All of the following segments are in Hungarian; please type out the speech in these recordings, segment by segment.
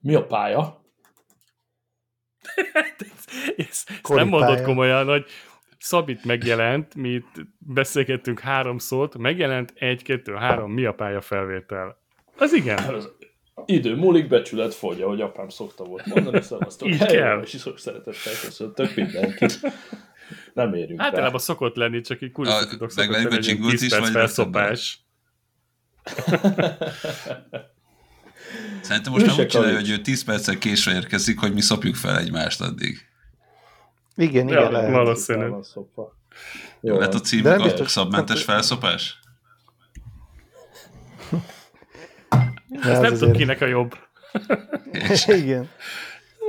Mi a pálya? ezt, ezt nem mondod komolyan, hogy Szabit megjelent, mi itt beszélgettünk három szót, megjelent egy, kettő, három, mi a pálya felvétel. Az igen. Az idő múlik, becsület fogy, ahogy apám szokta volt mondani, szavaztok. Így kell. És is szeretettel köszöntök mindenkit. Nem érünk Általában rá. szokott lenni, csak így kulisszatitok szokott lenni, egy 10 perc felszopás. Szerintem most nem úgy csinálja, hogy ő 10 perccel késve érkezik, hogy mi szopjuk fel egymást addig. Igen, igen, ja, lehet. Valószínű. Jó, Lett a címük a szabmentes felszopás? Ezt nem tudom, kinek a jobb. igen.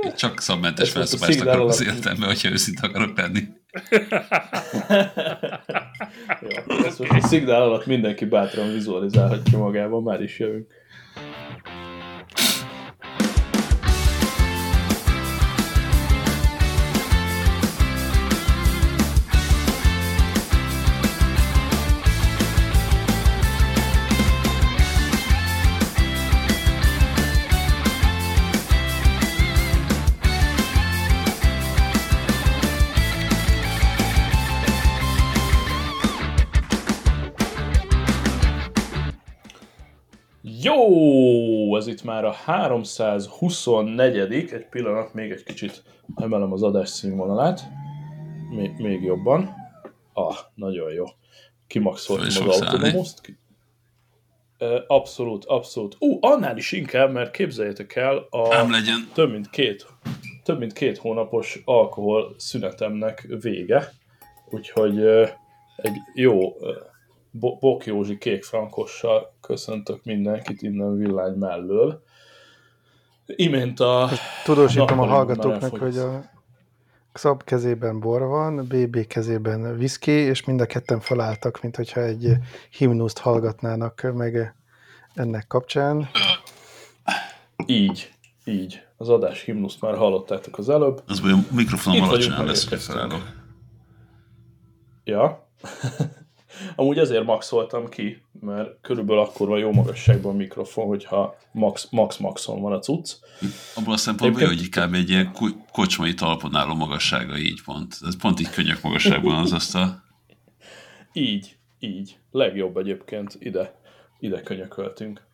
Én csak szabmentes felszopást akarok az életemben, hogyha őszinte akarok lenni. Jó, ezt most a szignál alatt mindenki bátran vizualizálhatja magában, már is jövünk. Jó, ez itt már a 324 egy pillanat, még egy kicsit emelem az adás színvonalát, még, még jobban. Ah, nagyon jó. Kimaxoltam az autonomost. Abszolút, abszolút. Ú, annál is inkább, mert képzeljétek el a Nem legyen. több mint két, több mint két hónapos alkohol szünetemnek vége. Úgyhogy egy jó Bok Józsi kék frankossal köszöntök mindenkit innen villány mellől. Imént a... Tudósítom a hallgatóknak, hogy a Xab kezében bor van, BB kezében whisky, és mind a ketten felálltak, mint hogyha egy himnuszt hallgatnának meg ennek kapcsán. Így, így. Az adás himnuszt már hallottátok az előbb. Az baj, a mikrofonom alacsonyan lesz, hogy felállok. Ja. Amúgy azért maxoltam ki, mert körülbelül akkor van jó magasságban a mikrofon, hogyha max, max maxon van a cucc. Abban a szempontból, hogy inkább egy ilyen kocsmai talpon álló magassága így pont. Ez pont így könnyek magasságban az asztal. Így, így. Legjobb egyébként ide, ide könyököltünk.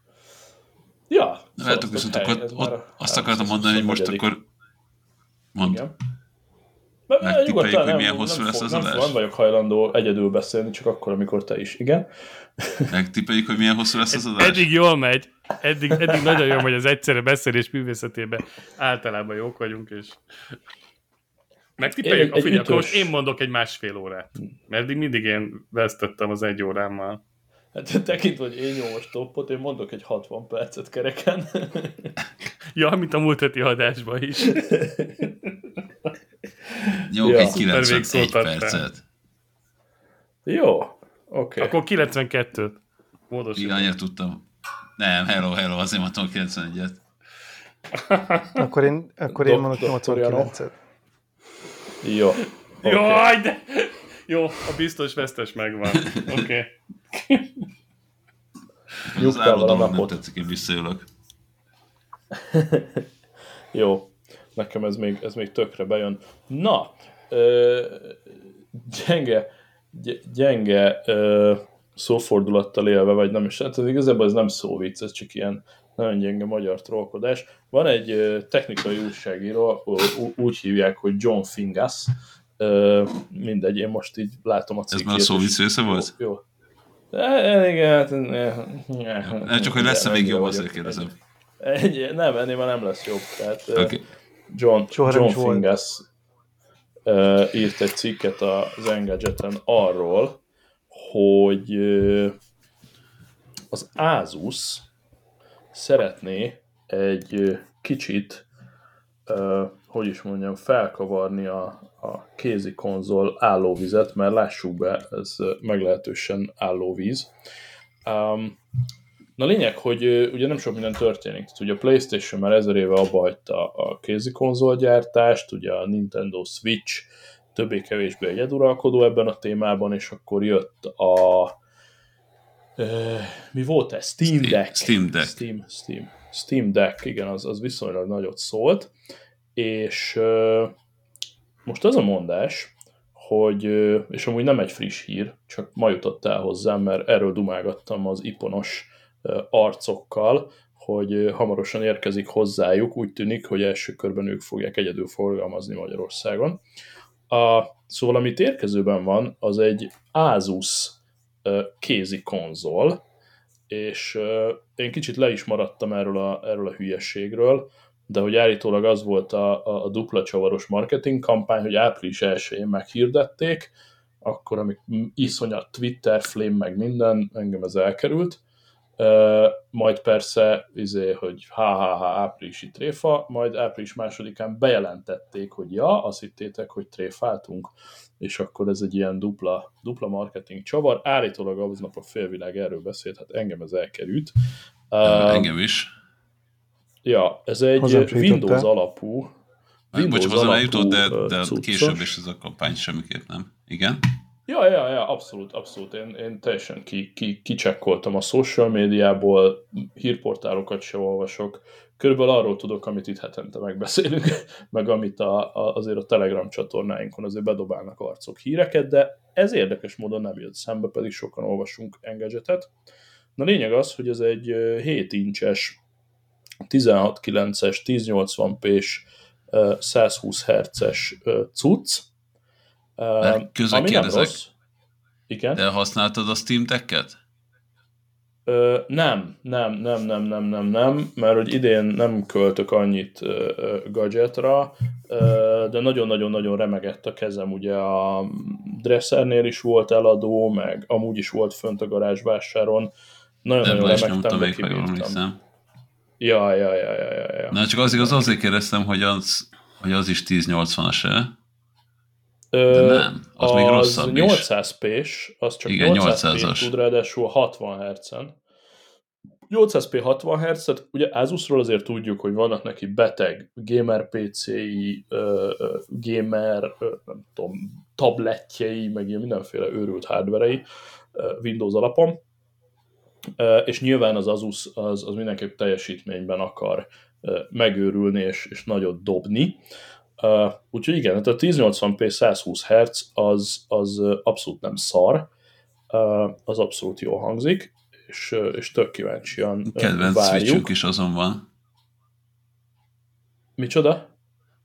Ja, Látok, viszont akkor ott, azt akartam mondani, hogy most akkor mond. Igen. Megtippeljük, hogy milyen hosszú lesz az adás? Nem vagyok hajlandó egyedül beszélni, csak akkor, amikor te is. Igen. Megtippeljük, hogy milyen hosszú lesz az adás? Eddig jól megy. Eddig, eddig nagyon jó hogy az egyszerre beszélés művészetében általában jók vagyunk, és megtippeljük? Egy, figyelj, akkor most én mondok egy másfél órát. Mert eddig mindig én vesztettem az egy órámmal. Hát tekintve, hogy én nyomos toppot, én mondok egy 60 percet kereken. ja, mint a múlt heti adásban is. Jó, ja. egy 91 percet. Jó, oké. Okay. Akkor 92-t. Módosítom. Igen, tudtam. Nem, hello, hello, azért mondtam 91-et. akkor én, akkor én mondok 89-et. Jó. Okay. Jaj, de... Jó, a biztos vesztes megvan. Oké. Okay. Az állandóan nem tetszik, én visszajövök. Jó nekem ez még, ez még tökre bejön. Na, ö, gyenge, gyenge ö, szófordulattal élve, vagy nem is, hát ez igazából ez nem szóvic, ez csak ilyen nagyon gyenge magyar trollkodás. Van egy ö, technikai újságíró, úgy hívják, hogy John Fingas, ö, mindegy, én most így látom a cikkét. Ez már a szóvic része volt? Jó. jó. E, igen, hát... Ne, csak, hogy lesz-e még jobb, azért kérdezem. Egy, nem, ennél már nem lesz jobb. Tehát, okay. John, John Fingas írt egy cikket az Engadgeten arról, hogy az Asus szeretné egy kicsit, hogy is mondjam, felkavarni a, a kézi konzol állóvizet, mert lássuk be, ez meglehetősen állóvíz. Um, Na lényeg, hogy ugye nem sok minden történik. Tehát, ugye a Playstation már ezer éve abba hagyta a kézi konzolgyártást, ugye a Nintendo Switch többé-kevésbé egyeduralkodó ebben a témában, és akkor jött a mi volt ez? Steam Deck. Steam Deck. Steam, Steam, Steam Deck, igen, az, az viszonylag nagyot szólt, és most az a mondás, hogy, és amúgy nem egy friss hír, csak ma jutott el hozzám, mert erről dumálgattam az iponos arcokkal, hogy hamarosan érkezik hozzájuk, úgy tűnik, hogy első körben ők fogják egyedül forgalmazni Magyarországon. A, szóval amit érkezőben van, az egy Asus kézi konzol, és én kicsit le is maradtam erről a, erről a hülyeségről, de hogy állítólag az volt a, a, a dupla csavaros marketing kampány, hogy április 1-én meghirdették, akkor, amik iszonyat Twitter, flame, meg minden, engem ez elkerült, majd persze, izé, hogy ha-ha-ha, áprilisi tréfa, majd április másodikán bejelentették, hogy ja, azt hittétek, hogy tréfáltunk, és akkor ez egy ilyen dupla, dupla marketing csavar. Állítólag aznap a félvilág erről beszélt, hát engem ez elkerült. Engem is. Ja, ez egy Windows alapú Windows Bocs, hozzá jutott, de, de később is ez a kampány semmiképp nem. Igen? Ja, ja, ja, abszolút, abszolút. Én, én teljesen ki, ki, kicsekkoltam a social médiából, hírportálokat se olvasok. Körülbelül arról tudok, amit itt hetente megbeszélünk, meg amit a, a, azért a Telegram csatornáinkon azért bedobálnak arcok híreket, de ez érdekes módon nem jött szembe, pedig sokan olvasunk engadgetet. Na lényeg az, hogy ez egy 7 incses 16.9-es, 1080p-s, 120 Hz-es cucc. Közben kérdezek, Igen? de használtad a Steam Deck-et? Ö, nem, nem, nem, nem, nem, nem, nem, mert hogy idén nem költök annyit ö, ö, gadgetra, ö, de nagyon-nagyon-nagyon remegett a kezem, ugye a Dressernél is volt eladó, meg amúgy is volt fönt a garázsvásáron, nagyon-nagyon remegtem, de kibírtam. Ja, ja, ja, ja, ja, ja. Na, csak az igaz, azért kérdeztem, hogy az, hogy az is 1080-as-e. De nem, az, az még rosszabb 800 p-s, az csak Igen, 800 p tud ráadásul 60 Hz-en. 800p 60 Hz, tehát ugye Asusról azért tudjuk, hogy vannak neki beteg gamer PC-i, gamer, nem tudom, tabletjei, meg ilyen mindenféle őrült hardverei Windows alapon, és nyilván az Asus az, az mindenképp teljesítményben akar megőrülni és, és nagyot dobni. Úgyhogy igen, hát a 1080p 120 Hz az, az abszolút nem szar, az abszolút jól hangzik, és, és tök kíváncsian Kedvenc várjuk. switchünk is azon van. Micsoda?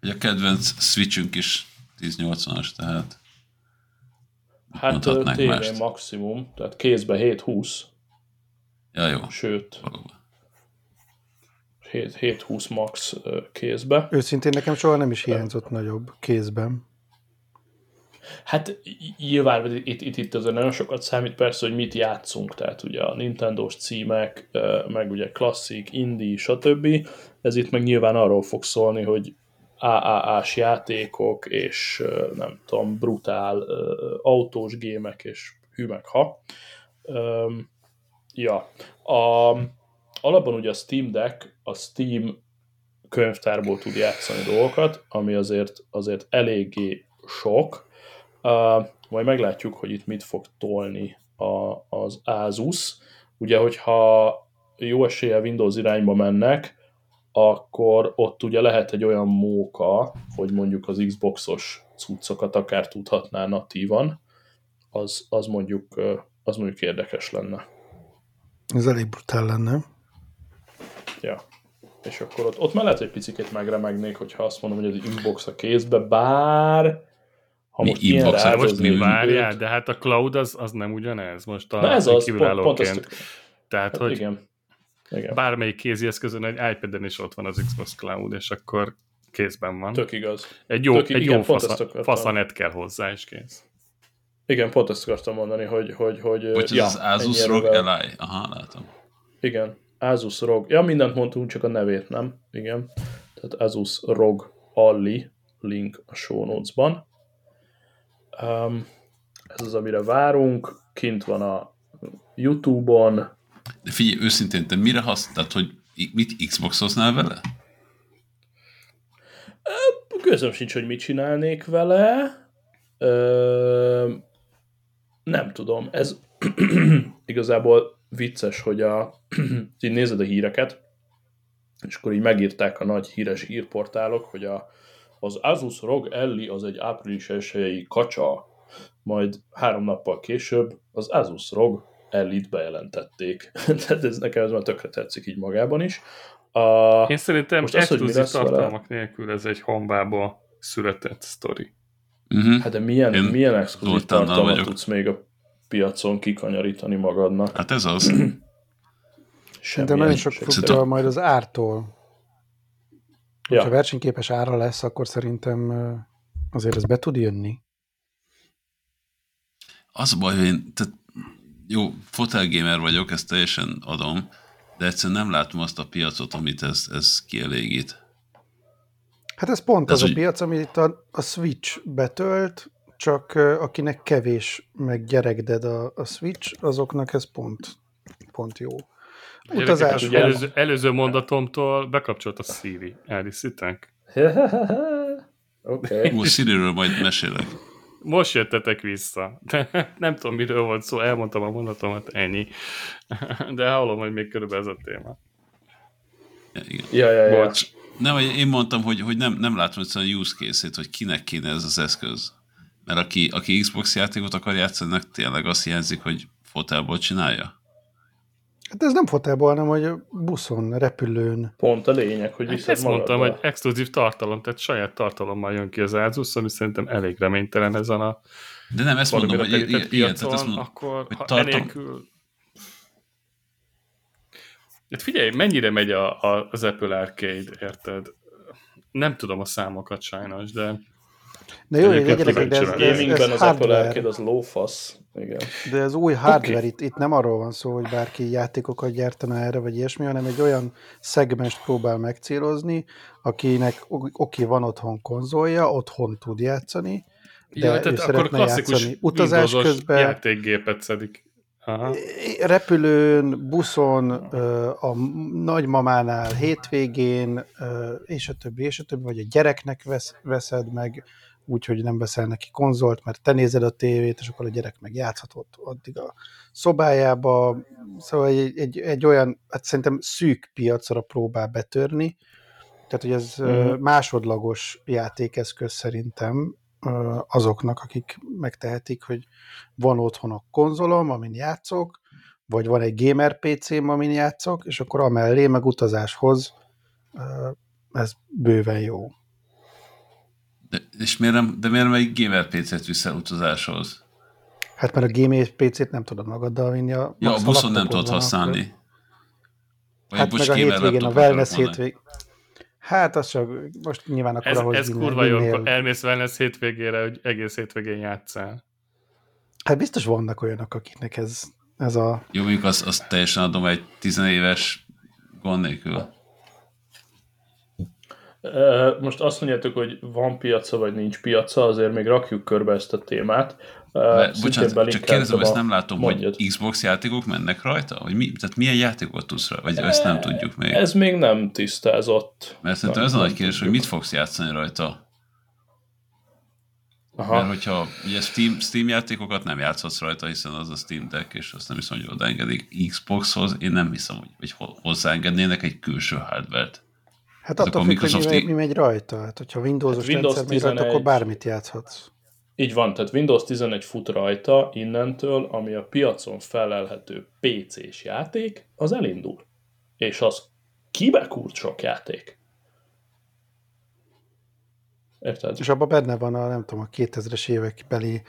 a kedvenc switchünk is 1080-as, tehát Hát TV maximum, tehát kézbe 720, Ja, jó. Sőt, Valóban. 7-20 max kézbe. Őszintén nekem soha nem is hiányzott nagyobb kézben. Hát nyilván itt, itt, itt azért nagyon sokat számít persze, hogy mit játszunk, tehát ugye a Nintendo-s címek, meg ugye klasszik, indie, stb. Ez itt meg nyilván arról fog szólni, hogy AAA-s játékok, és nem tudom, brutál autós gémek, és hű meg ha. Ja. A, alapban ugye a Steam Deck a Steam könyvtárból tud játszani dolgokat, ami azért, azért eléggé sok. Uh, majd meglátjuk, hogy itt mit fog tolni a, az Asus. Ugye, hogyha jó eséllyel Windows irányba mennek, akkor ott ugye lehet egy olyan móka, hogy mondjuk az Xboxos cuccokat akár tudhatná natívan, az, az, mondjuk, az mondjuk érdekes lenne. Ez elég brutál lenne. Ja. És akkor ott, ott mellett egy picit megremegnék, hogyha azt mondom, hogy az Xbox a kézbe, bár ha most mi ilyen rá, most mi várjál, de hát a cloud az, az nem ugyanez most a Na ez az, pont, pont ezt, Tehát, hát hogy igen. Igen. bármelyik kézi eszközön, egy iPad-en is ott van az Xbox Cloud, és akkor kézben van. Tök igaz. Egy jó, Tök, egy igen, jó fasza, faszanet kell hozzá, és kész. Igen, pont ezt akartam mondani, hogy... hogy, hogy Hogy ja, az Asus ROG Li. Aha, látom. Igen, Asus ROG. Ja, mindent mondtunk, csak a nevét nem. Igen. Tehát Asus ROG Alli, link a show notes-ban. Um, ez az, amire várunk. Kint van a YouTube-on. De figyelj, őszintén, te mire használtad, hogy mit Xbox-oznál vele? Közöm sincs, hogy mit csinálnék vele. Ö, nem tudom, ez igazából vicces, hogy a, így nézed a híreket, és akkor így megírták a nagy híres hírportálok, hogy a, az Asus ROG Elli az egy április elsőjei kacsa, majd három nappal később az Asus ROG Ellit bejelentették. Tehát ez nekem ez már tökre tetszik így magában is. A... Én szerintem most exkluzív tartalmak vele? nélkül ez egy hombába született sztori. Uh-huh. Hát de milyen, Én milyen exkluzív tartalmat tudsz még a piacon kikanyarítani magadnak? Hát ez az. De nagyon sok függ majd az ártól. Ja. Ha versenyképes ára lesz, akkor szerintem azért ez be tud jönni. Az a baj, hogy én tehát jó, fotelgamer vagyok, ezt teljesen adom, de egyszerűen nem látom azt a piacot, amit ez, ez kielégít. Hát ez pont ez az a piac, amit a, a Switch betölt, csak akinek kevés, meg gyerekded a, a Switch, azoknak ez pont, pont jó. Utazás. Ugye előző, előző mondatomtól bekapcsolt a Siri. Elhiszitek? Oké. Okay. Most Siri-ről majd mesélek. Most jöttetek vissza. De nem tudom, miről volt szó, elmondtam a mondatomat, ennyi. De hallom, hogy még körülbelül ez a téma. Ja, igen. Ja, ja, ja. Bocs. Nem, én mondtam, hogy, hogy nem, nem látom egyszerűen a use case-ét, hogy kinek kéne ez az eszköz. Mert aki, aki Xbox játékot akar játszani, tényleg azt hiányzik, hogy fotelból csinálja. Hát ez nem fotelból, hanem hogy buszon, repülőn. Pont a lényeg, hogy viszed Ezt mondtam, hogy exkluzív tartalom, tehát saját tartalommal jön ki az Asus, ami szerintem elég reménytelen ezen a De nem, ezt mondom, hogy ilyen, piacon, tehát ezt mondom, akkor hogy ha tartom... enélkül... Hát figyelj, mennyire megy a, a, az Apple Arcade, érted? Nem tudom a számokat sajnos, de de jó, hogy gyerekek, de ez, ez, ez, ez az Apple Arcade az lófasz. Igen. De ez új hardware, okay. itt, itt nem arról van szó, hogy bárki játékokat gyártana erre, vagy ilyesmi, hanem egy olyan szegmest próbál megcélozni, akinek oké, van otthon konzolja, otthon tud játszani, de ja, ő szeretne játszani utazás közben. játékgépet szedik. Aha. Repülőn, buszon, a nagymamánál, hétvégén, és a többi, és a többi, vagy a gyereknek vesz, veszed meg, úgyhogy nem veszel neki konzolt, mert te nézed a tévét, és akkor a gyerek meg játszhatott addig a szobájába. Szóval egy, egy, egy olyan, hát szerintem szűk piacra próbál betörni, tehát hogy ez mm. másodlagos játékeszköz szerintem azoknak, akik megtehetik, hogy van otthon a konzolom, amin játszok, vagy van egy gamer PC-m, amin játszok, és akkor amellé meg utazáshoz ez bőven jó. De, és miért nem, de miért nem egy gamer PC-t viszel utazáshoz? Hát mert a gamer PC-t nem tudod magaddal vinni. A, ja, a buszon nem tudod használni. Vagy hát meg a hétvégén, a wellness hétvég. Hát az csak, most nyilván akkor ez, ahhoz Ez kurva jó, akkor elmész wellness hétvégére, hogy egész hétvégén játszál. Hát biztos vannak olyanok, akiknek ez, ez a... Jó, mondjuk azt, azt teljesen adom egy tizenéves gond nélkül. Most azt mondjátok, hogy van piaca, vagy nincs piaca, azért még rakjuk körbe ezt a témát. De, bocsánat, csak kérdezem, ezt nem látom, mondjad. hogy Xbox játékok mennek rajta? Vagy mi, tehát milyen játékokat tudsz rajta? Vagy ezt nem tudjuk még? Ez még nem tisztázott. Mert szerintem ez a nagy kérdés, hogy mit fogsz játszani rajta? Aha. Mert hogyha ugye Steam, Steam játékokat nem játszhatsz rajta, hiszen az a Steam Deck, és azt nem hiszem, hogy odaengedik Xboxhoz, én nem hiszem, hogy, hogy hozzáengednének egy külső hardware-t. Hát attól függ, hogy mi, megy rajta. Hát, hogyha Windows-os hát Windows rendszer 11, rajta, akkor bármit játszhatsz. Így van, tehát Windows 11 fut rajta innentől, ami a piacon felelhető PC-s játék, az elindul. És az kibekúrt sok játék. Érted? És abban benne van a, nem tudom, a 2000-es évek beli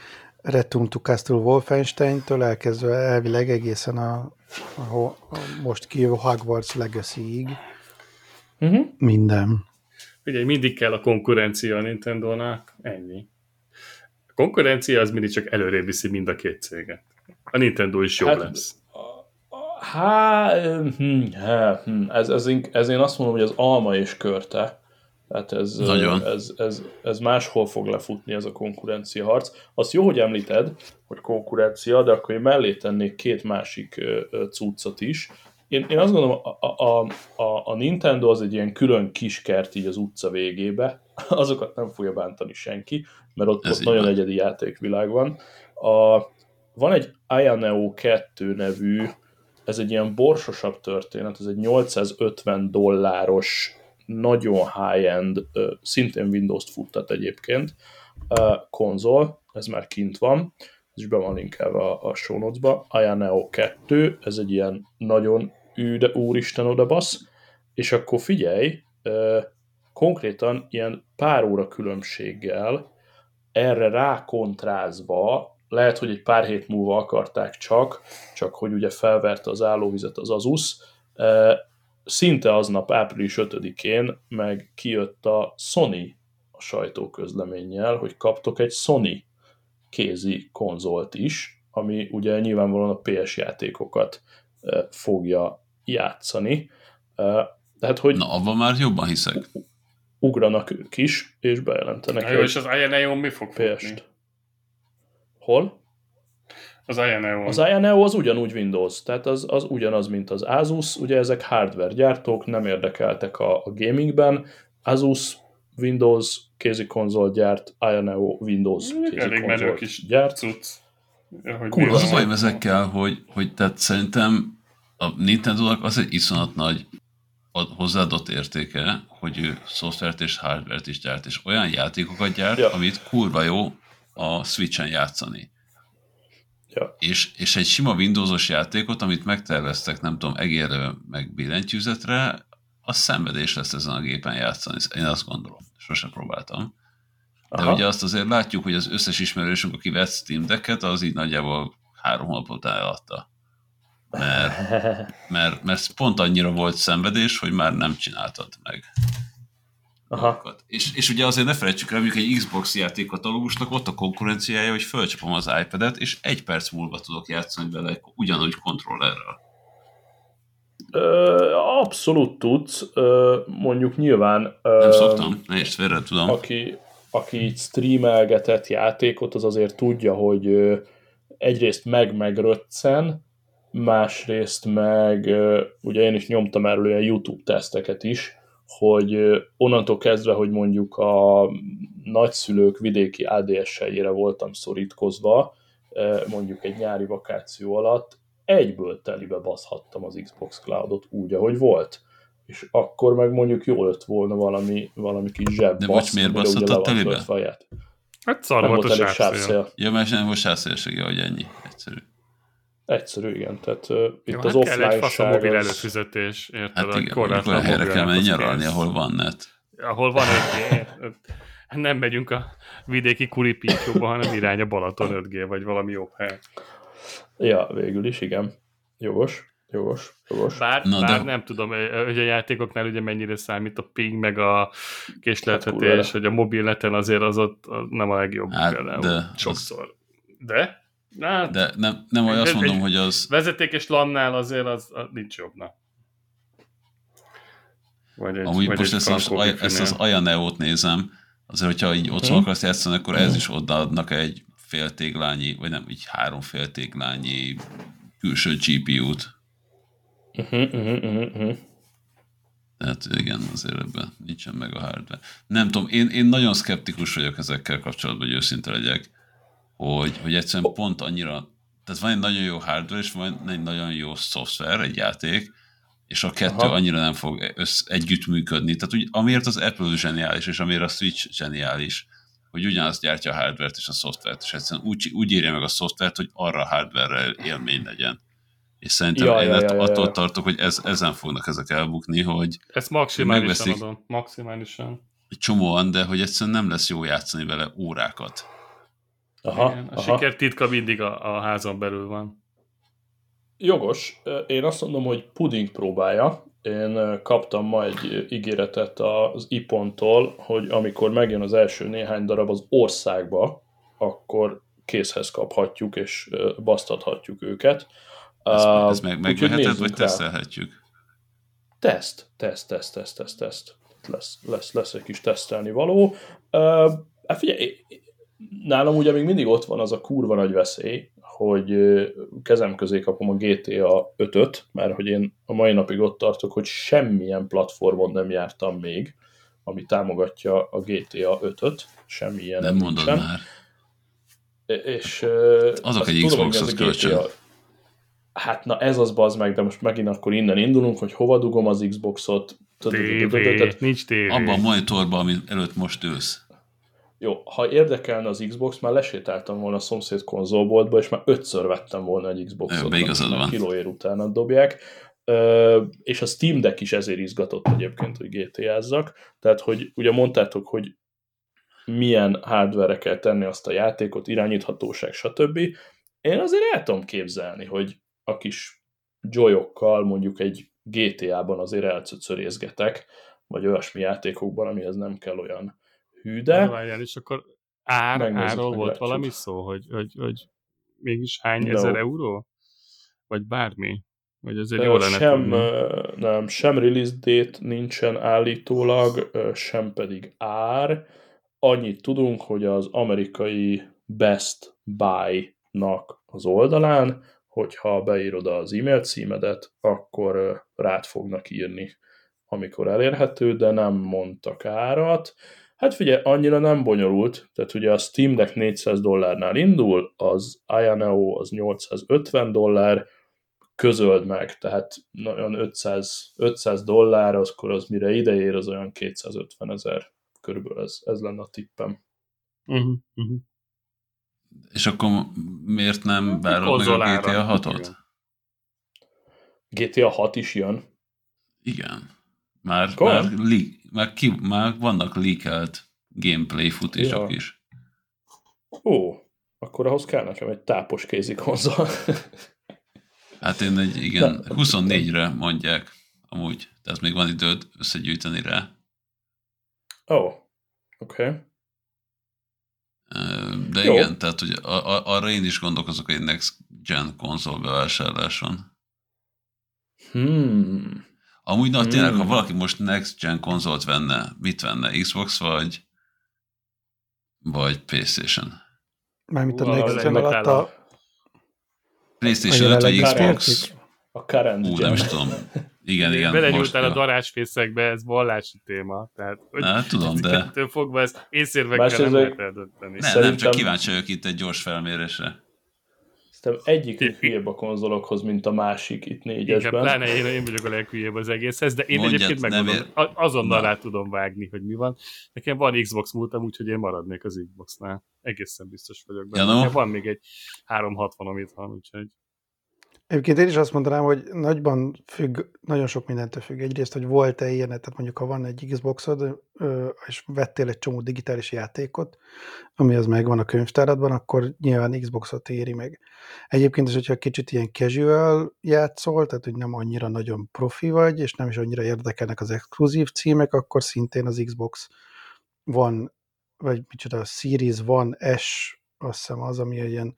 Return to Castle Wolfenstein-től elkezdve elvileg egészen a, a, a most kijövő Hogwarts Legacy-ig Uh-huh. Minden. Ugye mindig kell a konkurencia a Nintendo-nak, ennyi. A konkurencia az mindig csak előrébb viszi mind a két céget. A Nintendo is jó hát, lesz. Hát, hm, hm, ez, ez, ez én azt mondom, hogy az alma és körte. Tehát ez, ez, ez, ez máshol fog lefutni ez a konkurencia harc. Azt jó, hogy említed, hogy konkurencia, de akkor én mellé tennék két másik cuccot is, én, én azt gondolom, a, a, a, a Nintendo az egy ilyen külön kis kert így az utca végébe, azokat nem fogja bántani senki, mert ott, ott nagyon van. egyedi játékvilág van. A, van egy Ayaneo 2 nevű ez egy ilyen borsosabb történet, ez egy 850 dolláros, nagyon high-end, szintén Windows-t futtat egyébként, konzol, ez már kint van, ez is be van linkelve a, a show notes-ba, Aya Neo 2, ez egy ilyen nagyon ű, de úristen oda basz, és akkor figyelj, konkrétan ilyen pár óra különbséggel erre rákontrázva, lehet, hogy egy pár hét múlva akarták csak, csak hogy ugye felverte az állóvizet az Asus, szinte aznap április 5-én meg kijött a Sony a sajtóközleménnyel, hogy kaptok egy Sony kézi konzolt is, ami ugye nyilvánvalóan a PS játékokat fogja játszani. Tehát, hogy Na, abban már jobban hiszek. Ugranak ők is, és bejelentenek. jó, és az INEO mi fog PS-t. Hol? Az INEO. Az INEO az ugyanúgy Windows, tehát az, az ugyanaz, mint az Asus, ugye ezek hardware gyártók, nem érdekeltek a, a gamingben, Asus Windows kézi konzol gyárt, INEO Windows kézi Elég konzol is gyárt. Cucc. Kurva ezekkel, hogy, hogy tehát szerintem a Nintendo-nak az egy iszonyat nagy hozzáadott értéke, hogy ő szoftvert és hardvert is gyárt, és olyan játékokat gyárt, ja. amit kurva jó a Switch-en játszani. Ja. És, és egy sima Windowsos játékot, amit megterveztek, nem tudom, egérre, meg billentyűzetre, az szenvedés lesz ezen a gépen játszani. Én azt gondolom. Sose próbáltam. De Aha. ugye azt azért látjuk, hogy az összes ismerősünk, aki vett Steam Decket, az így nagyjából három hónapot eladta. Mert, mert, mert pont annyira volt szenvedés, hogy már nem csináltad meg. Aha. És, és ugye azért ne felejtsük el, mondjuk egy Xbox játékkatalógusnak ott a konkurenciája, hogy fölcsapom az iPad-et, és egy perc múlva tudok játszani vele ugyanúgy kontrollerrel. Ö, abszolút tudsz, ö, mondjuk nyilván... Ö, Nem szoktam, ne is félre tudom. Aki, aki így streamelgetett játékot, az azért tudja, hogy egyrészt meg-megröccen, másrészt meg, ugye én is nyomtam erről ilyen YouTube teszteket is, hogy onnantól kezdve, hogy mondjuk a nagyszülők vidéki ADS-seire voltam szorítkozva, mondjuk egy nyári vakáció alatt, egyből telibe baszhattam az Xbox Cloudot úgy, ahogy volt. És akkor meg mondjuk jól lett volna valami, valami kis zseb De most miért baszhattad telibe? Faját. Hát szar volt a sávszél. Ja, mert nem most sávszélsége, hogy ennyi. Egyszerű. Egyszerű, igen. Tehát uh, itt Jó, az hát offline kell egy mobil az... előfizetés, érted? Hát igen, akkor helyre kell menni nyaralni, ahol van net. Ahol van 5G. nem megyünk a vidéki kuripítyóba, hanem irány a Balaton 5G, vagy valami jobb hely. Ja, végül is, igen. Jogos. Jogos, jogos. Bár, Na, bár de... nem tudom, hogy a játékoknál ugye mennyire számít a ping, meg a késleltetés, hát, hogy a mobilneten azért az ott nem a legjobb hát, például. De sokszor. Az... De? Hát, De nem, nem egy, azt mondom, hogy az... Vezetékes lannál azért az, az nincs jobbna. Vagy egy, Amúgy vagy most egy ezt, az, ezt az Ajaneo-t nézem, azért, hogyha így otthon hmm. akarsz játszani, akkor ez is odaadnak egy féltéglányi, vagy nem, így három féltéglányi külső GPU-t. Uh-huh, uh-huh, uh-huh. Tehát igen, azért ebben nincsen meg a hardware. Nem tudom, én, én nagyon szkeptikus vagyok ezekkel kapcsolatban, hogy őszinte legyek hogy, hogy egyszerűen pont annyira, tehát van egy nagyon jó hardware, és van egy nagyon jó szoftver, egy játék, és a kettő Aha. annyira nem fog össz, együtt működni. Tehát úgy, amiért az Apple zseniális, és amiért a Switch zseniális, hogy ugyanazt gyártja a hardware-t és a szoftvert, és egyszerűen úgy, úgy írja meg a szoftvert, hogy arra a hardware élmény legyen. És szerintem ja, én ja, ja, attól ja. tartok, hogy ez, ezen fognak ezek elbukni, hogy Ezt maximálisan adom. Maximálisan. Csomóan, de hogy egyszerűen nem lesz jó játszani vele órákat. Aha, Igen, a aha. siker titka mindig a, a házon belül van. Jogos. Én azt mondom, hogy puding próbálja. Én kaptam ma egy ígéretet az iPontól, hogy amikor megjön az első néhány darab az országba, akkor készhez kaphatjuk, és basztathatjuk őket. Ez, uh, ez meg, megveheted, vagy tesztelhetjük? Teszt, teszt, teszt, teszt, teszt, teszt. Lesz, lesz, lesz egy kis tesztelni való. Uh, figyelj, nálam ugye még mindig ott van az a kurva nagy veszély, hogy kezem közé kapom a GTA 5-öt, mert hogy én a mai napig ott tartok, hogy semmilyen platformon nem jártam még, ami támogatja a GTA 5-öt, semmilyen nem mondod nincsen. már. És azok egy Xbox-hoz kölcsön. hát na ez az bazd meg, de most megint akkor innen indulunk, hogy hova dugom az Xboxot. TV, nincs tévé. Abban a monitorban, ami előtt most ülsz. Jó, ha érdekelne az Xbox, már lesétáltam volna a szomszéd konzolboltba, és már ötször vettem volna egy Xboxot. Igazad van. Kilóér utána dobják. Ö, és a Steam Deck is ezért izgatott egyébként, hogy GTA-zzak. Tehát, hogy ugye mondtátok, hogy milyen hardware kell tenni azt a játékot, irányíthatóság, stb. Én azért el tudom képzelni, hogy a kis joyokkal mondjuk egy GTA-ban azért elcöcörézgetek, vagy olyasmi játékokban, amihez nem kell olyan hű, de... Várjál, és akkor ár, árról volt valami szó, hogy, hogy, hogy mégis hány no. ezer euró? Vagy bármi? Vagy azért jó lenne sem, tudni. Nem, sem release date nincsen állítólag, sem pedig ár. Annyit tudunk, hogy az amerikai Best Buy-nak az oldalán, hogyha beírod az e-mail címedet, akkor rád fognak írni, amikor elérhető, de nem mondtak árat. Hát figyelj, annyira nem bonyolult, tehát ugye a Steam Deck 400 dollárnál indul, az INO az 850 dollár, közöld meg, tehát olyan 500, 500 dollár, akkor az mire ideér, az olyan 250 ezer, körülbelül ez, ez lenne a tippem. Uh-huh, uh-huh. És akkor miért nem várod meg a GTA 6-ot? GTA 6 is jön. Igen. Már, már, leak, már, ki, már vannak leakelt gameplay futások ja. is. Ó, akkor ahhoz kell nekem egy tápos kézi konzol. hát én egy, igen, 24-re mondják amúgy, tehát még van időd összegyűjteni rá. Ó, oh, oké. Okay. De Jó. igen, tehát hogy arra én is gondolkozok egy next gen konzol bevásárláson. Hmm. Amúgy na, tényleg, hmm. ha valaki most next gen konzolt venne, mit venne? Xbox vagy vagy Playstation? Mármint a next gen alatt a... Playstation 5 vagy Xbox? A current Ú, nem is tudom. Igen, igen. Belenyúltál a darásfészekbe, ez vallási téma. Tehát, hogy Na, tudom, de... fogva ezt észérvekkel nem lehet eldönteni. Ne, nem, csak kíváncsi vagyok itt egy gyors felmérésre. Szerintem egyik hülyébb a konzolokhoz, mint a másik itt négyesben. Igen, pláne én, én vagyok a leghülyébb az egészhez, de én Mondjad, egyébként megmondom, ér... azonnal Na. rá tudom vágni, hogy mi van. Nekem van Xbox múltam, úgyhogy én maradnék az Xboxnál. Egészen biztos vagyok benne. Ja, no. Van még egy 360 amit van, úgyhogy... Egyébként én is azt mondanám, hogy nagyban függ, nagyon sok mindentől függ. Egyrészt, hogy volt-e ilyen, tehát mondjuk ha van egy Xboxod, és vettél egy csomó digitális játékot, ami az megvan a könyvtáradban, akkor nyilván Xboxot éri meg. Egyébként is, hogyha kicsit ilyen casual játszol, tehát hogy nem annyira nagyon profi vagy, és nem is annyira érdekelnek az exkluzív címek, akkor szintén az Xbox van, vagy micsoda, a Series One S, azt hiszem az, ami ilyen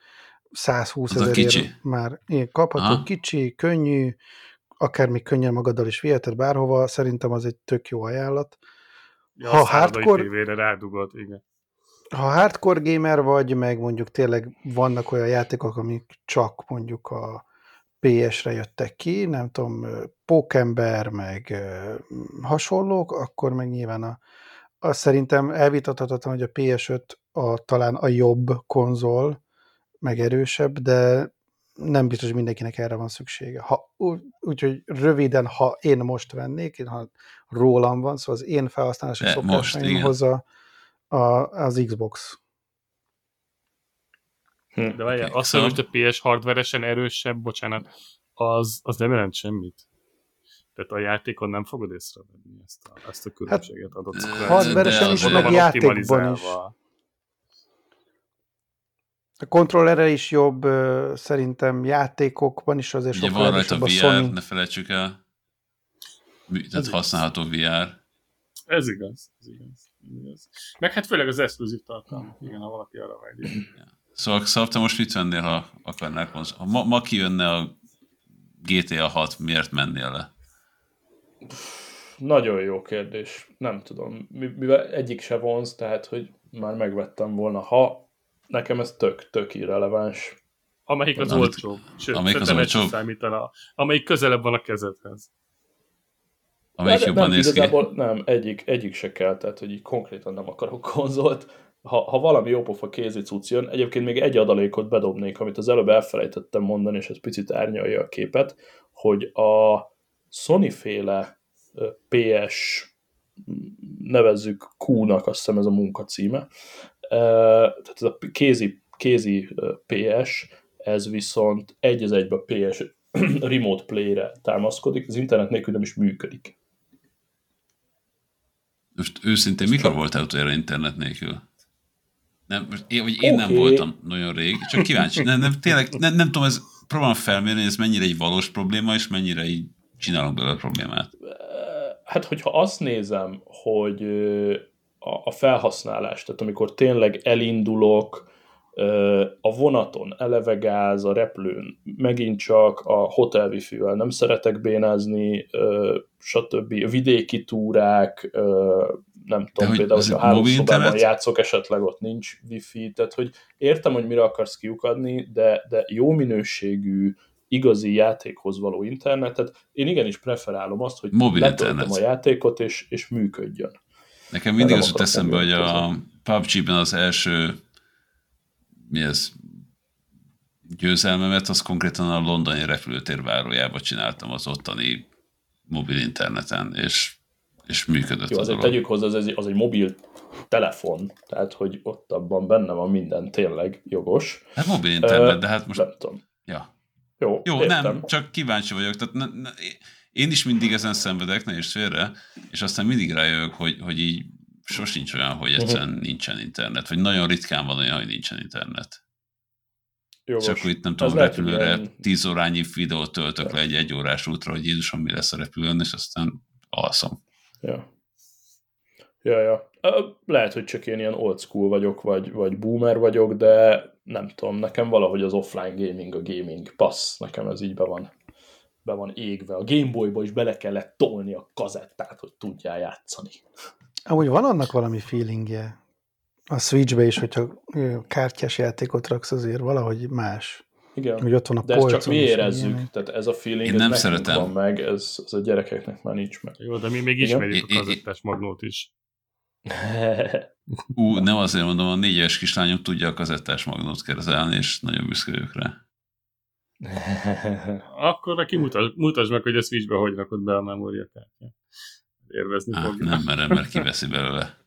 120 ezer már én kapható, Aha. kicsi, könnyű, akár még könnyen magaddal is viheted bárhova, szerintem az egy tök jó ajánlat. Ja, ha hardcore... rádugod, igen. Ha hardcore gamer vagy, meg mondjuk tényleg vannak olyan játékok, amik csak mondjuk a PS-re jöttek ki, nem tudom, Pókember, meg hasonlók, akkor meg nyilván a, azt szerintem elvitathatatlan, hogy a PS5 a, talán a jobb konzol, meg erősebb, de nem biztos, hogy mindenkinek erre van szüksége. Ha, úgyhogy röviden, ha én most vennék, ha rólam van, szóval az én felhasználási szokásaimhoz a, a, az Xbox. Hm. De várjál, okay, azt szóval... hogy a PS hardveresen erősebb, bocsánat, az, az nem jelent semmit. Tehát a játékon nem fogod észrevenni ezt a, ezt a különbséget hát, adott. Hardveresen is, meg játékban is. A kontrollerre is jobb, szerintem játékokban is azért Ugye van rajta VR, Sony... ne felejtsük el. Tehát ez használható. VR. Ez igaz, ez igaz. Ez igaz. Meg hát főleg az exkluzív tartalom. Igen, ha valaki arra vágyja. Ja. Szóval, szóval te most mit vennél, ha akarnál Ha ma, ma kijönne a GTA 6, miért mennél le? Nagyon jó kérdés. Nem tudom. Mivel egyik se vonz, tehát, hogy már megvettem volna. Ha nekem ez tök, tök irreleváns. Amelyik az olcsó. Sőt, amelyik az olcsó. Számítana. Amelyik közelebb van a kezedhez. Amelyik de, jobban nem, néz ki. Nem, egyik, egyik se kell, tehát hogy így konkrétan nem akarok konzolt. ha, ha valami jópofa kézi cucc jön, egyébként még egy adalékot bedobnék, amit az előbb elfelejtettem mondani, és ez picit árnyalja a képet, hogy a Sony-féle PS nevezzük Q-nak, azt hiszem ez a munka címe, tehát ez a kézi, kézi PS, ez viszont egy az egybe a PS remote play-re támaszkodik, az internet nélkül nem is működik. Most őszintén, mikor voltál utoljára internet nélkül? Nem, most én, vagy én okay. nem voltam nagyon rég, csak kíváncsi. Nem, nem, tényleg nem, nem tudom, ez próbálom felmérni, ez mennyire egy valós probléma, és mennyire így csinálunk belőle problémát. Hát, hogyha azt nézem, hogy a felhasználás, tehát amikor tényleg elindulok, a vonaton eleve gáz, a repülőn megint csak a hotel wifi nem szeretek bénázni, stb. A vidéki túrák, nem tudom, hogy például, hogyha három szobában játszok, esetleg ott nincs wifi, tehát hogy értem, hogy mire akarsz kiukadni, de, de jó minőségű, igazi játékhoz való internetet, én igenis preferálom azt, hogy Mobil letöltöm a játékot, és, és működjön. Nekem mindig az jut eszembe, hogy a PUBG-ben az első mi ez, győzelmemet, az konkrétan a londoni repülőtér várójába csináltam az ottani mobil interneten, és, és működött Jó, azért tegyük hozzá, az egy, az egy mobil telefon, tehát hogy ott abban benne van minden tényleg jogos. Hát mobil internet, uh, de hát most... Nem tudom. Ja. Jó, Jó nem, csak kíváncsi vagyok. Tehát ne, ne, én is mindig ezen szenvedek, ne is félre, és aztán mindig rájövök, hogy, hogy így sosincs olyan, hogy egyszerűen uh-huh. nincsen internet, vagy nagyon ritkán van olyan, hogy nincsen internet. Jogos. Csak akkor itt nem tudom, repülőre ilyen... órányi videót töltök le egy egy órás útra, hogy Jézusom, mi lesz a repülőn, és aztán alszom. Ja. Ja, ja. Lehet, hogy csak én ilyen old school vagyok, vagy, vagy boomer vagyok, de nem tudom, nekem valahogy az offline gaming, a gaming passz, nekem ez így be van, be van égve. A Gameboyba is bele kellett tolni a kazettát, hogy tudjál játszani. Amúgy van annak valami feelingje a Switchbe is, hogyha kártyás játékot raksz, azért valahogy más. Igen, hogy ott van a de ezt csak mi érezzük, tehát ez a feeling Én nem szeretem. van meg, ez, ez a gyerekeknek már nincs meg. Jó, de mi még Igen? ismerjük a kazettás magnót is. Ú, nem azért mondom, a négy éves kislányom tudja a kazettás magnót kezelni, és nagyon büszke rá. Akkor neki mutasd, mutasd meg, hogy a Switchbe hogy rakod be a memóriakártyát élvezni Á, fogja. Nem merem, mert kiveszi belőle.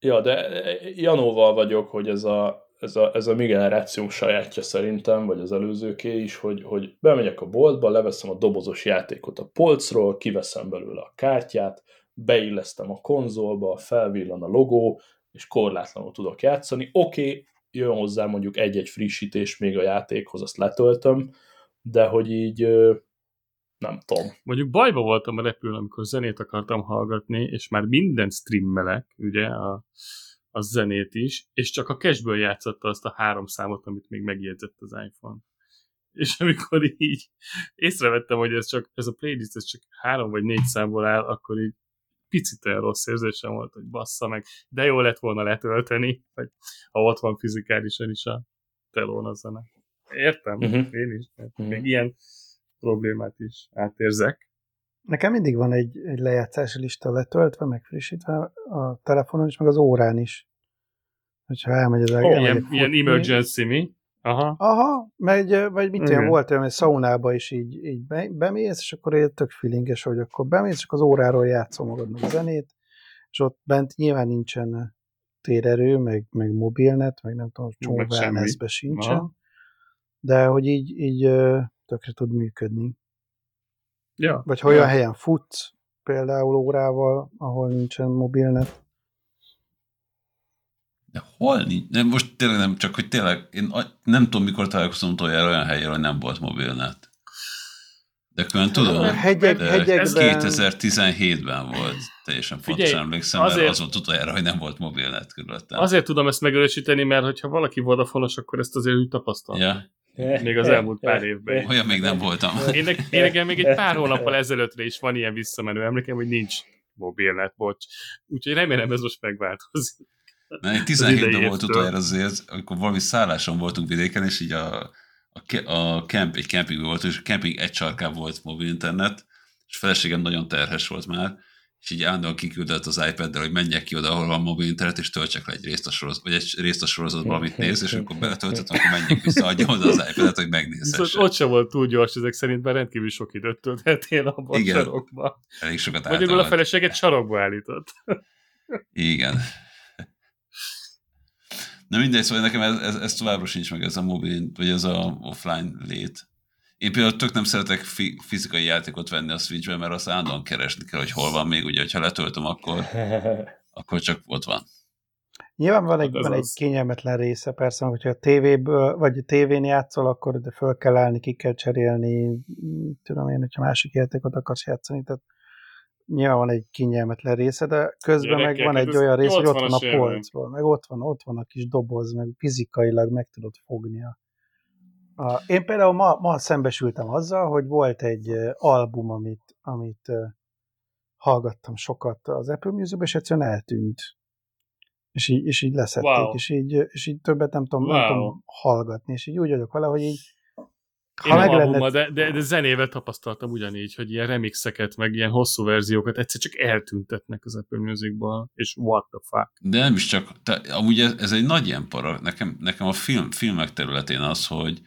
Ja, de Janóval vagyok, hogy ez a, ez a, ez a mi generációnk sajátja szerintem, vagy az előzőké is, hogy, hogy bemegyek a boltba, leveszem a dobozos játékot a polcról, kiveszem belőle a kártyát, beillesztem a konzolba, felvillan a logó, és korlátlanul tudok játszani. Oké, okay, jön hozzá mondjuk egy-egy frissítés még a játékhoz, azt letöltöm, de hogy így nem tudom. Mondjuk bajba voltam a repülőn, amikor zenét akartam hallgatni, és már minden streamelek, ugye, a, a zenét is, és csak a cashből játszotta azt a három számot, amit még megjegyzett az iPhone. És amikor így észrevettem, hogy ez csak, ez a playlist ez csak három vagy négy számból áll, akkor így picit olyan rossz érzésem volt, hogy bassza meg, de jó lett volna letölteni, vagy ha ott van fizikálisan is a telón a zene. Értem, uh-huh. én is. Uh-huh. Még ilyen problémát is átérzek. Nekem mindig van egy, egy lejátszási lista letöltve, meg frissítve a telefonon is, meg az órán is. Hogyha elmegy az oh, ilyen, ilyen emergency mi? Aha. Aha, megy, vagy mit olyan volt olyan, hogy szaunába is így, így bemész, és akkor egy tök feelinges, hogy akkor bemész, és az óráról játszol magadnak a zenét, és ott bent nyilván nincsen térerő, meg, meg mobilnet, meg nem tudom, csomó wellnessbe sincsen, Aha. de hogy így, így tökre tud működni. Ja. Vagy ha olyan ja. helyen futsz, például órával, ahol nincsen mobilnet. De hol nincs? Nem, most tényleg nem, csak hogy tényleg, én nem tudom, mikor találkoztam utoljára olyan helyen, hogy nem volt mobilnet. De külön tudom, hegyek, de hegyekben... ez 2017-ben volt, teljesen Figyelj, pontosan emlékszem, azért, mert az volt utoljára, hogy nem volt mobilnet körülöttem. Azért tudom ezt megerősíteni, mert hogyha valaki vodafonos, akkor ezt azért úgy tapasztalta. Ja. Még az elmúlt pár évben. Olyan még nem voltam. Én, én nekem még egy pár hónappal ezelőttre is van ilyen visszamenő emlékem, hogy nincs mobilnet, bocs. Úgyhogy remélem ez most megváltozik. Mert 17-ben volt utoljára azért, amikor valami szálláson voltunk vidéken, és így a, a, a camp, egy camping volt, és a camping egy sarkában volt mobil internet, és feleségem nagyon terhes volt már, és így állandóan kiküldött az iPad-del, hogy menjek ki oda, ahol van mobil internet, és töltsek le egy részt a sorozat, vagy egy részt a sorozatban, amit néz, és akkor beletöltöttem, akkor menjek vissza, adjam oda az iPad-et, hogy megnézhesse. Szóval ott sem volt túl gyors, ezek szerint, mert rendkívül sok időt tölthetél abban Igen. a sarokba. Elég sokat Magyarul a feleséget sarokba állított. Igen. Na mindegy, szóval nekem ez, ez, ez továbbra sincs meg, ez a mobil, vagy ez a offline lét. Én például tök nem szeretek fi- fizikai játékot venni a Switchbe, mert azt állandóan keresni kell, hogy hol van még, ugye, ha letöltöm, akkor, akkor csak ott van. Nyilván van egy, van egy kényelmetlen része, persze, hogyha a tévéből, vagy a tévén játszol, akkor de föl kell állni, ki kell cserélni, tudom én, hogyha másik játékot akarsz játszani, tehát nyilván van egy kényelmetlen része, de közben Gyerekek, meg van egy olyan rész, hogy ott van a polcból, meg ott van, ott van a kis doboz, meg fizikailag meg tudod fogni a a, én például ma, ma szembesültem azzal, hogy volt egy album, amit, amit hallgattam sokat az Apple music és egyszerűen eltűnt. És így, és így leszették, wow. és, így, és így többet nem tudom, wow. nem tudom hallgatni, és így úgy vagyok vele, hogy így ha meg lenne... de, de, de zenével tapasztaltam ugyanígy, hogy ilyen remixeket, meg ilyen hosszú verziókat egyszer csak eltűntetnek az Apple Musicból, és what the fuck. De nem is csak, te, amúgy ez, ez egy nagy ilyen para. Nekem, nekem a film, filmek területén az, hogy,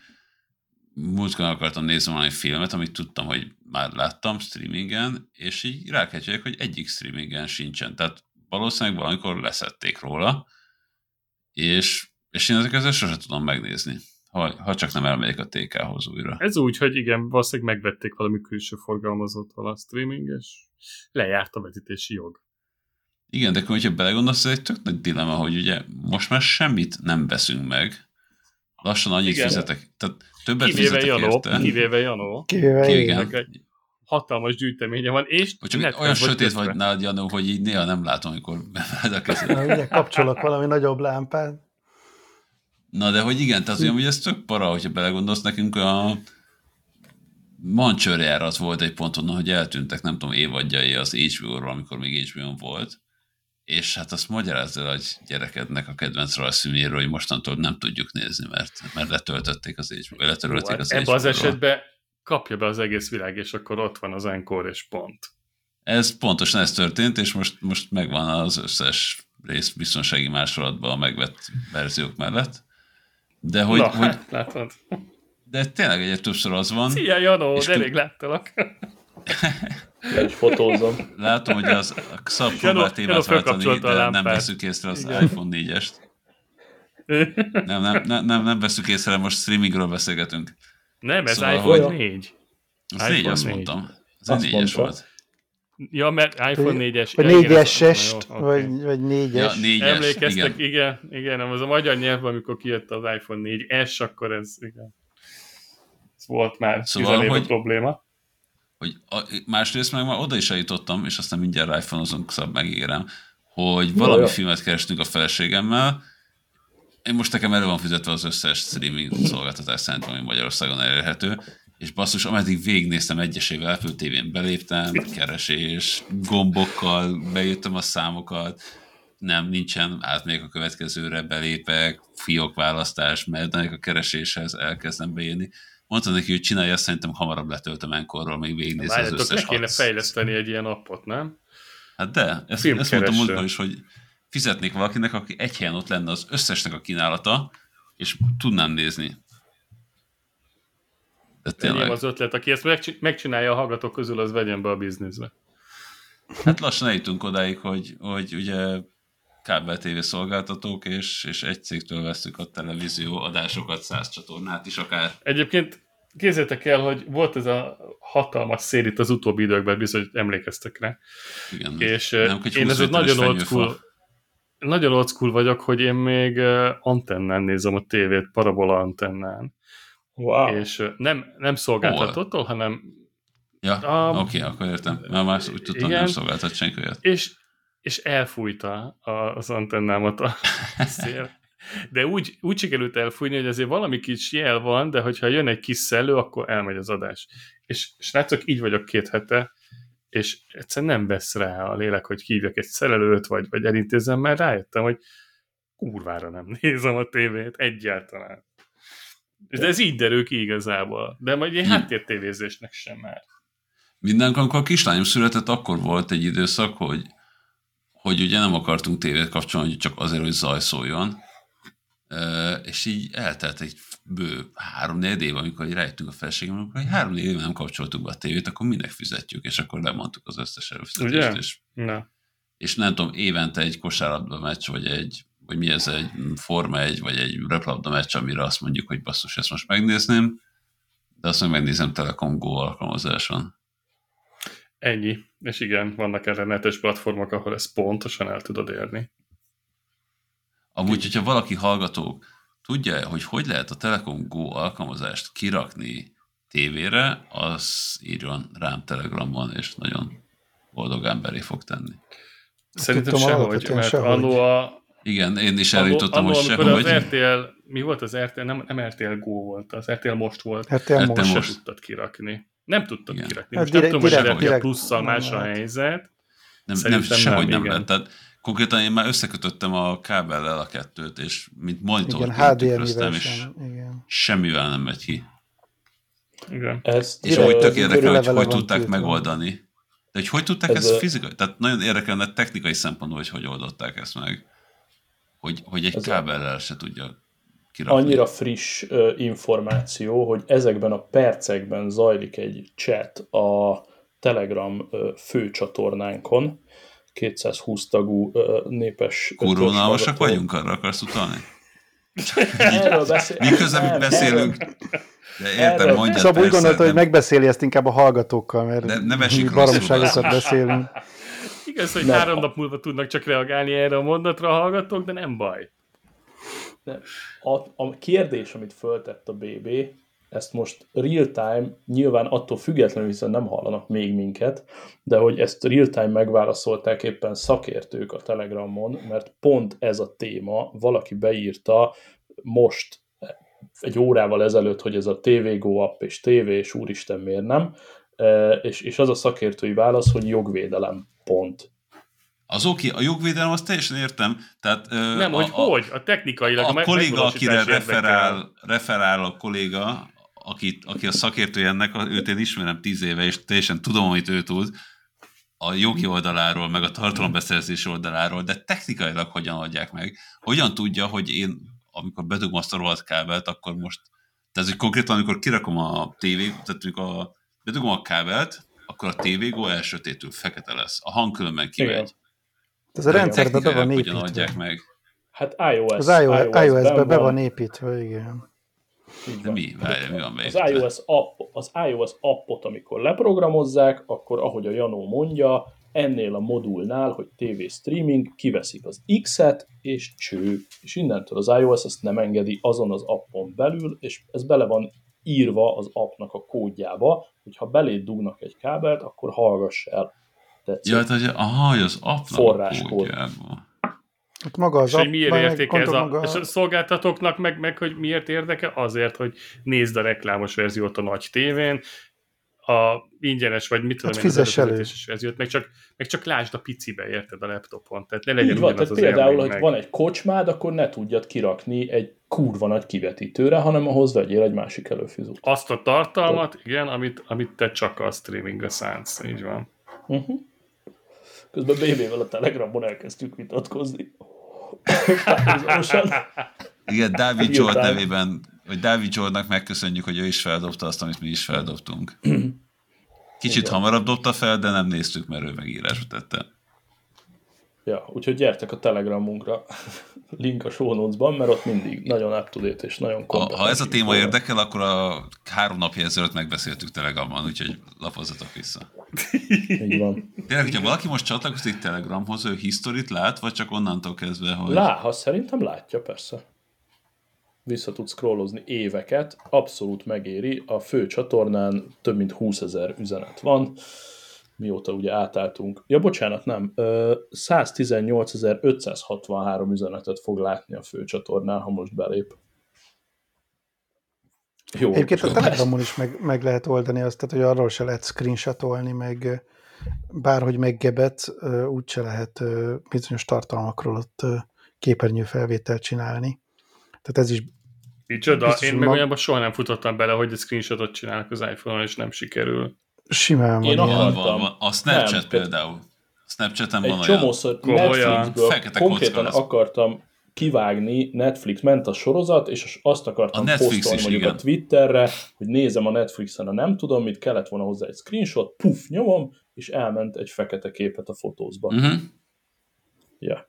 múltkor akartam nézni valami filmet, amit tudtam, hogy már láttam streamingen, és így rákecsegyek, hogy egyik streamingen sincsen. Tehát valószínűleg valamikor leszették róla, és, és én ezeket sosem tudom megnézni, ha, ha csak nem elmegyek a TK-hoz újra. Ez úgy, hogy igen, valószínűleg megvették valami külső forgalmazótól a streaming, és lejárt a vetítési jog. Igen, de hogyha belegondolsz, ez egy tök nagy dilemma, hogy ugye most már semmit nem veszünk meg, lassan annyit Igen. fizetek. Tehát többet kivéve fizetek Janó, érte. Kivéve Janó. Kivéve Igen. Hatalmas gyűjteménye van, és csak olyan vagy sötét vagy nálad, Janó, hogy így néha nem látom, amikor beveled a kezed. Na, ugye kapcsolok valami nagyobb lámpát. Na, de hogy igen, tehát hogy ez tök para, hogyha belegondolsz, nekünk a Mancsőrjára az volt egy ponton, hogy eltűntek, nem tudom, évadjai az HBO-ról, amikor még HBO-n volt, és hát azt magyarázz el egy gyerekednek a kedvenc rajzfilméről, hogy mostantól nem tudjuk nézni, mert, mert letöltötték az HBO, letörölték hát az Ebben az esetben kapja be az egész világ, és akkor ott van az Encore, és pont. Ez pontosan ez történt, és most, most megvan az összes rész biztonsági másolatban a megvett verziók mellett. De hogy... Na, hogy hát, látod. De tényleg egyre többször az van. Szia, Janó, de rég láttalak. Le is fotózom. Látom, hogy az a Xab próbált témát váltani, de nem veszük észre az Igen. iPhone 4-est. Nem, nem, nem, nem, nem veszük észre, most streamingről beszélgetünk. Nem, ez szóval, iPhone hogy... 4. Az iPhone 4, azt 4. mondtam. Ez egy 4-es volt. Ja, mert iPhone 4-es. Vagy 4-es, vagy, vagy 4-es. Ja, 4-es. Emlékeztek, igen. igen, igen, az a magyar nyelvben, amikor kijött az iPhone 4S, akkor ez, igen. Ez volt már szóval, hogy, probléma hogy a, másrészt meg már oda is eljutottam, és aztán mindjárt iPhone-ozunk, szóval megígérem, hogy valami Jaj. filmet kerestünk a feleségemmel, én most nekem elő van fizetve az összes streaming szolgáltatás szerintem, ami Magyarországon elérhető, és basszus, ameddig végignéztem egyesével Apple TV-n beléptem, keresés, gombokkal bejöttem a számokat, nem, nincsen, átmegyek a következőre, belépek, fiók választás, mert a kereséshez elkezdem beírni mondta neki, hogy csinálja, azt szerintem hamarabb letöltöm enkorról, még végignézni az összes le kéne fejleszteni egy ilyen appot, nem? Hát de, ezt, ezt mondtam múltkor is, hogy fizetnék valakinek, aki egy helyen ott lenne az összesnek a kínálata, és tudnám nézni. Tényleg. az ötlet, aki ezt megcsinálja a hallgatók közül, az vegyen be a bizniszbe. Hát lassan eljutunk odáig, hogy, hogy ugye kábel TV szolgáltatók, és, és egy cégtől veszük a televízió adásokat, száz csatornát is akár. Egyébként képzeljétek el, hogy volt ez a hatalmas szél itt az utóbbi időkben, bizony emlékeztek rá. Igen, és nem, én ez nagyon old school, nagyon old school vagyok, hogy én még antennán nézem a tévét, parabola antennán. Wow. És nem, nem szolgáltatótól, hanem Ja, oké, okay, akkor értem. Már úgy tudtam, igen, nem szolgáltat senki olyat. És és elfújta az antennámat a szél. De úgy, úgy sikerült elfújni, hogy azért valami kis jel van, de hogyha jön egy kis szellő, akkor elmegy az adás. És srácok, így vagyok két hete, és egyszerűen nem vesz rá a lélek, hogy hívjak egy szerelőt, vagy, vagy elintézem, mert rájöttem, hogy kurvára nem nézem a tévét egyáltalán. De ez így derül ki igazából. De majd egy háttértévézésnek sem már. Mindenkor, amikor a kislányom született, akkor volt egy időszak, hogy, hogy ugye nem akartunk tévét kapcsolni, csak azért, hogy zaj szóljon. És így eltelt egy bő három négy év, amikor rájöttünk a felségem, amikor egy három év nem kapcsoltuk be a tévét, akkor minek fizetjük, és akkor lemondtuk az összes előfizetést. Ugye? És, Na. és nem tudom, évente egy kosárlabda meccs, vagy egy, vagy mi ez egy Forma egy, vagy egy röplabda meccs, amire azt mondjuk, hogy basszus, ezt most megnézném, de azt meg megnézem Telekom Go alkalmazáson. Ennyi. És igen, vannak erre netes platformok, ahol ezt pontosan el tudod érni. Amúgy, hogyha valaki hallgató tudja, hogy hogy lehet a Telekom Go alkalmazást kirakni tévére, az írjon rám Telegramon, és nagyon boldog emberé fog tenni. Szerintem sehogy, mert annó a... Igen, én is eljutottam, hogy sehogy. az RTL, mi volt az RTL? Nem, nem RTL Go volt, az RTL most volt. RTL most. most. Se tudtad kirakni. Nem tudtad igen. kirakni. Most hát direkt, nem tudom, direkt, hogy RTL plusszal más a helyzet. Nem, nem, sehogy nem, nem lehet. Tehát Konkrétan én már összekötöttem a kábellel a kettőt, és mint monitor tükröztem, és igen. semmivel nem megy ki. Igen. Ezt és úgy tök érdekel, hogy hogy tudták megoldani. De hogy hogy tudták ez ezt a... fizikai? Tehát nagyon érdekelne technikai szempontból, hogy hogy oldották ezt meg. Hogy, hogy egy kábellel se tudja kirakni. Annyira friss információ, hogy ezekben a percekben zajlik egy chat a Telegram főcsatornánkon, 220 tagú népes... Kurvónalmasak vagyunk, arra akarsz utalni? Miközben mi beszélünk, de értem, mondja Szabó úgy gondolta, hogy megbeszéli ezt inkább a hallgatókkal, mert de nem esik baromságokat beszélünk. Igaz, hogy nem. három nap múlva tudnak csak reagálni erre a mondatra a hallgatók, de nem baj. A, a kérdés, amit föltett a BB, ezt most real-time, nyilván attól függetlenül, hiszen nem hallanak még minket, de hogy ezt real-time megválaszolták éppen szakértők a Telegramon, mert pont ez a téma, valaki beírta most egy órával ezelőtt, hogy ez a TV Go app és TV, és úristen miért nem, e, és, és az a szakértői válasz, hogy jogvédelem, pont. Az oké, a jogvédelem azt teljesen értem. Tehát, nem, a, hogy a, hogy, a technikailag a, a kolléga, akire referál, referál a kolléga, akit, aki a szakértője ennek, őt én ismerem tíz éve, és teljesen tudom, amit ő tud, a jogi oldaláról, meg a tartalombeszerzés oldaláról, de technikailag hogyan adják meg? Hogyan tudja, hogy én, amikor bedugom azt a rohadt kábelt, akkor most, tehát hogy konkrétan, amikor kirakom a tévé, tehát amikor a, bedugom a kábelt, akkor a tévégó elsötétül, fekete lesz. A hang különben kimegy. Ez a rendszerben be van építve. Adják meg? Hát iOS. Az iOS, iOS-be be van építve, igen. De mi? Várj, mi van az iOS, app, az iOS appot, amikor leprogramozzák, akkor ahogy a Janó mondja, ennél a modulnál, hogy TV streaming, kiveszik az X-et, és cső, és innentől az iOS ezt nem engedi azon az appon belül, és ez bele van írva az appnak a kódjába, hogyha beléd dugnak egy kábelt, akkor hallgass el. Tetszik? Ja, tehát aha, az appnak forráskód. Hát maga az és hogy miért értéke ez a, maga... és a szolgáltatóknak meg, meg, hogy miért érdeke? Azért, hogy nézd a reklámos verziót a nagy tévén, a ingyenes, vagy mit tudom hát én, az elő. verziót, meg csak, meg csak lásd a picibe, érted, a laptopon. Tehát ne legyen Így van, tehát az például, hogy meg. van egy kocsmád, akkor ne tudjad kirakni egy kurva nagy kivetítőre, hanem ahhoz vegyél egy másik előfizetőt. Azt a tartalmat, Ott. igen, amit, amit te csak a streamingre szánsz, így van. Uh-huh. Közben BB-vel a Telegramon elkezdtük vitatkozni. Igen, Dávid Zsolt nevében, vagy Dávid Zsoltnak megköszönjük, hogy ő is feldobta azt, amit mi is feldobtunk. Kicsit Igen. hamarabb dobta fel, de nem néztük, mert ő megírásba tette. Ja, úgyhogy gyertek a Telegramunkra, link a show notes-ban, mert ott mindig nagyon up to date és nagyon ha, ha ez a téma van. érdekel, akkor a három napja ezelőtt megbeszéltük Telegramon, úgyhogy lapozzatok vissza. Így van. Tényleg, hogyha valaki most csatlakozik Telegramhoz, ő historit lát, vagy csak onnantól kezdve, hogy... Lá, szerintem látja, persze. Vissza tud scrollozni éveket, abszolút megéri. A fő csatornán több mint 20 ezer üzenet van mióta ugye átálltunk. Ja, bocsánat, nem. 118.563 üzenetet fog látni a főcsatornán, ha most belép. Jó. Egyébként a Telegramon is meg, meg lehet oldani azt, tehát, hogy arról se lehet screenshotolni, meg bárhogy meggebet, úgy se lehet bizonyos tartalmakról ott képernyőfelvételt csinálni. Tehát ez is Micsoda? Én meg olyanban soha nem futottam bele, hogy a screenshotot csinálnak az iPhone-on, és nem sikerül. Simán van. Én akartam. Van. A Snapchat nem, például. Snapchaten van egy csomószor Netflixből konkrétan akartam kivágni, Netflix ment a sorozat, és azt akartam posztolni mondjuk igen. a Twitterre, hogy nézem a Netflixen, a nem tudom mit, kellett volna hozzá egy screenshot, puff, nyomom, és elment egy fekete képet a fotózba. Uh-huh. Ja.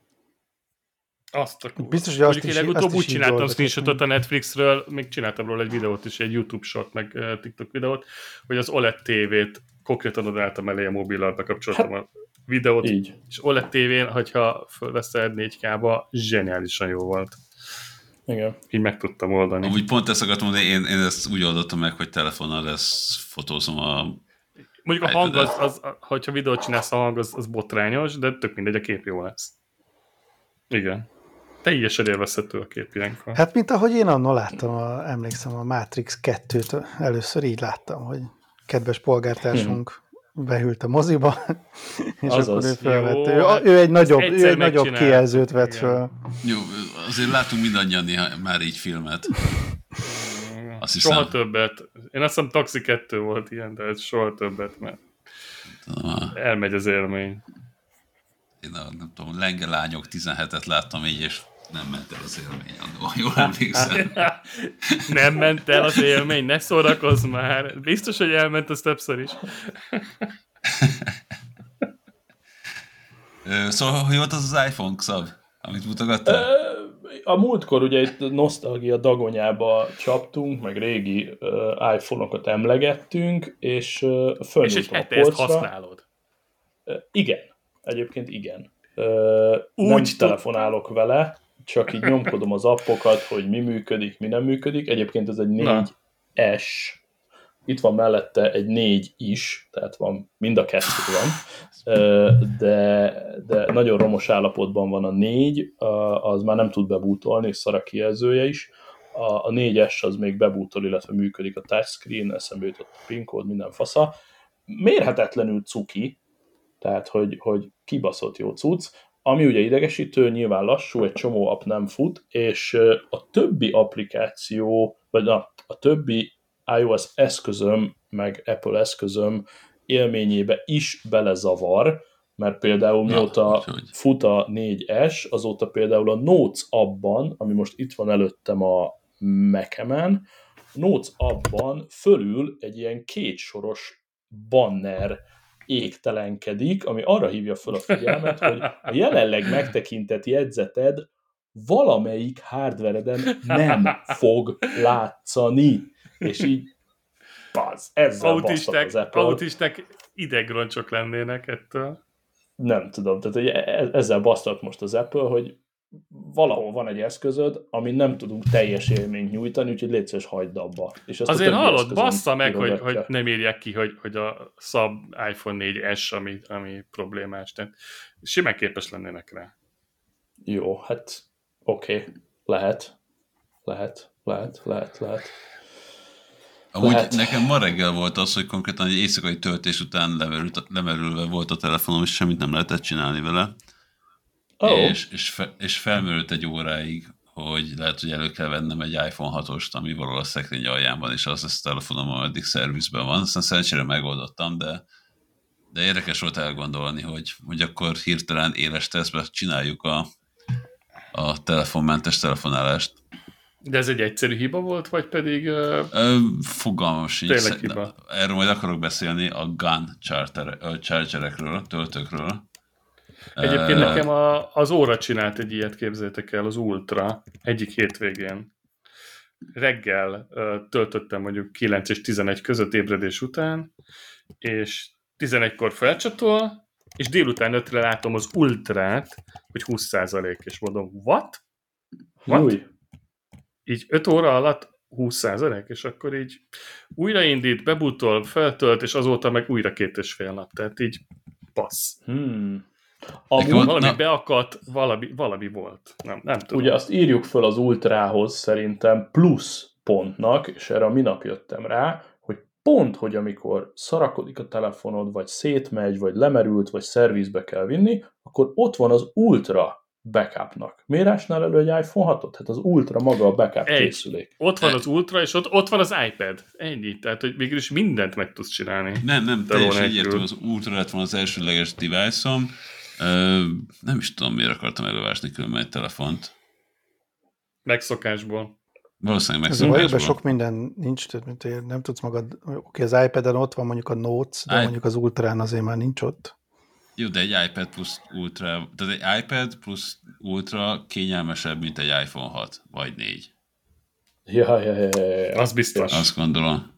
Azt a kurva. Biztos, hogy azt Mondjuk is, én legutóbb úgy csináltam screenshotot a Netflixről, még csináltam róla egy videót is, egy YouTube short, meg uh, TikTok videót, hogy az OLED TV-t konkrétan odaálltam elé a mobillal, bekapcsoltam hát, a videót, így. és OLED TV-n, hogyha fölveszed 4K-ba, zseniálisan jó volt. Igen. Így meg tudtam oldani. Amúgy pont ezt akartam mondani, én, én ezt úgy oldottam meg, hogy telefonnal ezt fotózom a Mondjuk a hang, az, az, hogyha videót csinálsz, a hang az, az botrányos, de tök mindegy, a kép jó lesz. Igen. Teljesen élvezhető a kép ilyenkor. Hát, mint ahogy én annól láttam, a, emlékszem, a Matrix 2-t először így láttam, hogy kedves polgártársunk hmm. behült a moziba, és Azaz. akkor ő felvett. Jó, ő, hát ő egy nagyobb, ő egy nagyobb kijelzőt vett fel. Jó, azért látunk mindannyian néha már így filmet. Azt hiszem. Soha többet. Én azt hiszem Taxi 2 volt ilyen, de ez soha többet, mert elmegy az élmény. Én a, nem tudom, lengelányok 17-et láttam így, és nem ment el az élmény, annól, jól emlékszem. nem ment el az élmény, ne szórakozz már. Biztos, hogy elment a többször is. szóval, hogy volt az az iPhone, Xav, amit mutogattál? A múltkor ugye egy nosztalgia dagonyába csaptunk, meg régi uh, iPhone-okat emlegettünk, és uh, És egy hete ezt használod? Uh, igen, egyébként igen. Uh, Úgy nem telefonálok vele, csak így nyomkodom az appokat, hogy mi működik, mi nem működik. Egyébként ez egy 4S, itt van mellette egy 4 is, tehát van, mind a kettő van, de, de nagyon romos állapotban van a 4, az már nem tud bebútolni, szar a kijelzője is. A, a 4S az még bebútol, illetve működik a touchscreen, eszembe jutott a PIN kód, minden fasza. Mérhetetlenül cuki, tehát hogy, hogy kibaszott jó cucc, ami ugye idegesítő, nyilván lassú, egy csomó app nem fut, és a többi applikáció, vagy na, a többi iOS eszközöm, meg Apple eszközöm élményébe is belezavar, mert például mióta Na, fut a 4S, azóta például a Notes abban, ami most itt van előttem a Mac-emen, Notes abban fölül egy ilyen kétsoros banner égtelenkedik, ami arra hívja fel a figyelmet, hogy a jelenleg megtekintett jegyzeted valamelyik hardvereden nem fog látszani. És így, baz, ezzel autisták, az Apple. Autisták idegroncsok lennének ettől. Nem tudom, tehát e- ezzel basztat most az Apple, hogy valahol van egy eszközöd, ami nem tudunk teljes élményt nyújtani, úgyhogy légy szíves, hagyd abba. És azt Azért hallod, bassza meg, hogy, hogy nem írják ki, hogy, hogy a szab iPhone 4S, ami, ami problémás. Tehát simán képes lennének rá. Jó, hát oké, okay. lehet, lehet, lehet, lehet, lehet. Amúgy lehet. nekem ma reggel volt az, hogy konkrétan egy éjszakai töltés után lemerült, lemerülve volt a telefonom, és semmit nem lehetett csinálni vele. Oh. És, és, fe, és felmerült egy óráig, hogy lehet, hogy elő kell vennem egy iPhone 6-ost, ami valahol a szekrény alján van, és az lesz a telefonom, ameddig szervizben van. Aztán szerencsére megoldottam, de, de érdekes volt elgondolni, hogy, hogy akkor hirtelen éles tesztbe csináljuk a, a telefonmentes telefonálást. De ez egy egyszerű hiba volt, vagy pedig... Uh, Fogalmam sincs. Tényleg hiba. Erről majd akarok beszélni a gun charter, chargerekről, töltőkről. Egyébként nekem a, az óra csinált egy ilyet, képzeljétek el, az Ultra, egyik hétvégén. Reggel uh, töltöttem mondjuk 9 és 11 között ébredés után, és 11-kor felcsatol, és délután 5-re látom az Ultrát, hogy 20% és mondom, what? What? Új így 5 óra alatt 20% és akkor így újraindít, bebutol, feltölt, és azóta meg újra két és fél nap. Tehát így passz. Hmm. Amúgy valami na... beakadt, valami, valami volt. Nem, nem tudom. Ugye azt írjuk föl az ultrához szerintem plusz pontnak, és erre a minap jöttem rá, hogy pont, hogy amikor szarakodik a telefonod, vagy szétmegy, vagy lemerült, vagy szervizbe kell vinni, akkor ott van az ultra backupnak. Miért ásnál elő egy iPhone 6-ot? Hát az Ultra maga a backup egy, készülék. Ott van az Ultra, és ott, ott van az iPad. Ennyi. Tehát, hogy mégis mindent meg tudsz csinálni. Nem, nem, teljesen egyértelmű. Az Ultra lett van az elsőleges device-om. Nem is tudom, miért akartam elővásni különben egy telefont. Megszokásból. Valószínűleg megszokásból. sok minden nincs, tehát mint nem tudsz magad, oké, az iPad-en ott van mondjuk a Notes, de I... mondjuk az Ultrán azért már nincs ott. Jó, de egy iPad plusz Ultra, tehát egy iPad plusz Ultra kényelmesebb, mint egy iPhone 6, vagy 4. Ja, ja, ja, ja. Az biztos. Azt gondolom.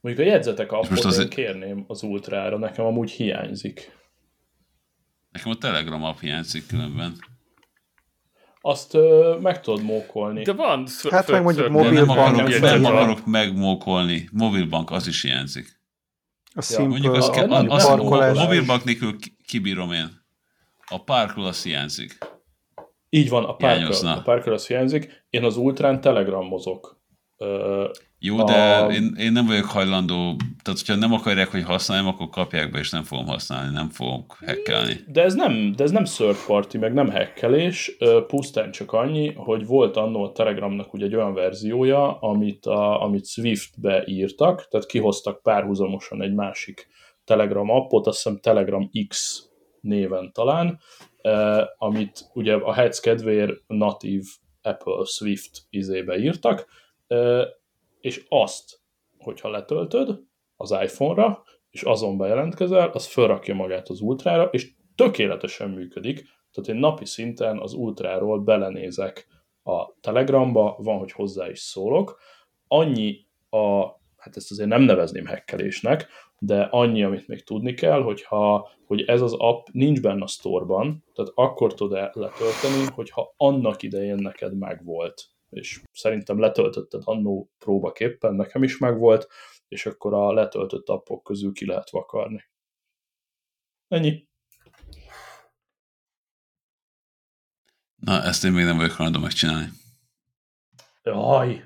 Mondjuk a jegyzetek appot az... én kérném az Ultrára, nekem amúgy hiányzik. Nekem a Telegram app hiányzik különben. Azt ö, meg tudod mókolni. De van. Hát meg mondjuk mobilbank. Nem akarok, nem akarok megmókolni. Mobilbank az is hiányzik. A simple, Mondjuk az, a, a, az, a mobilbank nélkül kibírom én. A parkol az hiányzik. Így van, a parkol, a parkol az hiányzik. Én az Ultrán Telegram mozog. Jó, a... de én, én nem vagyok hajlandó, tehát hogyha nem akarják, hogy használjam, akkor kapják be, és nem fogom használni, nem fogok hackelni. De ez nem, de ez nem third party, meg nem hackelés, pusztán csak annyi, hogy volt annó a Telegramnak ugye egy olyan verziója, amit, a, amit Swift-be írtak, tehát kihoztak párhuzamosan egy másik Telegram appot, azt hiszem Telegram X néven talán, amit ugye a Heads kedvéért natív Apple Swift izébe írtak, és azt, hogyha letöltöd az iPhone-ra, és azon bejelentkezel, az felrakja magát az Ultrára, és tökéletesen működik. Tehát én napi szinten az Ultráról belenézek a Telegramba, van, hogy hozzá is szólok. Annyi a, hát ezt azért nem nevezném hekkelésnek, de annyi, amit még tudni kell, hogyha, hogy ez az app nincs benne a sztorban, tehát akkor tud -e letölteni, hogyha annak idején neked megvolt és szerintem letöltötted annó próbaképpen, nekem is megvolt, és akkor a letöltött appok közül ki lehet vakarni. Ennyi. Na, ezt én még nem vagyok hajlandó megcsinálni. Jaj!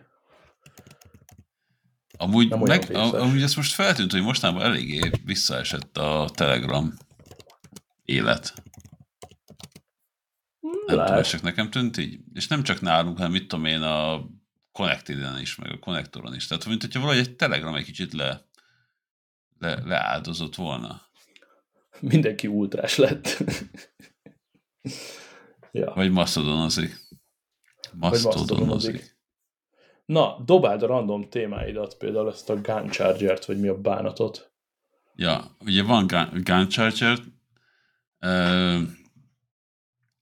Amúgy, meg, amúgy ezt most feltűnt, hogy mostanában eléggé visszaesett a Telegram élet. Nem tudom, csak nekem tűnt így. És nem csak nálunk, hanem mit tudom én a connected is, meg a konnektoron is. Tehát, mint hogyha valahogy egy Telegram egy kicsit le, le, leáldozott volna. Mindenki ultrás lett. ja. Vagy mastodonozik. Mastodonozik. Na, dobáld a random témáidat, például ezt a Gun Charger-t, vagy mi a bánatot. Ja, ugye van Gun, Gun Charger,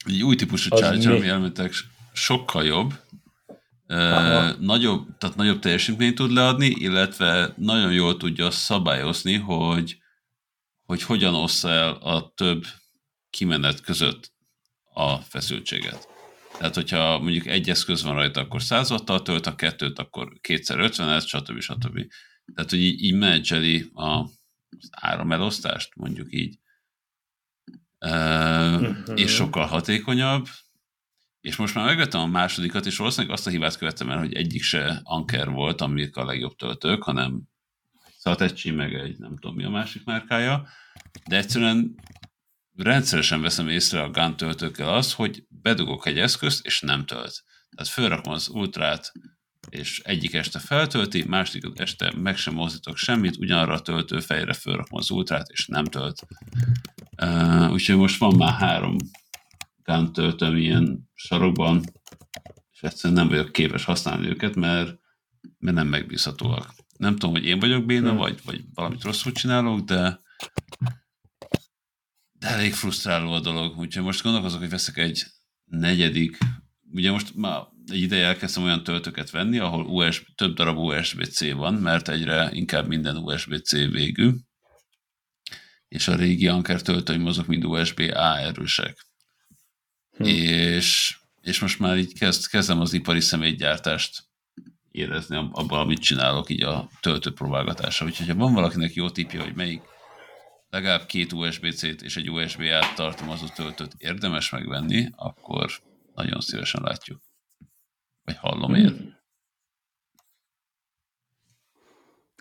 egy új típusú Charger, ami elméletileg sokkal jobb, Aha. nagyobb, tehát nagyobb teljesítményt tud leadni, illetve nagyon jól tudja szabályozni, hogy, hogy hogyan ossza el a több kimenet között a feszültséget. Tehát, hogyha mondjuk egy eszköz van rajta, akkor 100 wattal tölt, a kettőt, akkor kétszer 50 stb. stb. Tehát, hogy így, így menedzseli a áramelosztást, mondjuk így uh-huh. és sokkal hatékonyabb, és most már megvettem a másodikat, és valószínűleg azt a hibát követtem el, hogy egyik se Anker volt, amik a legjobb töltők, hanem Satechi, meg egy nem tudom mi a másik márkája, de egyszerűen rendszeresen veszem észre a GAN töltőkkel az, hogy bedugok egy eszközt, és nem tölt. Tehát felrakom az ultrát, és egyik este feltölti, másik este meg sem mozdítok semmit, ugyanarra a töltőfejre felrakom az ultrát, és nem tölt. Uh, úgyhogy most van már három GAN töltöm ilyen sarokban, és egyszerűen nem vagyok képes használni őket, mert, mert nem megbízhatóak. Nem tudom, hogy én vagyok béna, hmm. vagy, vagy valamit rosszul csinálok, de de elég frusztráló a dolog. Úgyhogy most gondolkozok, hogy veszek egy negyedik, ugye most már egy ideje elkezdtem olyan töltőket venni, ahol USB, több darab USB-C van, mert egyre inkább minden USB-C végű, és a régi Anker töltőim azok mind USB-A erősek. Hm. És, és most már így kezd, kezdem az ipari személygyártást érezni abban, amit csinálok így a töltő próbálgatásra. Úgyhogy ha van valakinek jó tipja, hogy melyik legalább két USB-C-t és egy USB-át tartalmazó töltőt érdemes megvenni, akkor nagyon szívesen látjuk. Vagy hallom én. Hmm.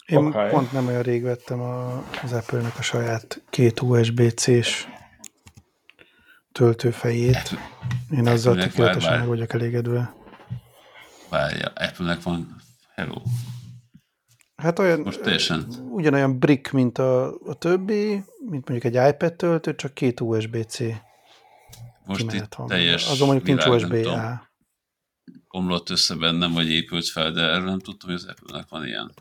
Én okay. pont nem olyan rég vettem a, az Apple-nek a saját két USB-C-s töltőfejét. Én azzal tökéletesen meg vagyok elégedve. Várja, Apple-nek van Hello. Hát olyan, Most teljesen... ugyanolyan brick, mint a, a többi, mint mondjuk egy iPad töltő, csak két USB-C. Most itt van. teljes Azon mondjuk nincs USB-A. Omlott össze bennem, vagy épült fel, de erről nem tudtam, hogy az Apple-nek van ilyen.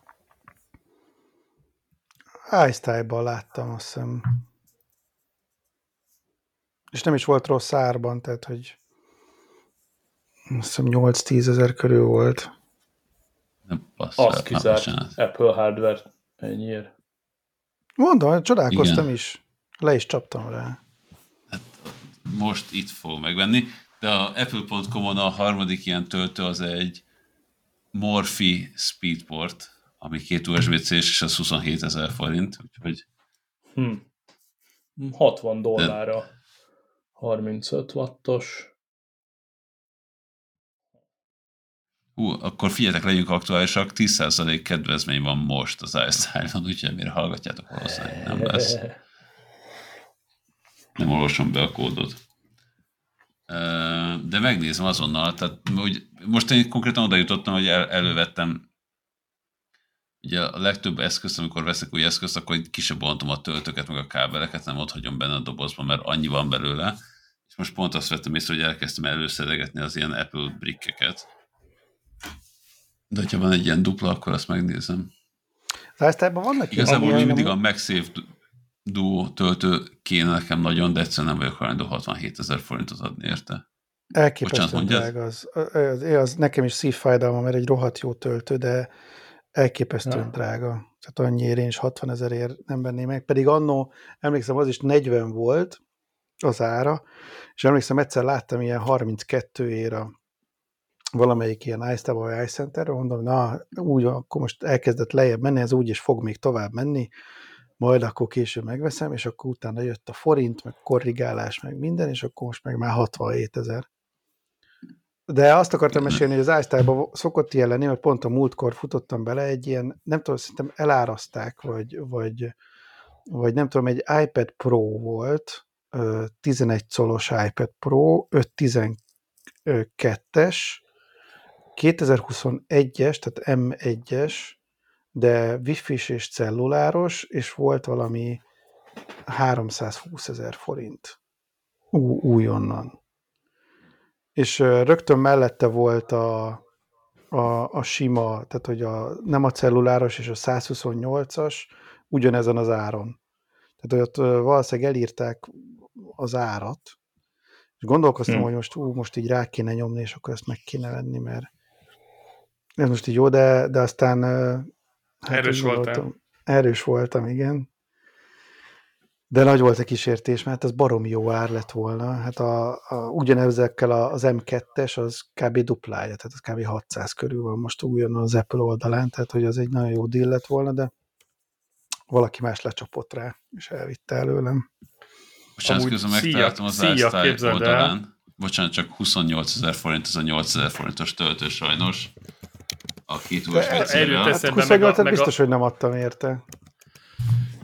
iStyle-ban láttam, azt hiszem. És nem is volt rossz árban, tehát, hogy azt hiszem 8-10 ezer körül volt. Nem Azt kizárt Apple hardware ennyiért. Mondom, csodálkoztam Igen. is. Le is csaptam rá. Hát most itt fog megvenni, de a Apple.com-on a harmadik ilyen töltő az egy Morphy Speedport, ami két USB-C és az 27 ezer forint, úgyhogy... Hm. 60 dollárra. De... 35 wattos. Hú, akkor figyeljetek, legyünk aktuálisak, 10% kedvezmény van most az iStyle-on, úgyhogy mire hallgatjátok, valószínűleg nem lesz. Nem olvasom be a kódot. De megnézem azonnal, tehát hogy most én konkrétan oda jutottam, hogy el, elővettem ugye a legtöbb eszközt, amikor veszek új eszközt, akkor kisebb bontom a töltőket, meg a kábeleket, nem ott hagyom benne a dobozban, mert annyi van belőle. És most pont azt vettem észre, hogy elkezdtem előszedegetni az ilyen Apple brickeket de ha van egy ilyen dupla, akkor azt megnézem. Lifestyle-ban vannak Igazából még mindig a MagSafe Duo töltő kéne nekem nagyon, de egyszerűen nem vagyok hajlandó 67 ezer forintot adni érte. Elképesztően drága az, az, az. Nekem is szívfájdalma, mert egy rohadt jó töltő, de elképesztően ja. drága. Tehát annyiért én is 60 ezerért nem venném meg. Pedig annó, emlékszem, az is 40 volt az ára, és emlékszem, egyszer láttam ilyen 32 ér a valamelyik ilyen iStable vagy iCenter, mondom, na, úgy, akkor most elkezdett lejjebb menni, ez úgy is fog még tovább menni, majd akkor később megveszem, és akkor utána jött a forint, meg korrigálás, meg minden, és akkor most meg már 67 ezer. De azt akartam mesélni, hogy az iStyle-ban szokott ilyen lenni, mert pont a múltkor futottam bele egy ilyen, nem tudom, szerintem eláraszták, vagy, vagy, vagy nem tudom, egy iPad Pro volt, 11 colos iPad Pro, 512-es, 2021-es, tehát M1-es, de wifi és celluláros, és volt valami 320 ezer forint Ú, újonnan. És rögtön mellette volt a, a, a sima, tehát hogy a, nem a celluláros és a 128-as ugyanezen az áron. Tehát ott valószínűleg elírták az árat, és gondolkoztam, hmm. hogy most, ú, most így rá kéne nyomni, és akkor ezt meg kéne venni, mert ez most így jó, de, de aztán... Hát erős voltam. Erős voltam, igen. De nagy volt a kísértés, mert ez baromi jó ár lett volna. Hát a, a, ugyanezekkel az M2-es, az kb. duplája, tehát az kb. 600 körül van most újon az Apple oldalán, tehát hogy az egy nagyon jó deal lett volna, de valaki más lecsapott rá, és elvitte előlem. Bocsánat, közben megtaláltam az iStyle oldalán. El. Bocsánat, csak 28 ezer forint, az a 8 ezer forintos töltő sajnos a két USB célra. Hát, meg a, biztos, a... hogy nem adtam érte.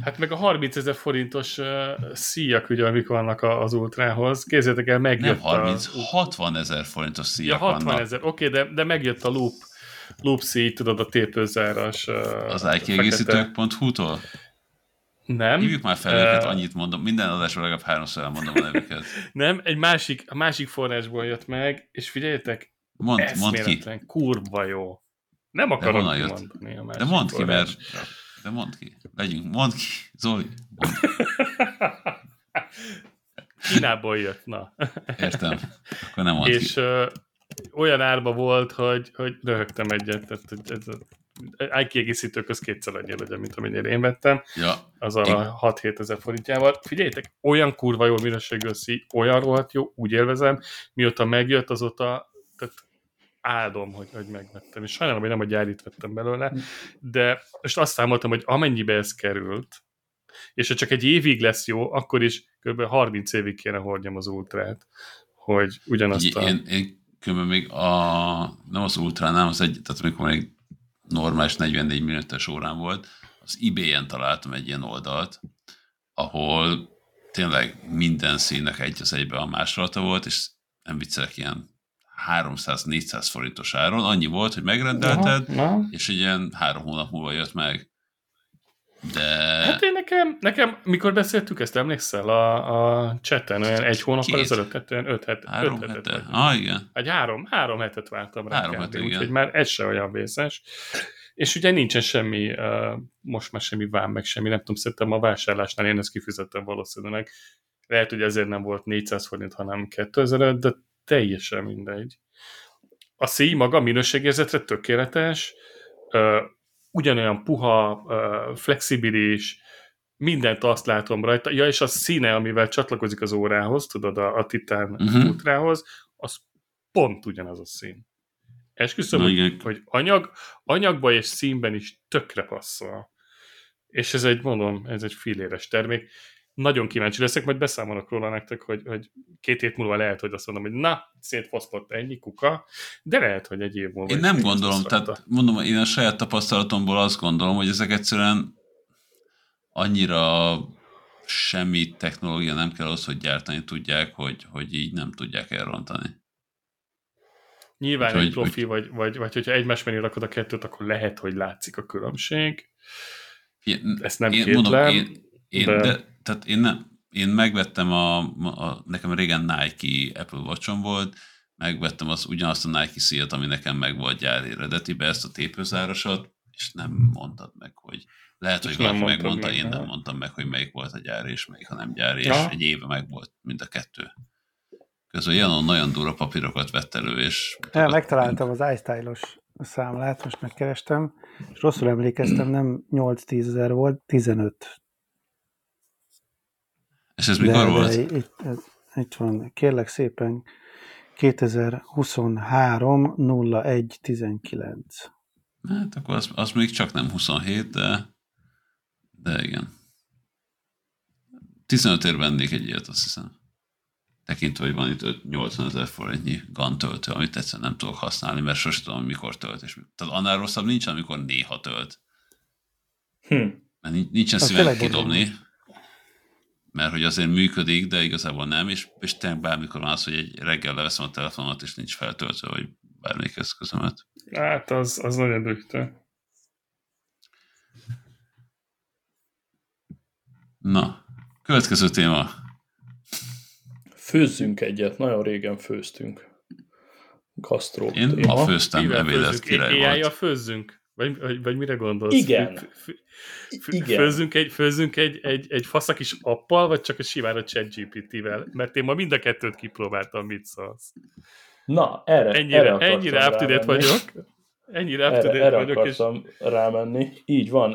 Hát meg a 30 ezer forintos uh, szíjak, ugye, amik vannak az ultrához. Képzeljétek el, megjött Nem 30, a... 60 ezer forintos szíjak ja, 60 ezer, oké, okay, de, de megjött a loop, loop szíj, tudod, a tépőzáras. Uh, az ikiegészítők.hu-tól? Nem. Hívjuk már fel őket, uh, annyit mondom. Minden adásban legalább háromszor elmondom a nevüket. Nem, egy másik, a másik forrásból jött meg, és figyeljetek, mond, mond ki. kurva jó. Nem akarom de kimondani a De mondd ki, mert... De mondd ki. Legyünk. Mondd ki. Zoli. Mondd. Kínából jött, na. Értem. Akkor nem mondd És ki. Uh, olyan árba volt, hogy, hogy röhögtem egyet. Tehát ez a kiegészítők az kétszer annyi legyen, mint amennyire én vettem. Ja. Az a 6-7 ezer forintjával. Figyeljétek, olyan kurva jó minőségű szí, olyan rohadt jó, úgy élvezem, mióta megjött, azóta tehát áldom, hogy, hogy megvettem. És sajnálom, hogy nem a gyárit vettem belőle, hm. de most azt számoltam, hogy amennyibe ez került, és ha csak egy évig lesz jó, akkor is kb. 30 évig kéne hordjam az ultrát, hogy ugyanazt a... Én, én kb. még a, nem az ultra, nem az egy, tehát amikor még normális 44 minutos órán volt, az eBay-en találtam egy ilyen oldalt, ahol tényleg minden színnek egy az egybe a másolata volt, és nem viccelek, ilyen 300-400 forintos áron, annyi volt, hogy megrendelted, Aha, na. és egy ilyen három hónap múlva jött meg. De... Hát én nekem, nekem, mikor beszéltük ezt, emlékszel a, a chatten, olyan egy hónappal ezelőtt, tehát olyan öt, het, három öt hetet. Hete. Ah, igen. Egy három, három hetet vártam rá. Három hetet, úgyhogy már ez se olyan vészes. És ugye nincsen semmi, uh, most már semmi vám, meg semmi, nem tudom, szerintem a vásárlásnál én ezt kifizettem valószínűleg. Lehet, hogy ezért nem volt 400 forint, hanem 2000, de teljesen mindegy. A szíj maga minőségérzetre tökéletes, ugyanolyan puha, uh, flexibilis, mindent azt látom rajta. Ja, és a színe, amivel csatlakozik az órához, tudod, a, a Titán uh-huh. ultrához, az pont ugyanaz a szín. Esküszöm, hogy, hogy anyag, anyagba és színben is tökre passzol. És ez egy, mondom, ez egy filéres termék. Nagyon kíváncsi leszek, majd beszámolok róla nektek, hogy, hogy két hét múlva lehet, hogy azt mondom, hogy na, szétfosztott ennyi kuka, de lehet, hogy egy év múlva. Én nem gondolom, tehát mondom, én a saját tapasztalatomból azt gondolom, hogy ezek egyszerűen annyira semmi technológia nem kell ahhoz, hogy gyártani tudják, hogy, hogy így nem tudják elrontani. Nyilván hogy, egy profi, hogy, vagy, vagy, vagy hogyha egymás mellé rakod a kettőt, akkor lehet, hogy látszik a különbség. Én, Ezt nem én, kétlem. Mondom, én, én, de... de... tehát én, nem, én megvettem a, a, nekem régen Nike Apple watch volt, megvettem az, ugyanazt a Nike szíjat, ami nekem meg volt gyári eredetibe, ezt a tépőzárasat, és nem mondtad meg, hogy lehet, hogy valaki megmondta, meg, én nem mondtam meg, hogy melyik volt a gyári, és melyik a nem gyári, ja. és egy éve meg volt mind a kettő. Közben Janon nagyon durva papírokat vett elő, és... Ja, megtaláltam az iStyle-os számlát, most megkerestem, és rosszul emlékeztem, nem 8-10 ezer volt, 15. És ez mikor de, volt? De itt, ez, itt van, kérlek szépen, 2023 01 19. Hát akkor az, az még csak nem 27, de, de igen. 15 ér vennék egy ilyet, azt hiszem tekintve, hogy van itt 80 ezer forintnyi GAN töltő, amit egyszerűen nem tudok használni, mert sosem tudom, mikor tölt. És, tehát annál rosszabb nincs, amikor néha tölt. Hm. Mert nincsen szívem kidobni, mert hogy azért működik, de igazából nem, és, és tényleg bármikor van az, hogy egy reggel leveszem a telefonot, és nincs feltöltve, vagy bármelyik eszközömet. Hát az, az nagyon dühtő. Na, következő téma. Főzzünk egyet, nagyon régen főztünk. Gasztró Én téma. ma főztem ebédet, király volt. főzzünk? Vagy, vagy, vagy mire gondolsz? Igen. Fő, Igen. Főzzünk, egy, főzzünk egy, egy, egy faszak is appal, vagy csak a simán a chat GPT-vel? Mert én ma mind a kettőt kipróbáltam, mit szólsz. Na, erre Ennyire, erre ennyire up vagyok. Ennyire up erre, erre vagyok. akartam és... rámenni. Így van.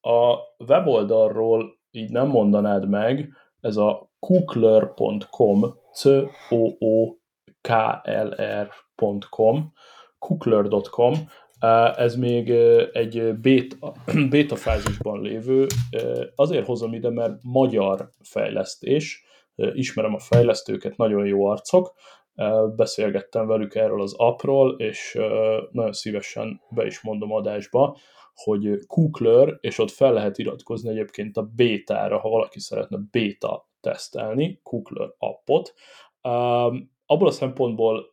A weboldalról így nem mondanád meg, ez a kukler.com, c o o k l r.com, kukler.com, ez még egy beta, beta fázisban lévő, azért hozom ide, mert magyar fejlesztés, ismerem a fejlesztőket, nagyon jó arcok, beszélgettem velük erről az appról, és nagyon szívesen be is mondom adásba, hogy Kukler, és ott fel lehet iratkozni egyébként a bétára, ha valaki szeretne béta tesztelni, Kukler appot. Abból a szempontból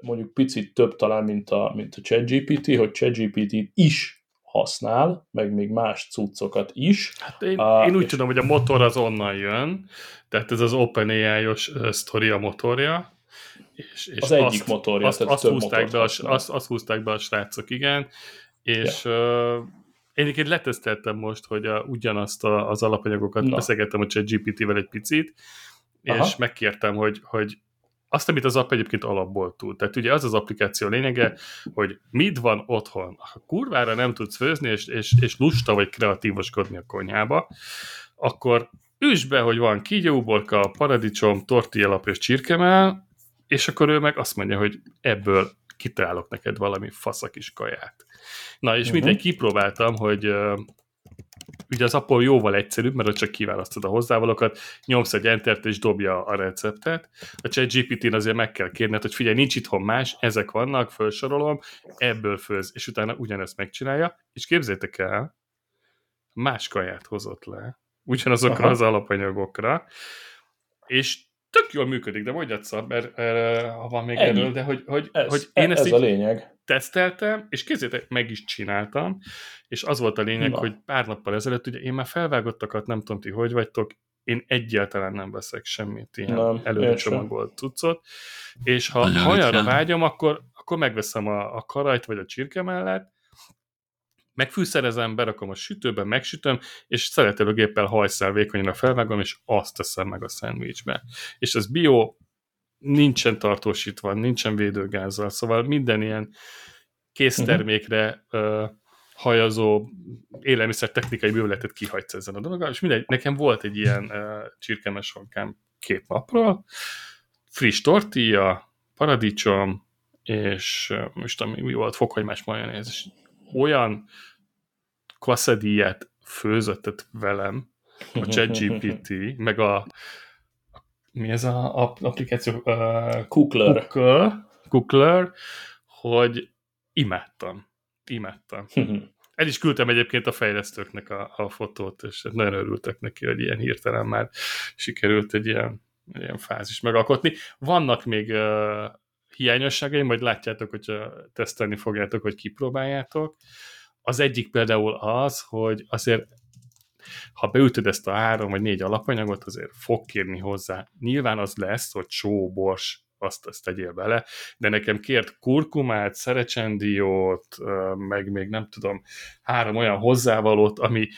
mondjuk picit több talán, mint a, mint a ChatGPT, hogy ChatGPT is használ, meg még más cuccokat is. Hát én, uh, én úgy tudom, hogy a motor az onnan jön, tehát ez az OpenAI-os sztori a motorja, és, és az egyik motorja, azt, azt, húzták be a, azt, azt húzták be a srácok, igen, és ja. uh, én egyébként leteszteltem most, hogy a, ugyanazt a, az alapanyagokat Na. beszélgettem a ChatGPT-vel egy picit, Aha. és megkértem, hogy, hogy azt, amit az app egyébként alapból tud. Tehát ugye az az applikáció lényege, hogy mit van otthon. Ha kurvára nem tudsz főzni, és, és, és lusta vagy kreatívoskodni a konyhába, akkor üsd be, hogy van kígyóborka, paradicsom, tortillalap és csirkemel, és akkor ő meg azt mondja, hogy ebből kitalálok neked valami faszakis kaját. Na, és uh-huh. mindegy, kipróbáltam, hogy ugye az Apple jóval egyszerűbb, mert ott csak kiválasztod a hozzávalókat, nyomsz egy entert és dobja a receptet. A chat GPT-n azért meg kell kérned, hogy figyelj, nincs itthon más, ezek vannak, felsorolom, ebből főz, és utána ugyanezt megcsinálja, és képzétek el, más kaját hozott le, ugyanazokra Aha. az alapanyagokra, és tök jól működik, de mondjad szab, mert, mert ha van még Ennyi. erről, de hogy, hogy, ez, hogy én ezt ez a lényeg. teszteltem, és kézzétek, meg is csináltam, és az volt a lényeg, Na. hogy pár nappal ezelőtt, ugye én már felvágottakat, nem tudom ti, hogy vagytok, én egyáltalán nem veszek semmit ilyen előre csomagolt cuccot, és ha, ha olyanra vágyom, akkor, akkor megveszem a, a karajt vagy a csirke mellett, megfűszerezem, berakom a sütőbe, megsütöm, és szeretelőgéppel hajszál vékonyra felvágom, és azt teszem meg a szendvicsbe. És ez bio, nincsen tartósítva, nincsen védőgázzal, szóval minden ilyen késztermékre uh, hajazó élelmiszer technikai bővületet kihagysz ezen a dologgal, és mindegy, nekem volt egy ilyen uh, csirkemes két napról, friss tortilla, paradicsom, és uh, most mi volt, fokhagymás majonéz, és olyan quesadillát főzöttet velem, a ChatGPT, meg a mi ez a, applikáció? Uh, Cookler. Cookler, Cookler, hogy imádtam. Imádtam. El is küldtem egyébként a fejlesztőknek a, a fotót, és nagyon örültek neki, hogy ilyen hirtelen már sikerült egy ilyen, egy ilyen fázis megalkotni. Vannak még uh, hiányosságaim, majd látjátok, hogyha tesztelni fogjátok, hogy kipróbáljátok. Az egyik például az, hogy azért ha beütöd ezt a három vagy négy alapanyagot, azért fog kérni hozzá. Nyilván az lesz, hogy só, bors, azt, azt tegyél bele, de nekem kért kurkumát, szerecsendiót, meg még nem tudom, három olyan hozzávalót, ami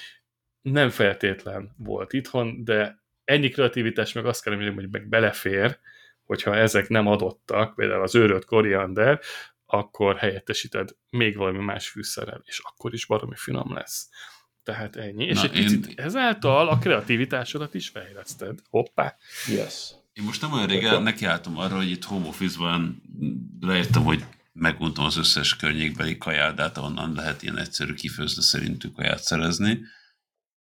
nem feltétlen volt itthon, de ennyi kreativitás meg azt kell mondjam, hogy meg belefér, hogyha ezek nem adottak, például az őrölt koriander, akkor helyettesíted még valami más fűszerrel, és akkor is baromi finom lesz. Tehát ennyi. Na, és egy én... picit ezáltal a kreativitásodat is fejleszted. Hoppá! Yes. Én most nem olyan régen nekiálltam arra, hogy itt home office-ban rájöttem, hogy megmondtam az összes környékbeli kajádát, ahonnan lehet ilyen egyszerű kifőzde szerintük kaját szerezni,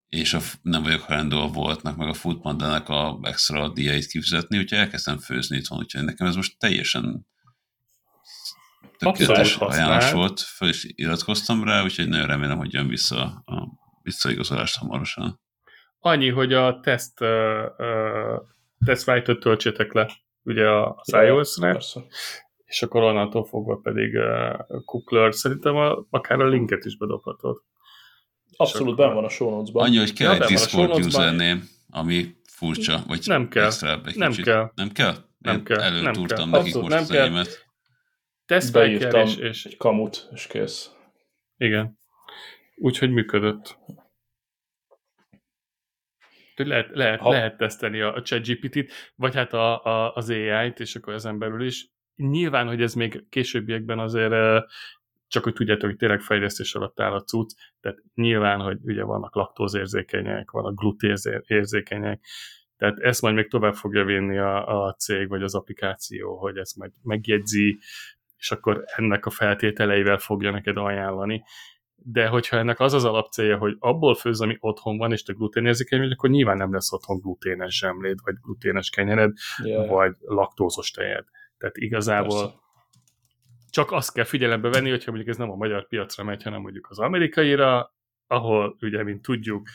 és a, nem vagyok hajlandó a Voltnak, meg a Foodpanda-nak a extra díjait kifizetni, úgyhogy elkezdtem főzni itthon, úgyhogy nekem ez most teljesen tökéletes ajánlás volt, föl is iratkoztam rá, úgyhogy nagyon remélem, hogy jön vissza a visszaigazolást hamarosan. Annyi, hogy a teszt uh, uh, tesztfájtot töltsétek le ugye a iOS-re, és akkor onnantól fogva pedig uh, Cookler szerintem a, akár a linket is bedobhatod. Abszolút benn van a show notes-ban. Annyi, hogy kell ja, egy Discord username, ami furcsa, vagy nem kell. extra egy nem kicsit. kell. Nem kell? Nem Én kell. Előtúrtam nekik most nem az kell. enyémet. Beírtam és, és... egy kamut, és kész. Igen. Úgyhogy működött. Lehet, lehet, ha. lehet tesztelni a, a ChatGPT-t, vagy hát a, a, az AI-t, és akkor ezen belül is. Nyilván, hogy ez még későbbiekben azért csak hogy tudjátok, hogy tényleg fejlesztés alatt áll a cucc, tehát nyilván, hogy ugye vannak laktózérzékenyek, vannak glutézérzékenyek, tehát ezt majd még tovább fogja vinni a, a cég vagy az applikáció, hogy ezt majd megjegyzi, és akkor ennek a feltételeivel fogja neked ajánlani de hogyha ennek az az alapcélja, hogy abból főz, ami otthon van, és te gluténérzékeny vagy, akkor nyilván nem lesz otthon gluténes zsemléd, vagy gluténes kenyered, yeah. vagy laktózos tejed. Tehát igazából Persze. csak azt kell figyelembe venni, hogyha mondjuk ez nem a magyar piacra megy, hanem mondjuk az amerikaira, ahol ugye, mint tudjuk,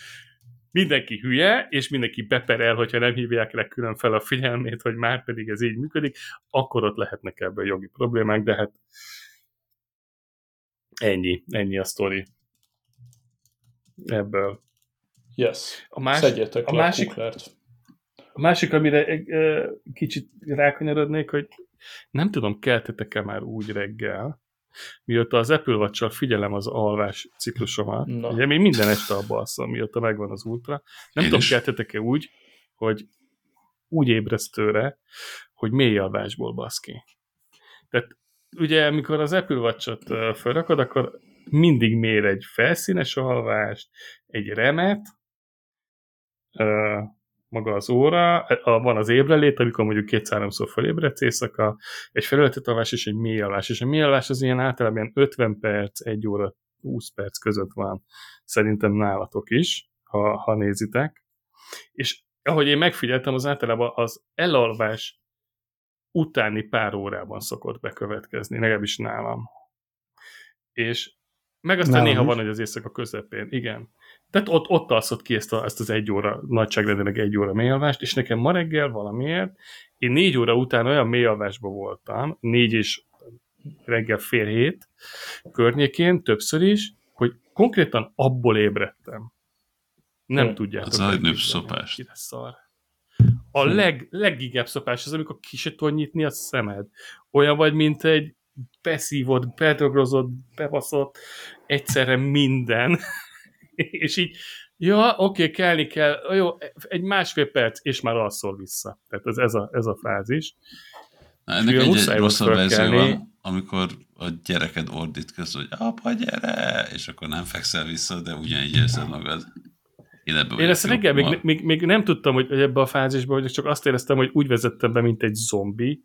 mindenki hülye, és mindenki beperel, hogyha nem hívják le külön fel a figyelmét, hogy már pedig ez így működik, akkor ott lehetnek ebből jogi problémák, de hát Ennyi, ennyi a sztori. Ebből. Yes, a más, Szedjetek a másik, a, a másik, amire egy, kicsit rákanyarodnék, hogy nem tudom, keltetek-e már úgy reggel, mióta az Apple watch figyelem az alvás ciklusomat, Na. ugye még minden este abba alszom, mióta megvan az ultra, nem Én tudom, keltetek-e úgy, hogy úgy ébresztőre, hogy mély alvásból baszki. Tehát ugye amikor az Apple Watch-ot felrakod, akkor mindig mér egy felszínes alvást, egy remet, maga az óra, van az ébrelét, amikor mondjuk két-háromszor felébredsz éjszaka, egy felületet alvás és egy mély alvás, és a mély alvás az ilyen általában 50 perc, 1 óra, 20 perc között van, szerintem nálatok is, ha, ha nézitek. És ahogy én megfigyeltem, az általában az elalvás utáni pár órában szokott bekövetkezni, legalábbis nálam. És meg aztán nálam néha is. van, hogy az éjszaka közepén, igen. Tehát ott, ott alszott ki ezt, a, ezt az egy óra, nagyságrendileg egy óra mélyalvást, és nekem ma reggel valamiért, én négy óra után olyan mélyalvásban voltam, négy és reggel fél hét környékén, többször is, hogy konkrétan abból ébredtem. Nem hmm. tudjátok. Az a legnagyobb szopás. szar. A hmm. leg, legigebb szopás az, amikor ki se tudod nyitni a szemed. Olyan vagy, mint egy beszívott, bedrogrozott, bebaszott, egyszerre minden. És így, ja, oké, okay, kelni kell, jó, egy másfél perc, és már alszol vissza. Tehát ez, ez, a, ez a fázis. Na, ennek egy, egy rosszabb verzió van, amikor a gyereked ordít közül, hogy apa, gyere! És akkor nem fekszel vissza, de ugyanígy érzed magad. Én, Én ezt reggel még, még, még, nem tudtam, hogy ebbe a fázisba, hogy csak azt éreztem, hogy úgy vezettem be, mint egy zombi,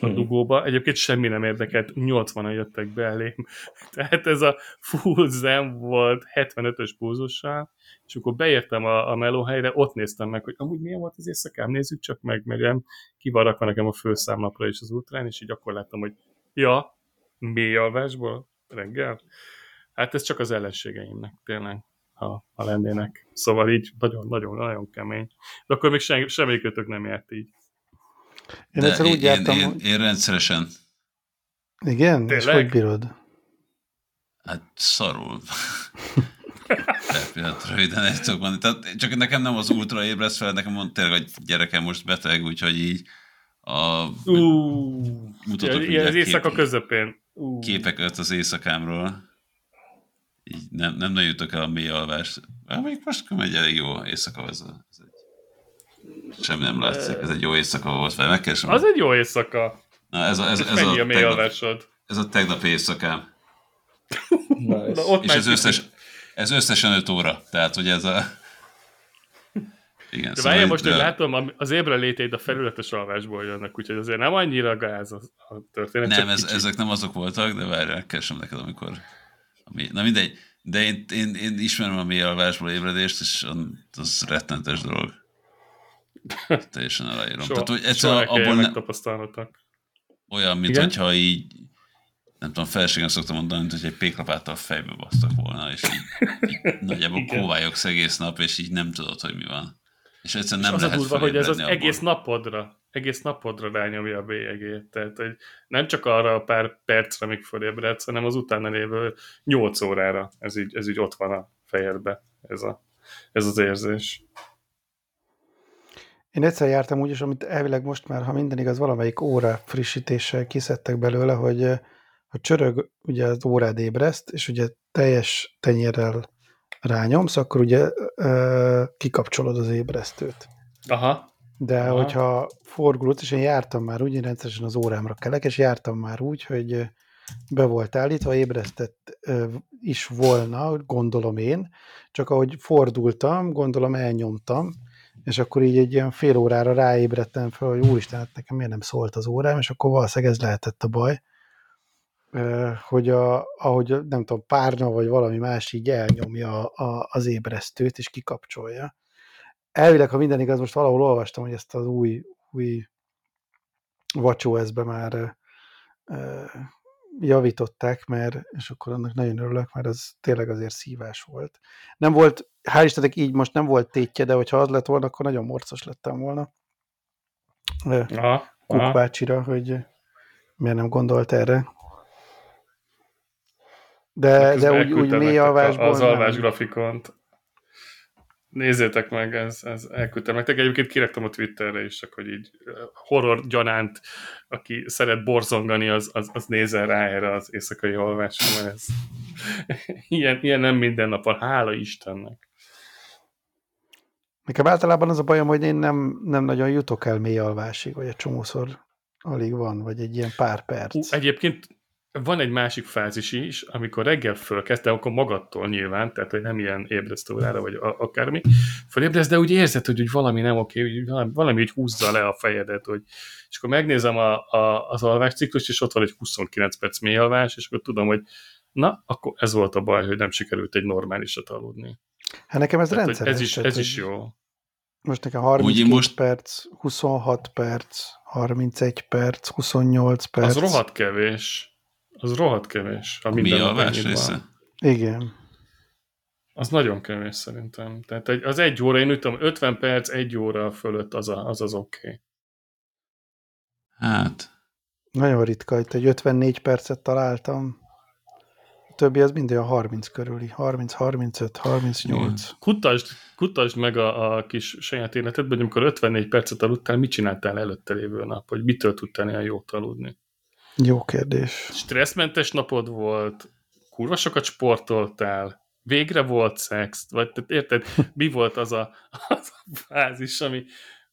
a hmm. dugóba. Egyébként semmi nem érdekelt, 80-an jöttek be elém. Tehát ez a full zen volt 75-ös pulzussal, és amikor beértem a, a melóhelyre, ott néztem meg, hogy amúgy milyen volt az éjszakám, nézzük csak meg, mert nem kivarakva nekem a főszámlapra is az útrán, és így akkor láttam, hogy ja, mély alvásból reggel. Hát ez csak az ellenségeimnek, tényleg, ha, ha lennének. Szóval így nagyon-nagyon-nagyon kemény. De akkor még sem, semmelyikőtök nem járt így. Én De egyszer úgy én, jártam, én, én, én rendszeresen. Igen? Tényleg? És hogy bírod? Hát szarul. Tehát röviden egy tudok mondani. Tehát csak nekem nem az ultra ébreszt fel, nekem mond, tényleg, hogy gyerekem most beteg, úgyhogy így a... Uh, mutatok ilyen az éjszaka kép, közepén. Uh. Képeket az éjszakámról. Így nem, nem nagyon jutok el a mély alvást. Még most egy elég jó éjszaka az, az egy Semmi nem látszik, ez egy jó éjszaka volt fel. Megkeresem. Az egy jó éjszaka. Na, ez a, ez, ez, a, a tegnap, ez a tegnap éjszakám. nice. Na, ott És ez, összes, ez összesen 5 óra. Tehát, hogy ez a... Igen, de szóval most, de... hogy látom, az ébreléteid a felületes alvásból jönnek, úgyhogy azért nem annyira gáz a, a történet. Nem, ez, ezek nem azok voltak, de várjál, keresem neked, amikor... Ami, na mindegy, de én, én, én ismerem a mély alvásból ébredést, és az rettentes dolog. Teljesen aláírom. Soha, Tehát, hogy egyszerűen abból ne... Olyan, mint Igen? hogyha így nem tudom, felségem szoktam mondani, mint hogy egy péklapáttal fejbe basztak volna, és így, így nagyjából kóvályogsz egész nap, és így nem tudod, hogy mi van. És egyszerűen nem és az lehet a durva, hogy ez az abból. egész napodra, egész napodra rányomja a bélyegét. Tehát, hogy nem csak arra a pár percre, amíg fölébredsz, hanem az utána lévő nyolc órára ez így, ez így ott van a fejedbe, ez, a, ez az érzés. Én egyszer jártam úgy is, amit elvileg most már, ha minden igaz, valamelyik óra frissítéssel kiszedtek belőle, hogy a csörög ugye az órád ébreszt, és ugye teljes tenyérrel rányomsz, akkor ugye ö, kikapcsolod az ébresztőt. Aha. De Aha. hogyha forgulott, és én jártam már úgy, én rendszeresen az órámra kelek, és jártam már úgy, hogy be volt állítva, ébresztett is volna, gondolom én, csak ahogy fordultam, gondolom elnyomtam, és akkor így egy ilyen fél órára ráébredtem fel, hogy úristen, hát nekem miért nem szólt az órám, és akkor valószínűleg ez lehetett a baj, hogy a, ahogy nem tudom, párna vagy valami más így elnyomja a, az ébresztőt, és kikapcsolja. Elvileg, ha minden igaz, most valahol olvastam, hogy ezt az új, új WatchOS-be már javították, mert, és akkor annak nagyon örülök, mert az tényleg azért szívás volt. Nem volt, hál' Istennek így most nem volt tétje, de hogyha az lett volna, akkor nagyon morcos lettem volna. Kuk bácsira, hogy miért nem gondolt erre. De, de úgy, úgy mély alvásból Az alvás grafikont. Nézzétek meg, ez, ez elküldtem nektek. Egyébként kiraktam a Twitterre is, csak hogy így horror gyanánt, aki szeret borzongani, az, az, az nézzen rá erre az éjszakai alvásra, mert ez ilyen, ilyen nem minden nap van, hála Istennek. Nekem általában az a bajom, hogy én nem, nem nagyon jutok el mély alvásig, vagy egy csomószor alig van, vagy egy ilyen pár perc. Uh, egyébként van egy másik fázis is, amikor reggel fölkezd, de akkor magadtól nyilván, tehát hogy nem ilyen ébresztő órára, vagy akármi, fölébresz, de úgy érzed, hogy úgy valami nem oké, hogy valami, valami úgy húzza le a fejedet, hogy, és akkor megnézem a, a, az alvásciklus, és ott van egy 29 perc mély alvás, és akkor tudom, hogy na, akkor ez volt a baj, hogy nem sikerült egy normálisat aludni. Hát nekem ez tehát, rendszeres. Ez is, ez is jó. Most nekem 32 most... perc, 26 perc, 31 perc, 28 perc. Az rohadt kevés. Az rohadt kevés. A, mi a része? Igen. Az nagyon kevés szerintem. Tehát az egy óra, én úgy tudom, 50 perc, egy óra fölött az a, az, az oké. Okay. Hát. Nagyon ritka, itt egy 54 percet találtam. A többi az mind olyan 30 körüli. 30, 35, 38. Kutasd, kutasd meg a, a kis saját életedben, hogy amikor 54 percet aludtál, mit csináltál előtte lévő nap? Hogy mitől tudtál ilyen jót aludni? Jó kérdés. Stresszmentes napod volt, kurva sokat sportoltál, végre volt szex, vagy tehát érted, mi volt az a, az a fázis, ami,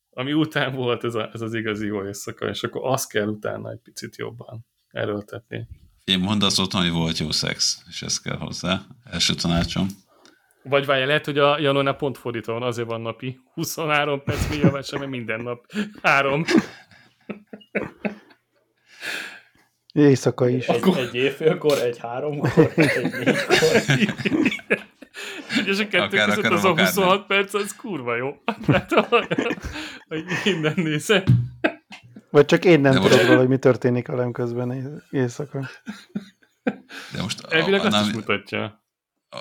ami után volt ez, a, ez az igazi jó éjszaka, és akkor azt kell utána egy picit jobban erőltetni. Én mondasz otthon, hogy volt jó szex, és ez kell hozzá. Első tanácsom. Vagy várja, lehet, hogy a Janónál pont fordítva van, azért van napi 23 perc mi javát sem, minden nap három. Éjszaka is. Egy, akkor... egy évfélkor, egy háromkor, egy négykor. És a kettő akár, között az a 26 nem. perc, az kurva jó. Tehát, hogy minden nézem. Vagy csak én nem tudom róla, hogy mi történik velem közben éjszaka. De most Elvileg a, a, azt nem... is mutatja. A,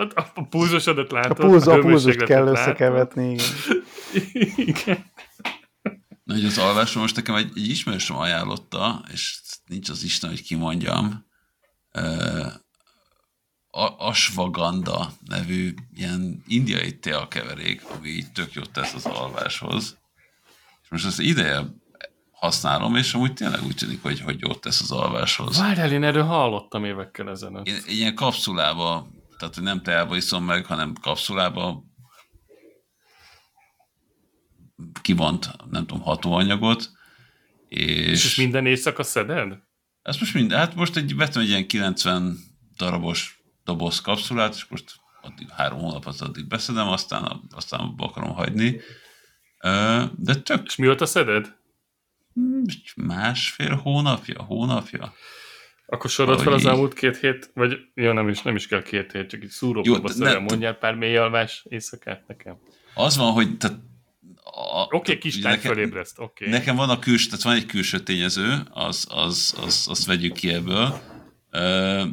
a, a pulzusodat látod. A, pulz, a, a pulzust kell összekevetni. Igen. igen. Na, hogy az alvásról most nekem egy, egy ismerősöm ajánlotta, és nincs az Isten, hogy kimondjam, uh, Asvaganda nevű ilyen indiai teakeverék, ami így tök jót tesz az alváshoz. És most ezt ideje használom, és amúgy tényleg úgy tűnik, hogy, hogy jót tesz az alváshoz. Várjál, én erről hallottam évekkel ezelőtt. Én, ilyen kapszulába, tehát nem teába iszom meg, hanem kapszulába kivont, nem tudom, hatóanyagot. És, és minden éjszaka szeded? Ez most mind, hát most egy, vettem egy ilyen 90 darabos doboz kapszulát, és most addig három hónapot addig beszedem, aztán, aztán abba akarom hagyni. De tök... És mióta szeded? Másfél hónapja, hónapja. Akkor sorod fel az elmúlt két hét, vagy jó, nem is, nem is kell két hét, csak így szúrópróba szerűen mondjál pár mély alvás éjszakát nekem. Az van, hogy tehát Oké, okay, kis táj fölébreszt, oké. Okay. Nekem van a külső, tehát van egy külső tényező, az, az, az, azt vegyük ki ebből,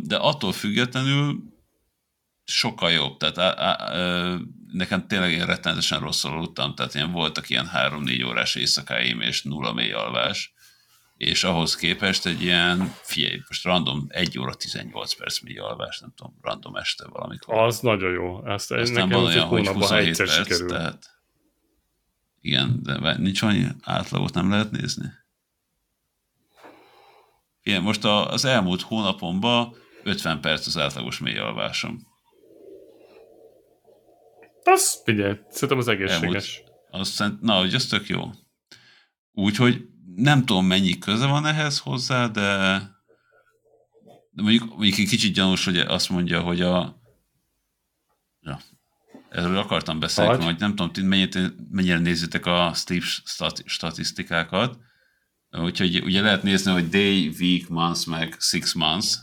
de attól függetlenül sokkal jobb. Tehát á, á, nekem tényleg én rettenetesen rosszul aludtam, tehát ilyen voltak ilyen 3-4 órás éjszakáim és nulla mély alvás, és ahhoz képest egy ilyen, figyelj, most random 1 óra 18 perc mély alvás, nem tudom, random este valamikor. Az nagyon jó. Ezt Aztán van olyan, hogy 27 perc, sikerül. tehát igen, de nincs annyi átlagot nem lehet nézni. Igen, most a, az elmúlt hónapomban 50 perc az átlagos mély alvásom. Az, figyelj, szerintem az egészséges. Elmúlt, az, na, hogy ez tök jó. Úgyhogy nem tudom, mennyi köze van ehhez hozzá, de, de mondjuk, mondjuk egy kicsit gyanús, hogy azt mondja, hogy a erről akartam beszélni, hogy? nem tudom, mennyire, mennyire nézitek a sleep statisztikákat, úgyhogy ugye lehet nézni, hogy day, week, months, meg six months,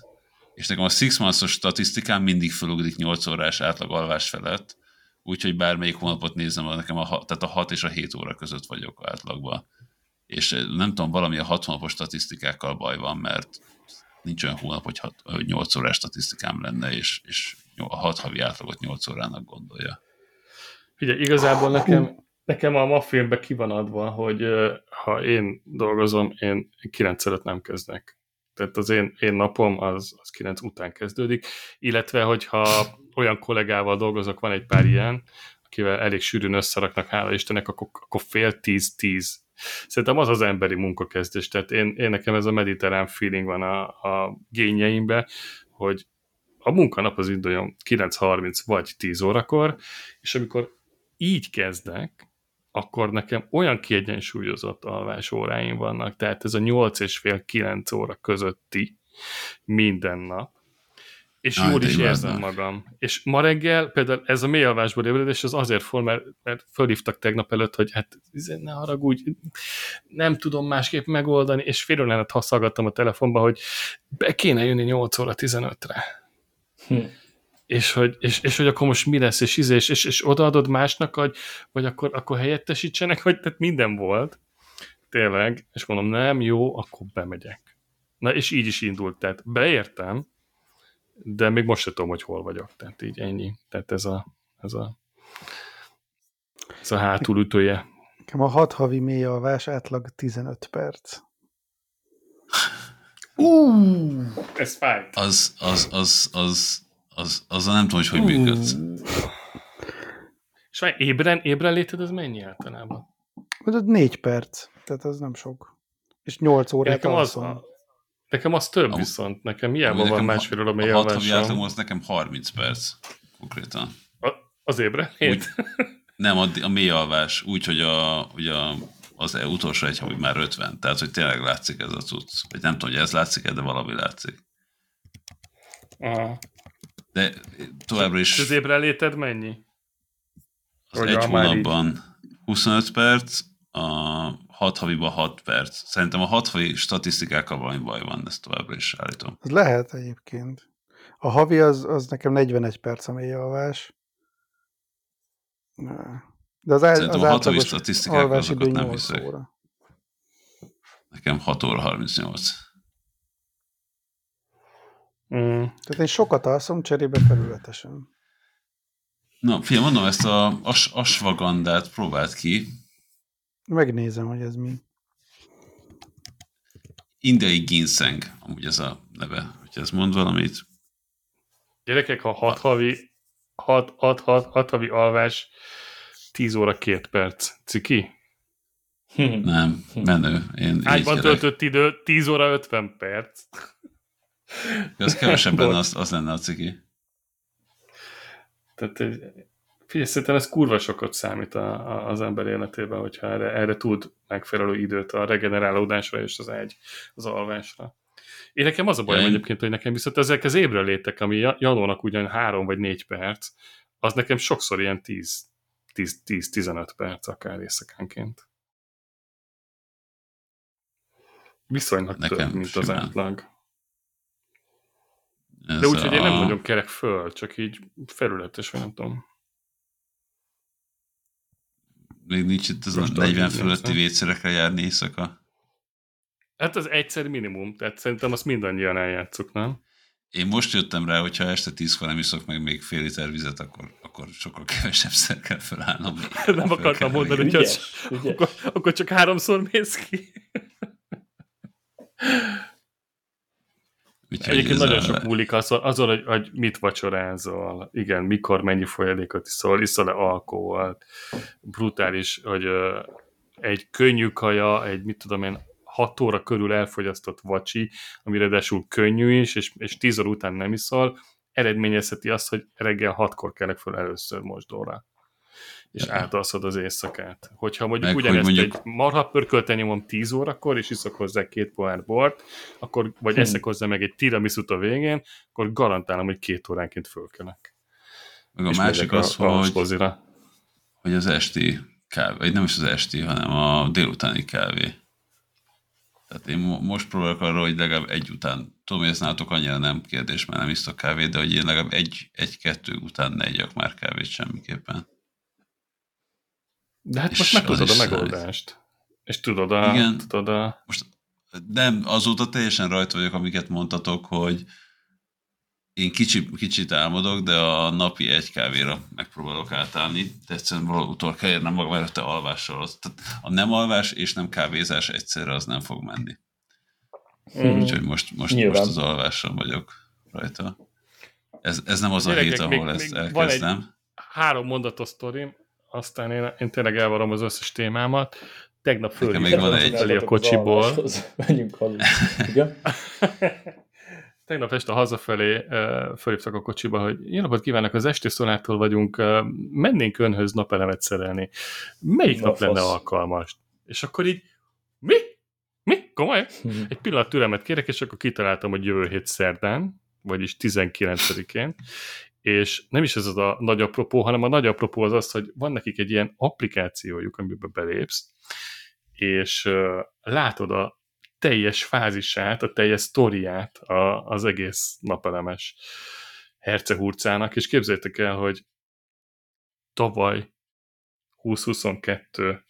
és nekem a six months-os statisztikám mindig felugrik 8 órás átlag alvás felett, úgyhogy bármelyik hónapot nézem, nekem a, tehát a 6 és a 7 óra között vagyok átlagban. És nem tudom, valami a 6 hónapos statisztikákkal baj van, mert nincs olyan hónap, hogy, 6, hogy 8 órás statisztikám lenne, és, és a 6 havi átlagot 8 órának gondolja. Ugye, igazából nekem, nekem a filmbe ki van adva, hogy ha én dolgozom, én 9 előtt nem kezdek. Tehát az én, én napom az, az 9 után kezdődik, illetve hogyha olyan kollégával dolgozok, van egy pár ilyen, akivel elég sűrűn összeraknak, hála Istennek, akkor, akkor fél tíz-tíz. Szerintem az az emberi munkakezdés. Tehát én, én nekem ez a mediterrán feeling van a, a gényeimbe, hogy a munkanap az induljon 9.30 vagy 10 órakor, és amikor így kezdek, akkor nekem olyan kiegyensúlyozott alvás óráim vannak, tehát ez a 8 és fél 9 óra közötti minden nap, és Aj, jól is érzem magam. És ma reggel például ez a mély alvásból ébredés az azért fol, mert, mert fölhívtak tegnap előtt, hogy hát izé, ne haragudj, nem tudom másképp megoldani, és fél órát haszalgattam a telefonba, hogy be kéne jönni 8 óra 15-re. Hm és hogy, és, és hogy akkor most mi lesz, és, és, és, és, és odaadod másnak, hogy, vagy akkor, akkor helyettesítsenek, vagy tehát minden volt, tényleg, és mondom, nem, jó, akkor bemegyek. Na, és így is indult, tehát beértem, de még most sem tudom, hogy hol vagyok, tehát így ennyi. Tehát ez a, ez a, ez a hátulütője. Nekem a hat havi mély alvás átlag 15 perc. Uh, ez fáj. Az, az, az, az, az, az, nem tudom, hogy hogy működsz. És már ébren, ébren léted, az mennyi általában? Ez négy perc, tehát az nem sok. És nyolc órát nekem az, a, nekem az több a, viszont, nekem hiába van másfél óra mély A hat az nekem 30 perc konkrétan. A, az ébre? Úgy, nem, a, a mély alvás, úgy, hogy, a, hogy a, az e utolsó egy havi már 50, tehát hogy tényleg látszik ez a cucc. Vagy nem tudom, hogy ez látszik de valami látszik. Aha. De továbbra is... Az ébre léted mennyi? Az hogy egy hónapban 25 perc, a 6 haviban 6 perc. Szerintem a 6 havi statisztikákkal valami baj van, ezt továbbra is állítom. Ez lehet egyébként. A havi az, az nekem 41 perc a mély alvás. De az, Szerintem az a 6 havi statisztikákkal azokat nem hiszek. Óra. Nekem 6 óra 38. Mm. Tehát én sokat alszom, cserébe felületesen. Na, fiam, mondom, ezt a as asvagandát próbált ki. Megnézem, hogy ez mi. Indiai ginseng, amúgy ez a neve, hogy ez mond valamit. Gyerekek, ha hat havi, hat, hat, hat, hat havi alvás, 10 óra 2 perc. Ciki? Nem, menő. Én Ágyban töltött idő 10 óra 50 perc. Az kevesebben az, az lenne a ciki. Tehát figyelj, szerintem ez kurva sokat számít a, a, az ember életében, hogyha erre, erre tud megfelelő időt a regenerálódásra és az ágy, az alvásra. Én nekem az a bajom egyébként, hogy nekem viszont ezek az ébről létek, ami Janónak ugyan három vagy négy perc, az nekem sokszor ilyen 10-15 perc akár éjszakánként. Viszonylag nekem több, mint simán. az átlag. Ez De úgy, a... hogy én nem nagyon kerek föl, csak így felületes, vagy nem tudom. Még nincs itt az Most a 40 fölötti vécérekre járni éjszaka. Hát az egyszer minimum, tehát szerintem azt mindannyian eljátszuk, nem? Én most jöttem rá, hogy ha este tízkor nem iszok meg még fél liter vizet, akkor, akkor sokkal kevesebb szer kell felállnom. nem akartam mondani, hogy az, akkor, akkor csak háromszor mész ki. Úgyhogy Egyébként nagyon a... sok múlik azon, azon hogy, hogy mit vacsorázol, igen, mikor, mennyi folyadékot iszol, iszol-e alkoholt, brutális, hogy egy könnyű kaja, egy mit tudom én, 6 óra körül elfogyasztott vacsi, amire desul könnyű is, és, és 10 óra után nem iszol, eredményezheti azt, hogy reggel 6-kor kelek fel először mosdóra és átalszod az éjszakát. Hogyha mondjuk Meg, ugyanezt mondjuk... egy marha pörkölten nyomom 10 órakor, és iszok hozzá két pohár bort, akkor, vagy hm. eszek hozzá meg egy tiramisut a végén, akkor garantálom, hogy két óránként fölkelek. Meg a és másik az, a, hogy, a hogy az esti kávé, vagy nem is az esti, hanem a délutáni kávé. Tehát én most próbálok arra, hogy legalább egy után, tudom, hogy ez nálatok annyira nem kérdés, mert nem isztok kávét, de hogy én legalább egy, egy-kettő után ne egyak már kávét semmiképpen. De hát és most megtudod a megoldást. És tudod a... Igen, tudod a... most nem, azóta teljesen rajta vagyok, amiket mondtatok, hogy én kicsi, kicsit álmodok, de a napi egy kávéra megpróbálok átállni, de egyszerűen valahol kell érnem magam előtte alvással. Tehát a nem alvás és nem kávézás egyszerre az nem fog menni. Mm. Úgyhogy most, most, most az alvással vagyok rajta. Ez, ez nem az Gyerekek, a hét, ahol még, ezt még elkezdem. Van egy három mondatos sztorim, aztán én, én tényleg elvarom az összes témámat. Tegnap fölhívtam felé a kocsiból. Menjünk Igen. Tegnap este hazafelé fölhívtak a kocsiba, hogy jó napot kívánok, az esti szolától vagyunk, mennénk önhöz napelemet szerelni. Melyik Na, nap fasz. lenne alkalmas? És akkor így, mi? Mi? Komoly? Hmm. Egy pillanat türelmet kérek, és akkor kitaláltam, hogy jövő hét szerdán, vagyis 19-én, és nem is ez az a nagy apropó, hanem a nagy apropó az az, hogy van nekik egy ilyen applikációjuk, amiben belépsz, és látod a teljes fázisát, a teljes sztoriát a, az egész napelemes hercehurcának, és képzeljétek el, hogy tavaly 2022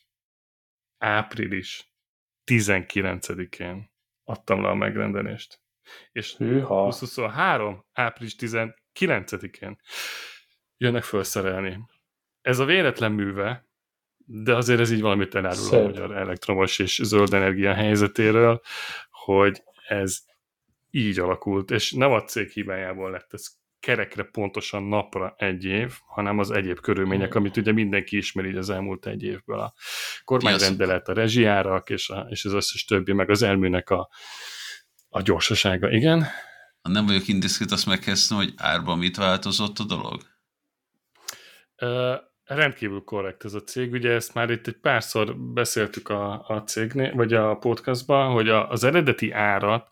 április 19-én adtam le a megrendelést. És Hűha. 2023. április 19-én jönnek felszerelni. Ez a véletlen műve, de azért ez így valamit elárul Szép. a magyar elektromos és zöld energia helyzetéről, hogy ez így alakult, és nem a cég hibájából lett ez kerekre pontosan napra egy év, hanem az egyéb körülmények, amit ugye mindenki ismeri így az elmúlt egy évből. A kormányrendelet, a rezsiárak és, a, és az összes többi, meg az elműnek a, a gyorsasága, igen. Ha nem vagyok indiszkrét, azt megkezdtem, hogy árban mit változott a dolog? Uh, rendkívül korrekt ez a cég. Ugye ezt már itt egy párszor beszéltük a, a cégnél, vagy a podcastban, hogy a, az eredeti árat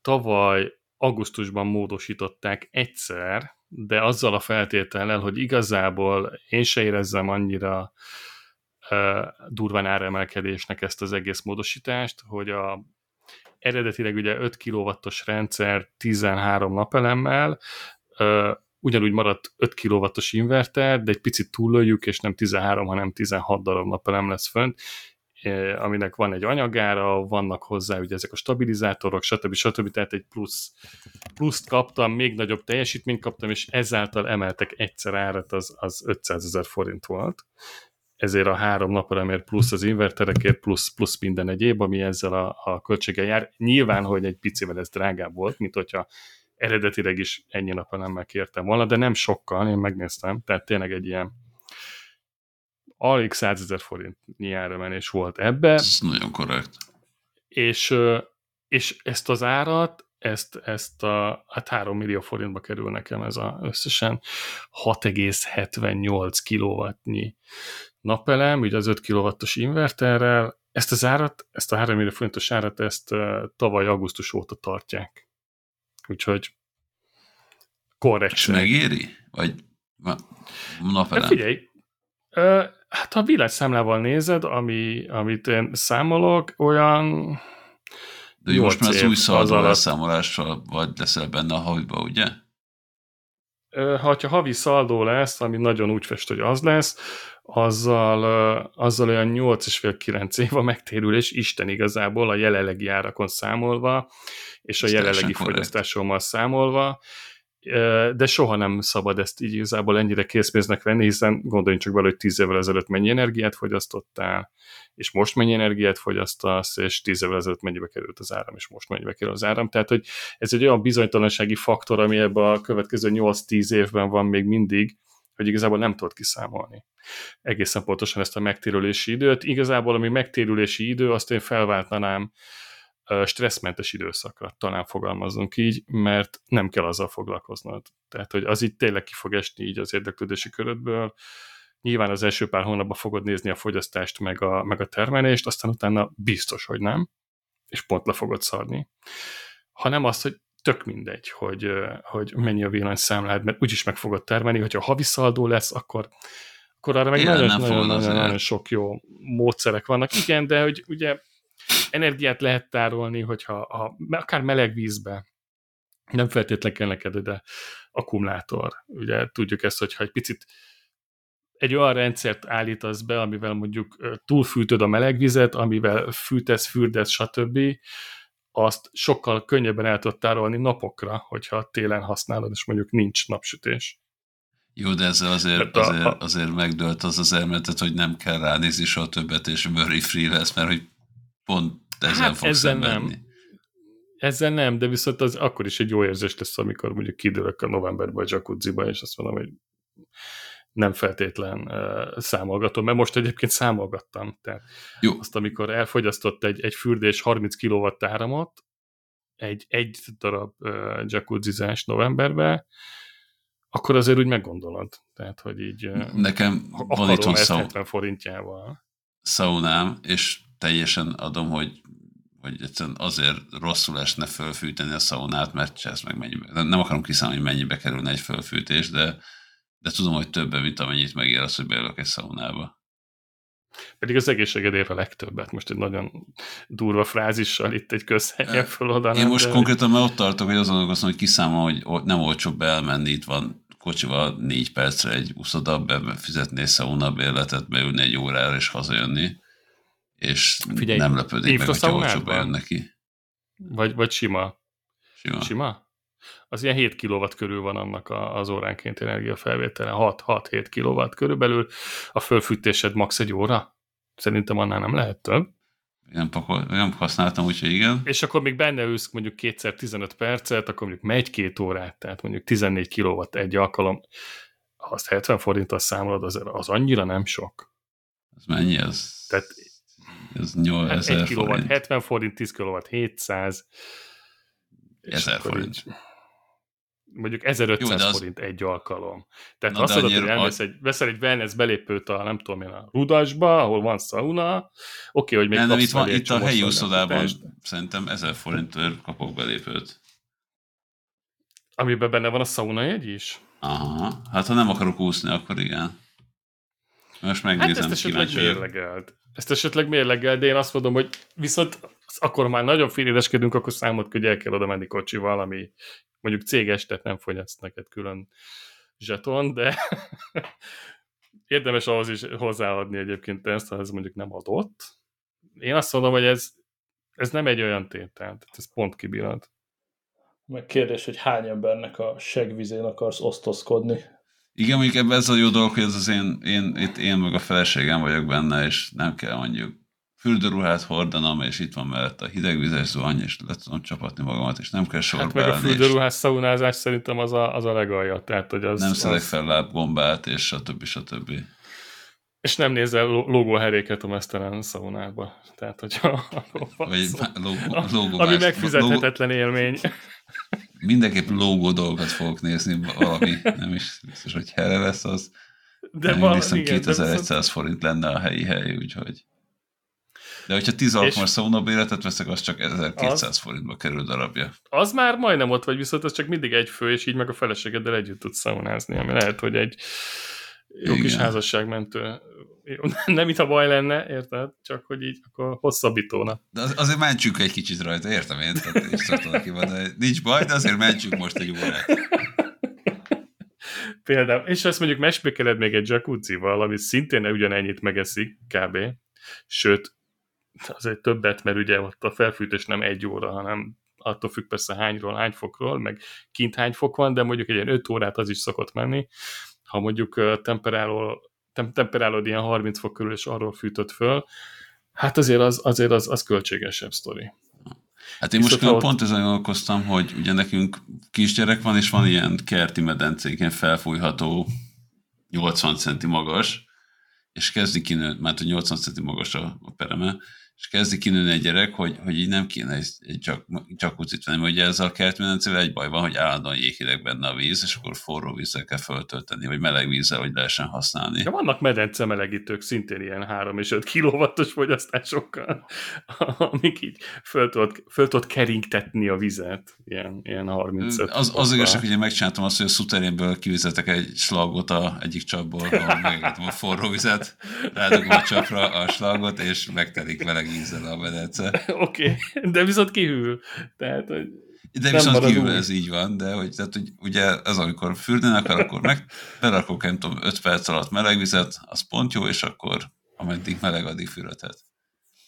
tavaly augusztusban módosították egyszer, de azzal a feltétellel, hogy igazából én se érezzem annyira uh, durván áremelkedésnek ezt az egész módosítást, hogy a eredetileg ugye 5 kW-os rendszer 13 napelemmel, uh, ugyanúgy maradt 5 kW-os inverter, de egy picit túllőjük, és nem 13, hanem 16 darab napelem lesz fönt, aminek van egy anyagára, vannak hozzá ugye ezek a stabilizátorok, stb. stb. Tehát egy plusz, pluszt kaptam, még nagyobb teljesítményt kaptam, és ezáltal emeltek egyszer árat, az, az 500 ezer forint volt. Ezért a három napelemért plusz az inverterekért, plusz, plusz minden egyéb, ami ezzel a, a költséggel jár. Nyilván, hogy egy picivel ez drágább volt, mint hogyha eredetileg is ennyi napelemmel kértem volna, de nem sokkal, én megnéztem, tehát tényleg egy ilyen alig 100 ezer forintnyi áremelés volt ebbe. Ez nagyon korrekt. És, és ezt az árat, ezt, ezt a, hát 3 millió forintba kerül nekem ez a összesen 6,78 kilowattnyi napelem, ugye az 5 kilowattos inverterrel, ezt az árat, ezt a 3 millió forintos árat, ezt tavaly augusztus óta tartják. Úgyhogy korrekt. És megéri? Vagy napelem? Hát figyelj, Hát ha világszámlával nézed, ami, amit én számolok, olyan... De jó, most már az új szaldó elszámolással vagy leszel benne a haviba, ugye? Ha, ha havi szaldó lesz, ami nagyon úgy fest, hogy az lesz, azzal, azzal olyan 8,5-9 év a megtérülés, Isten igazából a jelenlegi árakon számolva, és a jelenlegi fogyasztásommal számolva, de soha nem szabad ezt így igazából ennyire készpénznek venni, hiszen gondoljunk csak bele, hogy tíz évvel ezelőtt mennyi energiát fogyasztottál, és most mennyi energiát fogyasztasz, és tíz évvel ezelőtt mennyibe került az áram, és most mennyibe kerül az áram. Tehát, hogy ez egy olyan bizonytalansági faktor, ami ebben a következő 8-10 évben van még mindig, hogy igazából nem tudod kiszámolni. Egészen pontosan ezt a megtérülési időt. Igazából, ami megtérülési idő, azt én felváltanám stresszmentes időszakra, talán fogalmazunk így, mert nem kell azzal foglalkoznod. Tehát, hogy az így tényleg ki fog esni így az érdeklődési körödből, nyilván az első pár hónapban fogod nézni a fogyasztást, meg a, meg a termelést, aztán utána biztos, hogy nem, és pont le fogod szarni. Hanem azt, hogy tök mindegy, hogy, hogy mennyi a villanyszámlád, mert úgyis meg fogod termelni, hogyha havi szaldó lesz, akkor, akkor arra meg nagyon, nagyon, nagyon, nagyon sok jó módszerek vannak. Igen, de hogy ugye energiát lehet tárolni, hogyha a, akár meleg vízbe, nem feltétlenül kell neked de akkumulátor. Ugye tudjuk ezt, hogyha egy picit egy olyan rendszert állítasz be, amivel mondjuk túlfűtöd a melegvizet, amivel fűtesz, fürdesz, stb., azt sokkal könnyebben el tudod tárolni napokra, hogyha télen használod, és mondjuk nincs napsütés. Jó, de ezzel azért, azért, azért megdőlt az az elméletet, hogy nem kell ránézni soha többet, és worry free lesz, mert hogy pont ezzel hát fogsz ezzel nem. Ezzel nem, de viszont az akkor is egy jó érzés lesz, amikor mondjuk kidőlök a novemberben a jacuzziba, és azt mondom, hogy nem feltétlen uh, számolgatom, mert most egyébként számolgattam. Tehát Jó. azt, amikor elfogyasztott egy, egy fürdés 30 kW áramot, egy, egy darab uh, jacuzzizás novemberben, akkor azért úgy meggondolod. Tehát, hogy így Nekem van itt szau... forintjával. Szaunám, és teljesen adom, hogy, hogy egyszerűen azért rosszul esne fölfűteni a szaunát, mert ez meg mennyibe, nem akarom kiszámolni, hogy mennyibe kerülne egy fölfűtés, de, de tudom, hogy többen, mint amennyit megér az, hogy beülök egy szaunába. Pedig az egészséged ér a legtöbbet. Most egy nagyon durva frázissal itt egy közhelyen fölodanám. Én most de... konkrétan már ott tartok, hogy azon gondolkozom, hogy kiszámol, hogy nem olcsóbb elmenni, itt van kocsival négy percre egy uszoda, fizetni szauna bérletet, beülni egy órára és hazajönni és Figyelj, nem lepődik meg, hogyha olcsóbb jön neki. Vagy, vagy sima Sima? Sima? Az ilyen 7 kW körül van annak az óránként energiafelvétele. 6-7 kW körülbelül. A fölfűtésed max. egy óra? Szerintem annál nem lehet több. Nem, pakol, nem használtam, úgyhogy igen. És akkor még benne ülsz mondjuk kétszer 15 percet, akkor mondjuk megy két órát, tehát mondjuk 14 kW egy alkalom. Ha azt 70 forinttal számolod, az, az annyira nem sok. Az mennyi? Az, tehát, ez 8000 hát kW, 70 forint, 10 kW, 700. 1000 forint. Így, mondjuk 1500 Jó, az... forint egy alkalom. Tehát Na, azt mondod, hogy elmész egy, veszel egy wellness belépőt a, nem tudom én, a Rudasba, ahol van sauna, oké, okay, hogy még nem, nem, itt, van, itt a helyi úszodában szerintem 1000 forintért kapok belépőt. Amiben benne van a sauna jegy is? Aha, hát ha nem akarok úszni, akkor igen. Most megnézem, hát ezt esetleg mérlegeld. Ezt esetleg mérlegeld, de én azt mondom, hogy viszont akkor már nagyon félédeskedünk, akkor számot, hogy el kell oda menni kocsival, ami mondjuk céges, tehát nem fogyaszt neked külön zseton, de érdemes ahhoz is hozzáadni egyébként ezt, ha ez mondjuk nem adott. Én azt mondom, hogy ez, ez nem egy olyan tétel, tehát ez pont kibírhat. Meg kérdés, hogy hány embernek a segvizén akarsz osztozkodni. Igen, mondjuk ebben ez a jó dolog, hogy ez az én, én, itt én meg a feleségem vagyok benne, és nem kell mondjuk fürdőruhát hordanom, és itt van mellett a hidegvizes zuhany, és le tudom csapatni magamat, és nem kell sorba Hát meg a fürdőruhás és... szaunázás szerintem az a, az a legalja. Tehát, hogy az, nem szedek az... fel lábgombát, és stb. stb. És nem nézel logóheréket a mesztelen szaunába. Tehát, hogyha... Vagy logó, logó Ami megfizethetetlen logó... élmény. Mindenképp logó dolgokat fogok nézni, valami, nem is biztos, hogy helyre lesz az. De nem, valami, igen, 2100 de forint lenne a helyi hely, úgyhogy... De hogyha 10 alkalmas szaunabéletet veszek, az csak 1200 az, forintba kerül darabja. Az már majdnem ott vagy, viszont az csak mindig egy fő, és így meg a feleségeddel együtt tudsz szaunázni, ami lehet, hogy egy jó Igen. kis házasságmentő. Nem itt a baj lenne, érted? Csak hogy így akkor hosszabbítóna. De az, azért mentsük egy kicsit rajta, értem én? Tehát is ki van, de nincs baj, de azért mentsük most egy órát. Például, és ezt mondjuk mesbékeled még egy jacuzzival, ami szintén ugyanennyit megeszik, kb. Sőt, azért többet, mert ugye ott a felfűtés nem egy óra, hanem attól függ persze hányról, hány fokról, meg kint hány fok van, de mondjuk egy ilyen 5 órát az is szokott menni. Ha mondjuk temperálod, tem, temperálod ilyen 30 fok körül, és arról fűtött föl, hát azért az, azért az, az költségesebb sztori. Hát én Viszont most pont ezen gondolkoztam, hogy ugye nekünk kisgyerek van, és van ilyen kerti medencék, ilyen felfújható 80 centi magas, és kezdi kinőni, mert hogy 80 centi magas a, a pereme, és kezdi kinőni egy gyerek, hogy, hogy így nem kéne egy, egy csak, jacuzzi venni, ugye ezzel a kertmedencével egy baj van, hogy állandóan jéghideg benne a víz, és akkor forró vízzel kell föltölteni, vagy meleg vízzel, hogy lehessen használni. De vannak medence melegítők szintén ilyen 3 és 5 kilowattos fogyasztásokkal, amik így föl tudod, föl tudod keringtetni a vizet, ilyen, ilyen 35 Az, az igazság, hogy én megcsináltam azt, hogy a szuterénből kivizetek egy slagot a egyik csapból, ahol megegetem a forró vizet, rádugom a csapra a slagot, és megtelik vele meleg ízzel a medence. Oké, okay. de viszont kihűl. Tehát, hogy de viszont kívül ez így van, de hogy, tehát, hogy ugye ez amikor fürdeni akar, akkor meg berakok, nem tudom, 5 perc alatt meleg vizet, az pont jó, és akkor ameddig meleg, addig fürödhet.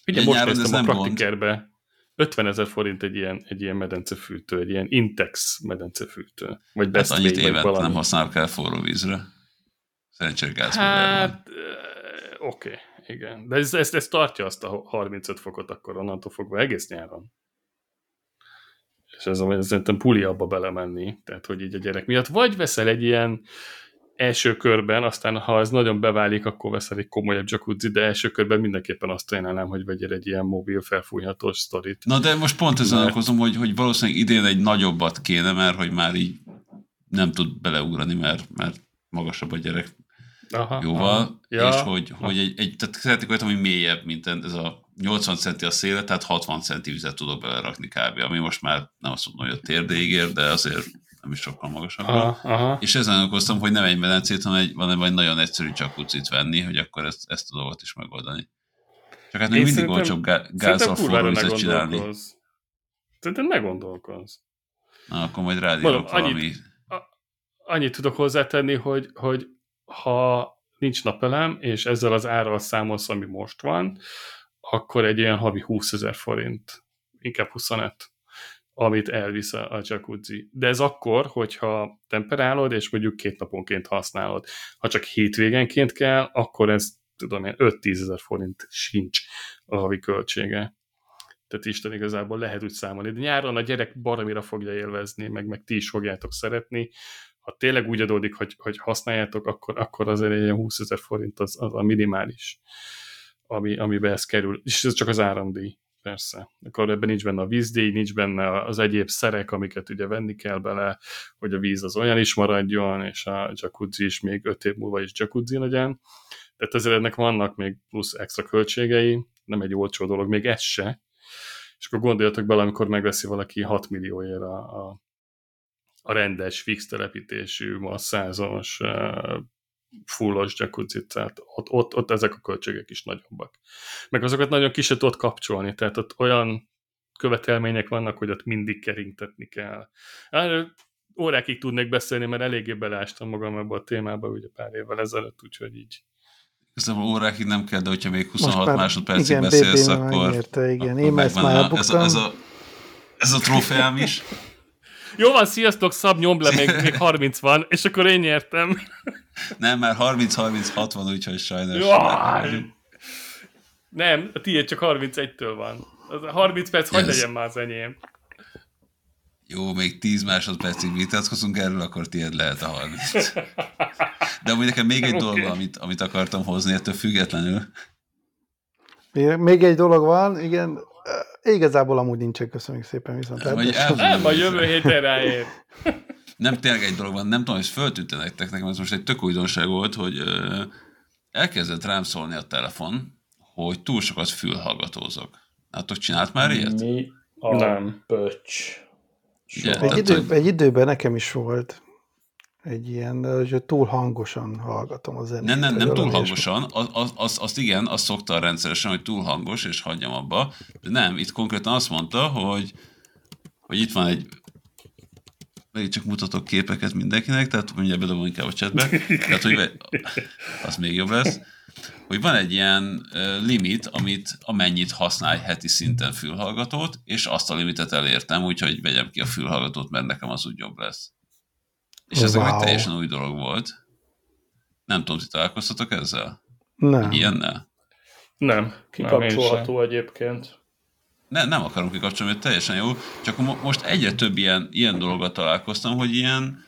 Ugye most nyáron néztem a praktikerbe, 50 ezer forint egy ilyen, egy ilyen medencefűtő, egy ilyen Intex medencefűtő. Vagy hát annyit évet valami. nem használok el forró vízre. Szerencsére gázból Hát, oké. Okay igen. De ez, ez, ez tartja azt a 35 fokot akkor onnantól fogva egész nyáron. És ez, ez szerintem puli abba belemenni, tehát hogy így a gyerek miatt. Vagy veszel egy ilyen első körben, aztán ha ez nagyon beválik, akkor veszel egy komolyabb jacuzzi, de első körben mindenképpen azt ajánlom, hogy vegyél egy ilyen mobil felfújhatós sztorit. Na de most pont ezen mert... okozom, hogy, hogy valószínűleg idén egy nagyobbat kéne, mert hogy már így nem tud beleugrani, mert, mert magasabb a gyerek aha, jóval, aha. Ja. és hogy, hogy egy, egy, tehát szeretnék olyat, ami mélyebb, mint ez a 80 centi a széle, tehát 60 centi vizet tudok belerakni kb. Ami most már nem azt mondom, hogy a térdéig ér, de azért nem is sokkal magasabb. Aha, aha. És ezen okoztam, hogy nem egy medencét, hanem egy, hanem egy nagyon egyszerű csakúcit venni, hogy akkor ezt, ezt a dolgot is megoldani. Csak hát még mindig olcsóbb gázzal forró vizet csinálni. Szerintem ne gondolkozz. Na, akkor majd rádiók valami... Annyit, a, annyit tudok hozzátenni, hogy, hogy ha nincs napelem, és ezzel az árral számolsz, ami most van, akkor egy ilyen havi 20 ezer forint, inkább 25, amit elvisz a jacuzzi. De ez akkor, hogyha temperálod, és mondjuk két naponként használod. Ha csak hétvégenként kell, akkor ez tudom én, 5-10 ezer forint sincs a havi költsége. Tehát Isten igazából lehet úgy számolni. De nyáron a gyerek baromira fogja élvezni, meg, meg ti is fogjátok szeretni. Ha tényleg úgy adódik, hogy, hogy használjátok, akkor, akkor azért egy 20 ezer forint az, az a minimális, ami, amiben ez kerül. És ez csak az áramdíj persze. Akkor ebben nincs benne a vízdíj, nincs benne az egyéb szerek, amiket ugye venni kell bele, hogy a víz az olyan is maradjon, és a jacuzzi is még öt év múlva is jacuzzi legyen. Tehát ezért ennek vannak még plusz extra költségei, nem egy olcsó dolog, még ez se. És akkor gondoljatok bele, amikor megveszi valaki 6 millióért a, a, a rendes, fix telepítésű, masszázos, fullos jacuzzi, tehát ott, ott, ott ezek a költségek is nagyobbak. Meg azokat nagyon ki se tudod kapcsolni, tehát ott olyan követelmények vannak, hogy ott mindig keringtetni kell. Órákig tudnék beszélni, mert eléggé beleástam magam ebbe a témába ugye pár évvel ezelőtt, úgyhogy így. Köszönöm, órákig nem kell, de hogyha még 26 már, másodpercig igen, beszélsz, akkor, megnyerte, igen. akkor Én ezt már a, ez, a, ez, a, ez a trófeám is. Jó van, sziasztok, szab, nyomd le, még, még 30 van, és akkor én nyertem. Nem, már 30-36 van, úgyhogy sajnos. Jaj. Nem, a tiéd csak 31-től van. Az a 30 perc, hogy legyen már az enyém. Jó, még 10 másodpercig vitatkozunk erről, akkor tiéd lehet a 30. De amúgy nekem még egy okay. dolog, amit, amit akartam hozni, ettől függetlenül. Még, még egy dolog van, igen, Igazából amúgy nincsen, köszönjük szépen viszont. Nem, a jövő héten ráér. Nem, tényleg egy dolog van, nem tudom, hogy föltűnte nektek, nekem ez most egy tök újdonság volt, hogy ö, elkezdett rám szólni a telefon, hogy túl sokat fülhallgatózok. Látok, csinált már ilyet? Mi a nem. pöcs? Egy, idő, egy időben nekem is volt egy ilyen, hogy túl hangosan hallgatom a zenét. Nem, nem, nem túl hangosan, az, az, az, azt igen, azt szokta rendszeresen, hogy túl hangos, és hagyjam abba, de nem, itt konkrétan azt mondta, hogy, hogy itt van egy megint csak mutatok képeket mindenkinek, tehát mindjárt bedobom inkább a chatbe, tehát hogy az még jobb lesz, hogy van egy ilyen limit, amit amennyit használj heti szinten fülhallgatót, és azt a limitet elértem, úgyhogy vegyem ki a fülhallgatót, mert nekem az úgy jobb lesz. És ez wow. egy teljesen új dolog volt. Nem tudom, ti találkoztatok ezzel? Nem. ilyennel? Nem. Kikapcsolható egyébként. Ne, nem akarom kikapcsolni, mert teljesen jó. Csak mo- most egyre több ilyen, ilyen dologgal találkoztam, hogy ilyen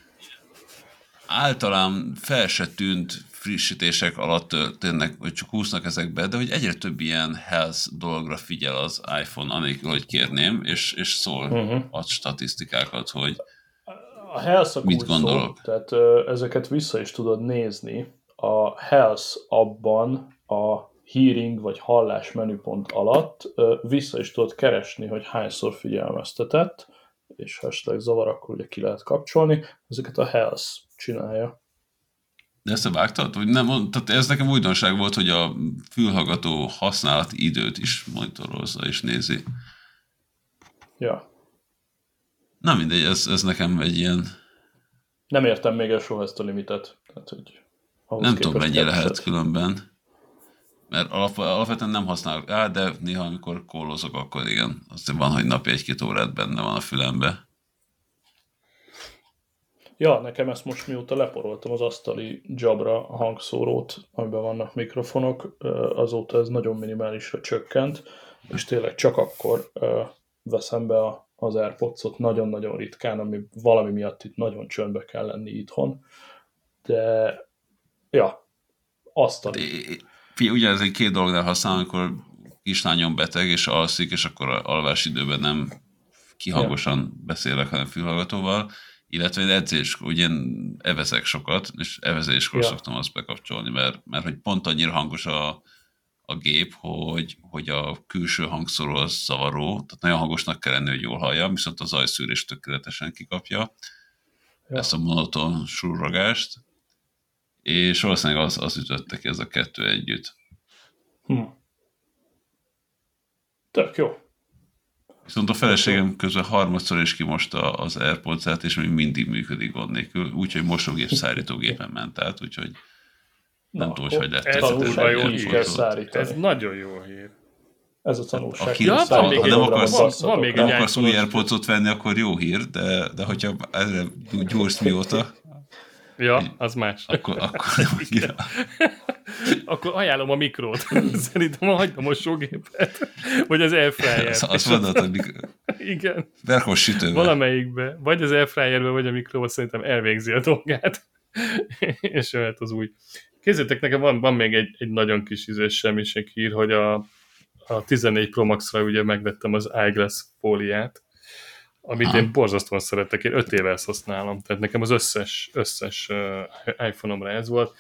általán fel se tűnt frissítések alatt történnek, hogy csak húznak ezekbe, de hogy egyre több ilyen health dologra figyel az iPhone, anélkül, hogy kérném, és, és szól uh-huh. ad statisztikákat, hogy a Health Mit gondolok? Szó, tehát ö, ezeket vissza is tudod nézni. A Health abban a hearing vagy hallás menüpont alatt ö, vissza is tudod keresni, hogy hányszor figyelmeztetett, és ha esetleg zavar, akkor ugye ki lehet kapcsolni. Ezeket a Health csinálja. De ezt vágtad? Vagy nem, tehát ez nekem újdonság volt, hogy a fülhallgató használati időt is monitorozza és nézi. Ja. Na mindegy, ez, ez nekem egy ilyen... Nem értem még el soha ezt a limitet. Tehát, hogy nem tudom, mennyi lehet különben. Mert alap, alapvetően nem használok. Á, de néha, amikor kólozok, akkor igen. Azt van, hogy napi egy-két órát benne van a fülembe. Ja, nekem ezt most mióta leporoltam az asztali jabra hangszórót, amiben vannak mikrofonok, azóta ez nagyon minimálisra csökkent, és tényleg csak akkor veszem be a az AirPods-ot nagyon-nagyon ritkán, ami valami miatt itt nagyon csöndbe kell lenni itthon. De, ja, azt a... Ugyanez egy két dolognál használom, amikor kislányom beteg, és alszik, és akkor alvás időben nem kihangosan ja. beszélek, hanem fülhallgatóval, illetve edzés, ugye evezek sokat, és evezéskor ja. szoktam azt bekapcsolni, mert, mert hogy pont annyira hangos a, a gép, hogy, hogy a külső hangszóró az zavaró, tehát nagyon hangosnak kell lenni, hogy jól hallja, viszont az zajszűrés tökéletesen kikapja ja. ezt a monoton surrogást, és valószínűleg az, az ütötte ki ez a kettő együtt. Hm. Tök jó. Viszont a feleségem közben harmadszor is kimosta az AirPods-át, és még mindig működik gond nélkül, úgyhogy mosógép szárítógépen ment át, úgyhogy nem tudom, hogy lett. Ez, ez, jó hír. Ez nagyon jó hír. Ez a tanulság. Aki, ja, van, még egy, nem akarsz, van, van még nem akarsz új airpods venni, akkor jó hír, de, de hogyha erre gyúrsz mióta, Ja, az más. Akkor, akkor nem Akkor ajánlom a mikrót. Szerintem hagyom a sógépet. Vagy az airfryer. Azt, azt mondod, hogy mikro... Igen. Verkos sütőben. Valamelyikbe. Vagy az airfryerbe, vagy a mikróba szerintem elvégzi a dolgát. És jöhet az új. Kézzétek, nekem van, van még egy, egy nagyon kis ízés semmiség hír, hogy a, a 14 Pro Max-ra ugye megvettem az eyeglass fóliát, amit ha. én borzasztóan szeretek, én öt éve ezt használom, tehát nekem az összes, összes iPhone-omra ez volt.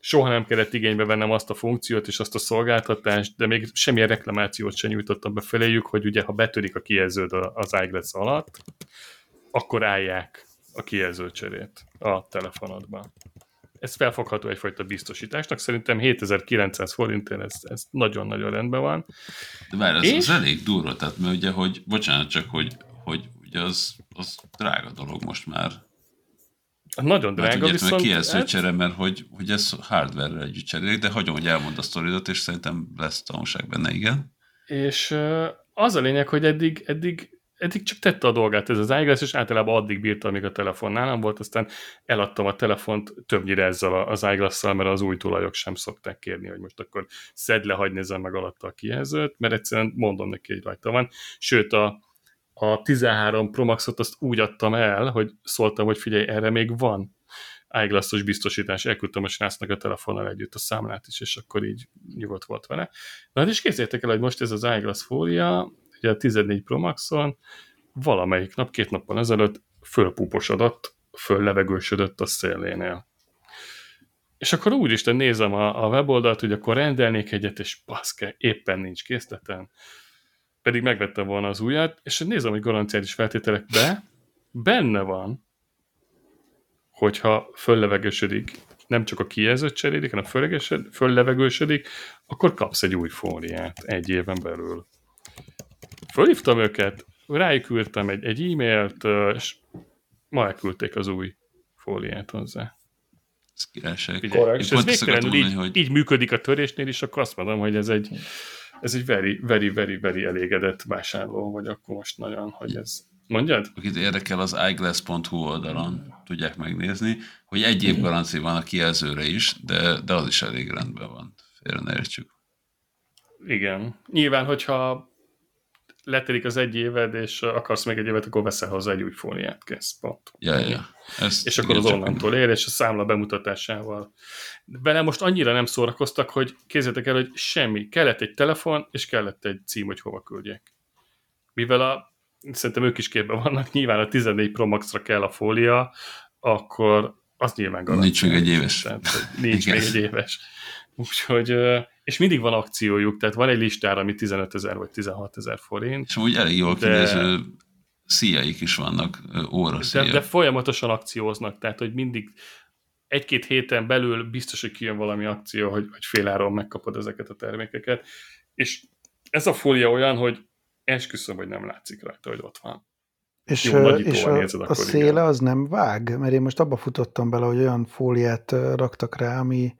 Soha nem kellett igénybe vennem azt a funkciót és azt a szolgáltatást, de még semmilyen reklamációt sem nyújtottam be feléjük, hogy ugye ha betörik a kijelződ az eyeglass alatt, akkor állják a kijelzőcserét a telefonodban. Ez felfogható egyfajta biztosításnak, szerintem 7900 forintért ez, ez nagyon-nagyon rendben van. De várj, ez, és... az elég durva, tehát mert ugye, hogy, bocsánat csak, hogy hogy ugye az, az drága dolog most már. Nagyon drága, mert, viszont... Kijelző hát... csere, mert hogy, hogy ez hardware-rel együtt cserélik, de hagyom, hogy elmond a sztoridat, és szerintem lesz tanulság benne, igen. És az a lényeg, hogy eddig, eddig eddig csak tette a dolgát ez az iGlass, és általában addig bírta, amíg a telefon nálam volt, aztán eladtam a telefont többnyire ezzel az iglass mert az új tulajok sem szokták kérni, hogy most akkor szedd le, hagyd nézem meg alatta a kijelzőt, mert egyszerűen mondom neki, hogy rajta van. Sőt, a, a 13 Pro Max-ot azt úgy adtam el, hogy szóltam, hogy figyelj, erre még van eyeglass biztosítás, elküldtem a srácnak a telefonnal együtt a számlát is, és akkor így nyugodt volt vele. Na hát is képzeljétek el, hogy most ez az eyeglass fólia, ugye a 14 Pro Max-on valamelyik nap, két nappal ezelőtt fölpúposodott, föllevegősödött a szélénél. És akkor úristen nézem a, a weboldalt, hogy akkor rendelnék egyet, és baszke, éppen nincs készleten pedig megvettem volna az újat, és nézem, hogy garanciális feltételek be, benne van, hogyha föllevegősödik, nem csak a kijelzőt cserélik, hanem föllevegősödik, akkor kapsz egy új fóliát egy éven belül. Fölhívtam őket, rájuk írtam egy, egy e-mailt, és ma elküldték az új fóliát hozzá. Ez királyság. És ez végtelenül így, hogy... így működik a törésnél is, akkor azt mondom, hogy ez egy ez egy very, very, very, very elégedett vásárló vagy akkor most nagyon, hogy ez... Mondjad? Akit érdekel, az eyeglass.hu oldalon tudják megnézni, hogy egy év garancia van a kijelzőre is, de, de az is elég rendben van. Félre ne értsük. Igen. Nyilván, hogyha letelik az egy éved, és akarsz még egy évet, akkor veszel hozzá egy új fóliát, kész, pont. Ja, ja. Ezt és akkor az onnantól ér, és a számla bemutatásával. Vele most annyira nem szórakoztak, hogy kézzétek el, hogy semmi. Kellett egy telefon, és kellett egy cím, hogy hova küldjek. Mivel a, szerintem ők is képben vannak, nyilván a 14 Pro Max-ra kell a fólia, akkor az nyilván garancia. Nincs még egy éves. Tehát, nincs még egy éves. Úgyhogy és mindig van akciójuk, tehát van egy listára, ami 15 ezer vagy 16 ezer forint. És úgy elég jól de... kinéző szíjaik is vannak, óra de, de folyamatosan akcióznak, tehát hogy mindig egy-két héten belül biztos, hogy kijön valami akció, hogy, hogy féláron megkapod ezeket a termékeket. És ez a fólia olyan, hogy esküszöm, hogy nem látszik rajta, hogy ott van. És, Jó, és a, nézed, a széle igen. az nem vág? Mert én most abba futottam bele, hogy olyan fóliát raktak rá, ami,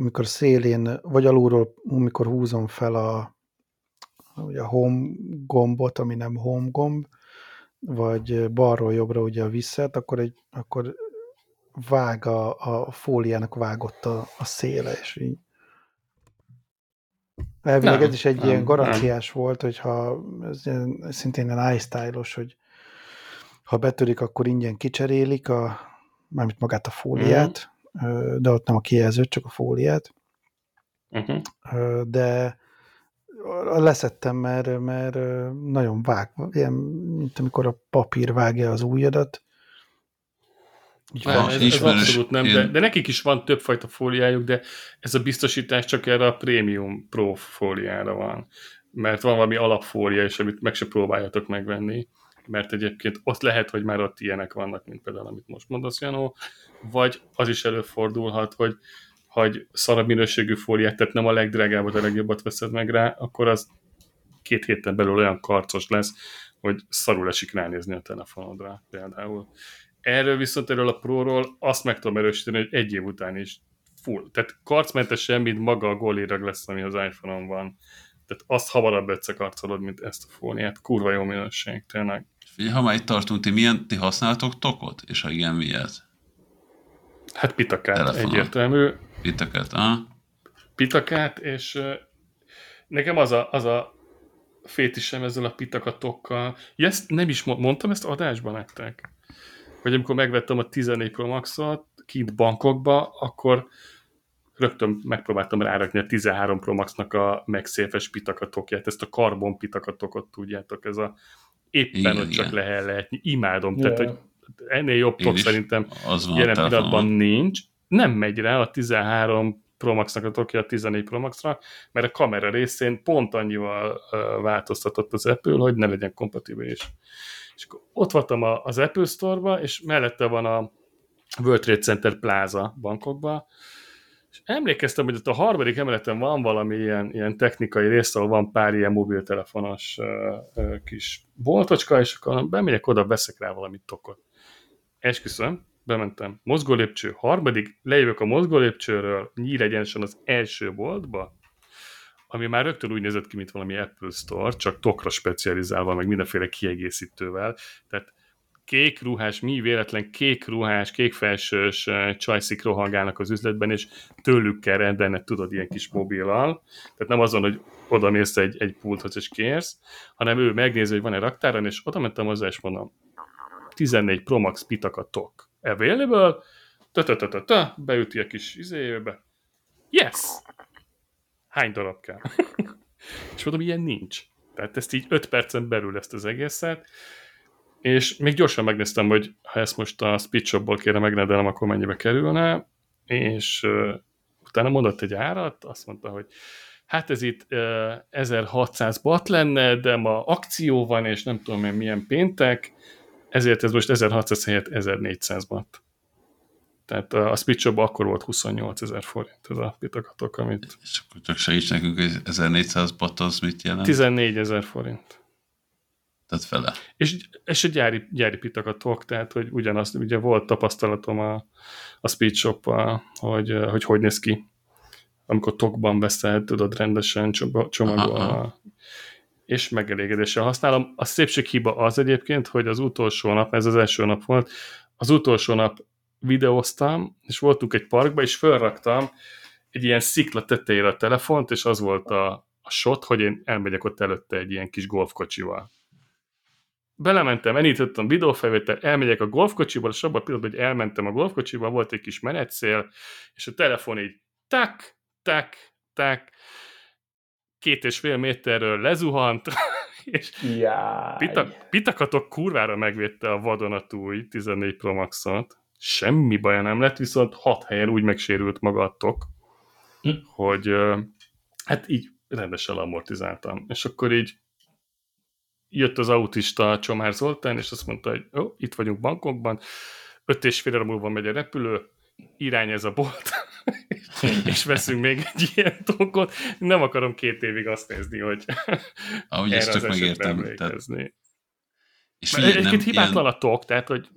amikor szélén, vagy alulról, amikor húzom fel a, ugye a home gombot, ami nem home gomb, vagy balról jobbra ugye a visszat, akkor, egy, akkor vág a, a fóliának vágott a, a széle, és így. Elvileg nem, ez is egy nem, ilyen garanciás nem. volt, hogyha ez szintén ilyen iStyle-os, hogy ha betörik, akkor ingyen kicserélik a, mármint magát a fóliát, de ott nem a kijelzőt, csak a fóliát. Uh-huh. De leszettem, mert, mert nagyon vág, ilyen, mint amikor a papír vágja az ujjadat. nem, ez, ez abszolút nem, de, de nekik is van többfajta fóliájuk, de ez a biztosítás csak erre a Premium Pro fóliára van. Mert van valami alapfólia is, amit meg se próbáljatok megvenni mert egyébként ott lehet, hogy már ott ilyenek vannak, mint például, amit most mondasz, Janó, vagy az is előfordulhat, hogy hogy szarabb minőségű fóliát, tehát nem a legdrágábbat, a legjobbat veszed meg rá, akkor az két héten belül olyan karcos lesz, hogy szarul esik ránézni a telefonodra például. Erről viszont erről a Pro-ról azt meg tudom erősíteni, hogy egy év után is full. Tehát karcmentes semmit maga a gólérag lesz, ami az iPhone-on van. Tehát azt hamarabb összekarcolod, mint ezt a fóliát. Kurva jó minőség, tényleg. Figyelj, ha már itt tartunk, ti, milyen, ti használtok tokot? És ha igen, miért? Hát pitakát Telefonon. egyértelmű. Pitakát, aha. Pitakát, és uh, nekem az a, az a fétisem ezzel a pitakatokkal. Ja, ezt nem is mondtam ezt adásban nektek. Hogy amikor megvettem a 14 Pro Max-ot kint bankokba, akkor rögtön megpróbáltam rárakni a 13 Pro Max-nak a megszélfes pitakatokját, ezt a karbon pitakatokot tudjátok, ez a éppen igen, ott igen. csak lehet lehetni. Imádom, yeah. tehát hogy ennél jobb tok szerintem jelen pillanatban nincs. Nem megy rá a 13 Pro Max-nak a tokja a 14 Pro Max-ra, mert a kamera részén pont annyival változtatott az Apple, hogy ne legyen kompatibilis. És akkor ott voltam az Apple Store-ba, és mellette van a World Trade Center Plaza bankokba, és emlékeztem, hogy ott a harmadik emeleten van valami ilyen, ilyen technikai rész, ahol van pár ilyen mobiltelefonos uh, uh, kis boltocska, és akkor bemegyek oda, veszek rá valamit tokot. Esküszöm, bementem. Mozgólépcső harmadik, lejövök a mozgólépcsőről, nyír egyenesen az első boltba, ami már rögtön úgy nézett ki, mint valami Apple Store, csak tokra specializálva, meg mindenféle kiegészítővel. Tehát kék ruhás, mi véletlen kék ruhás, kék felsős csajszik rohangálnak az üzletben, és tőlük kell rendelni, tudod, ilyen kis mobillal. Tehát nem azon, hogy oda mész egy, egy pulthoz és kérsz, hanem ő megnézi, hogy van-e raktáron, és oda mentem hozzá, és mondom, 14 Pro Max pitaka tok. Available? ta ta ta ta ta beüti a kis izéjébe. Yes! Hány darab kell? és mondom, ilyen nincs. Tehát ezt így 5 percen belül ezt az egészet, és még gyorsan megnéztem, hogy ha ezt most a Speedshopból kéne megrendelem, akkor mennyibe kerülne, és uh, utána mondott egy árat, azt mondta, hogy hát ez itt uh, 1600 bat lenne, de ma akció van, és nem tudom én milyen péntek, ezért ez most 1600 helyett 1400 bat. Tehát a Speedshop akkor volt 28 ezer forint ez a pitakatok, amit... És akkor csak segíts nekünk, hogy 1400 bat az mit jelent? 14 ezer forint. Tehát fele. És, és a gyári, gyári pitakatok, tehát hogy ugyanazt, ugye volt tapasztalatom a, a Speed shop hogy, hogy hogy néz ki, amikor tokban veszel, tudod, rendesen csomagolva, és megelégedéssel használom. A szépség hiba az egyébként, hogy az utolsó nap, ez az első nap volt, az utolsó nap videóztam, és voltunk egy parkba, és felraktam egy ilyen szikla tetejére a telefont, és az volt a, a shot, hogy én elmegyek ott előtte egy ilyen kis golfkocsival belementem, elindítottam videófelvétel, elmegyek a golfkocsiból, és abban a pillanatban, hogy elmentem a golfkocsiba, volt egy kis menetszél, és a telefon így tak, tak, tak, két és fél méterről lezuhant, és pitak, pitakatok kurvára megvédte a vadonatúj 14 Pro Max-ot. Semmi baja nem lett, viszont hat helyen úgy megsérült maga a tok, hm. hogy hát így rendesen amortizáltam. És akkor így jött az autista Csomár Zoltán, és azt mondta, hogy jó, itt vagyunk bankokban, öt és fél múlva megy a repülő, irány ez a bolt, és veszünk még egy ilyen tokot. Nem akarom két évig azt nézni, hogy Ahogy ezt csak megértem. Tehát... És figyelj, Egyébként hibátlan ilyen... a tok, tehát hogy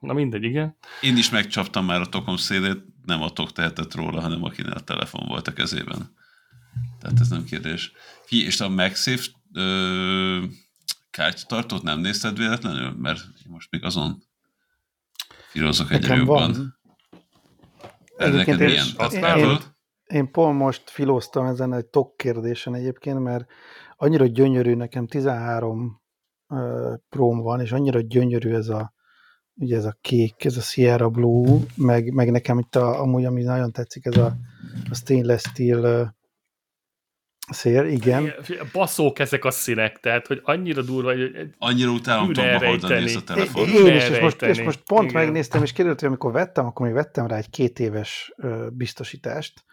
na mindegy, igen. Én is megcsaptam már a tokom szélét, nem a tok tehetett róla, hanem akinek a telefon volt a kezében. Tehát ez nem kérdés. Figyelj, és a MagSafe ö kártyatartót nem nézted véletlenül? Mert most még azon firozok egyre jobban. Egyébként én, én, én pont most filóztam ezen egy tok kérdésen egyébként, mert annyira gyönyörű, nekem 13 uh, próm van, és annyira gyönyörű ez a ugye ez a kék, ez a Sierra Blue, meg, meg nekem itt a, amúgy, ami nagyon tetszik, ez a, a stainless steel Szél, igen. Baszók ezek a színek, tehát, hogy annyira durva, hogy Annyira utálom Tomba Holden a telefon. Én is, és most, és most pont igen. megnéztem, és kiderült, hogy amikor vettem, akkor még vettem rá egy két éves biztosítást.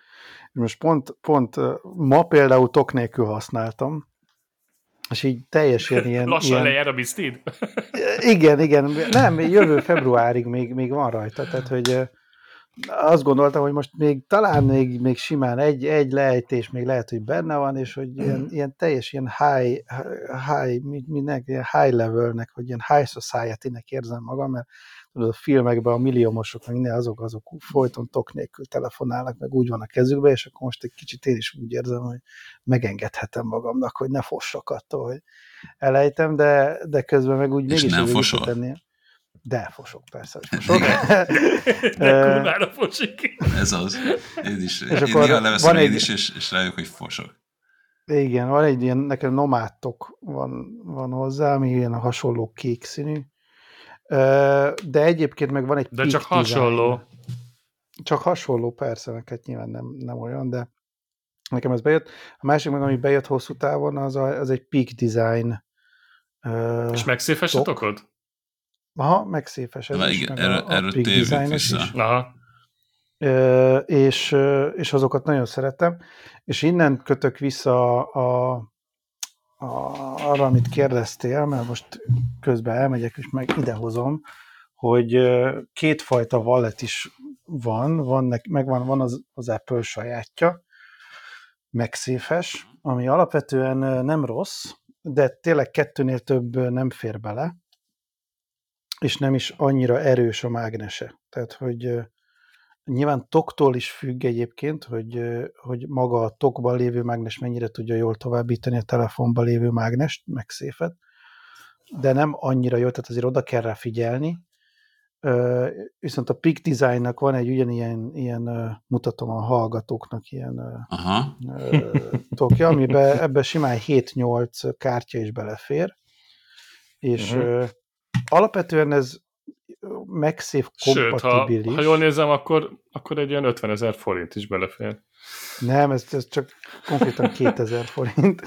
Most pont, pont ma például tok nélkül használtam, és így teljesen ilyen... Lassan ilyen... lejár a biztid? igen, igen. Nem, jövő februárig még, még van rajta, tehát hogy azt gondoltam, hogy most még talán még, még simán egy, egy lejtés még lehet, hogy benne van, és hogy ilyen, ilyen teljes ilyen high, high, minek, ilyen high levelnek, vagy ilyen high society-nek érzem magam, mert tudod, a filmekben a milliómosok, meg minden azok, azok folyton tok nélkül telefonálnak, meg úgy van a kezükbe, és akkor most egy kicsit én is úgy érzem, hogy megengedhetem magamnak, hogy ne fossak attól, hogy elejtem, de, de közben meg úgy és mégis nem fosol? Tenni. De fosok, persze, hogy fosok. de kurvára fosik. Ez az. Én is. És én leveszem van én egy... is, és, és rájuk, hogy fosok. Igen, van egy ilyen, nekem nomátok van, van hozzá, ami ilyen hasonló kék színű, de egyébként meg van egy De csak design. hasonló. Csak hasonló, persze, neked nyilván nem, nem olyan, de nekem ez bejött. A másik meg, ami bejött hosszú távon, az, a, az egy peak design És megszéfesetok Aha, megszéfes ez is, meg erről, a, a design is. Aha. E, és, és azokat nagyon szeretem, és innen kötök vissza a, a, arra, amit kérdeztél, mert most közben elmegyek, és meg idehozom, hogy kétfajta wallet is van, van megvan van az, az Apple sajátja, megszéfes, ami alapvetően nem rossz, de tényleg kettőnél több nem fér bele, és nem is annyira erős a mágnese. Tehát, hogy nyilván toktól is függ egyébként, hogy, hogy maga a tokban lévő mágnes mennyire tudja jól továbbítani a telefonban lévő mágnest, meg széfet, de nem annyira jó, tehát azért oda kell rá figyelni. Viszont a Peak Designnak van egy ugyanilyen, ilyen, mutatom a hallgatóknak ilyen Aha. tokja, amiben ebbe simán 7-8 kártya is belefér, és uh-huh. Alapvetően ez MagSafe kompatibilis. Sőt, ha, ha jól nézem, akkor, akkor egy ilyen 50 ezer forint is belefér. Nem, ez, ez csak konkrétan 2000 forint.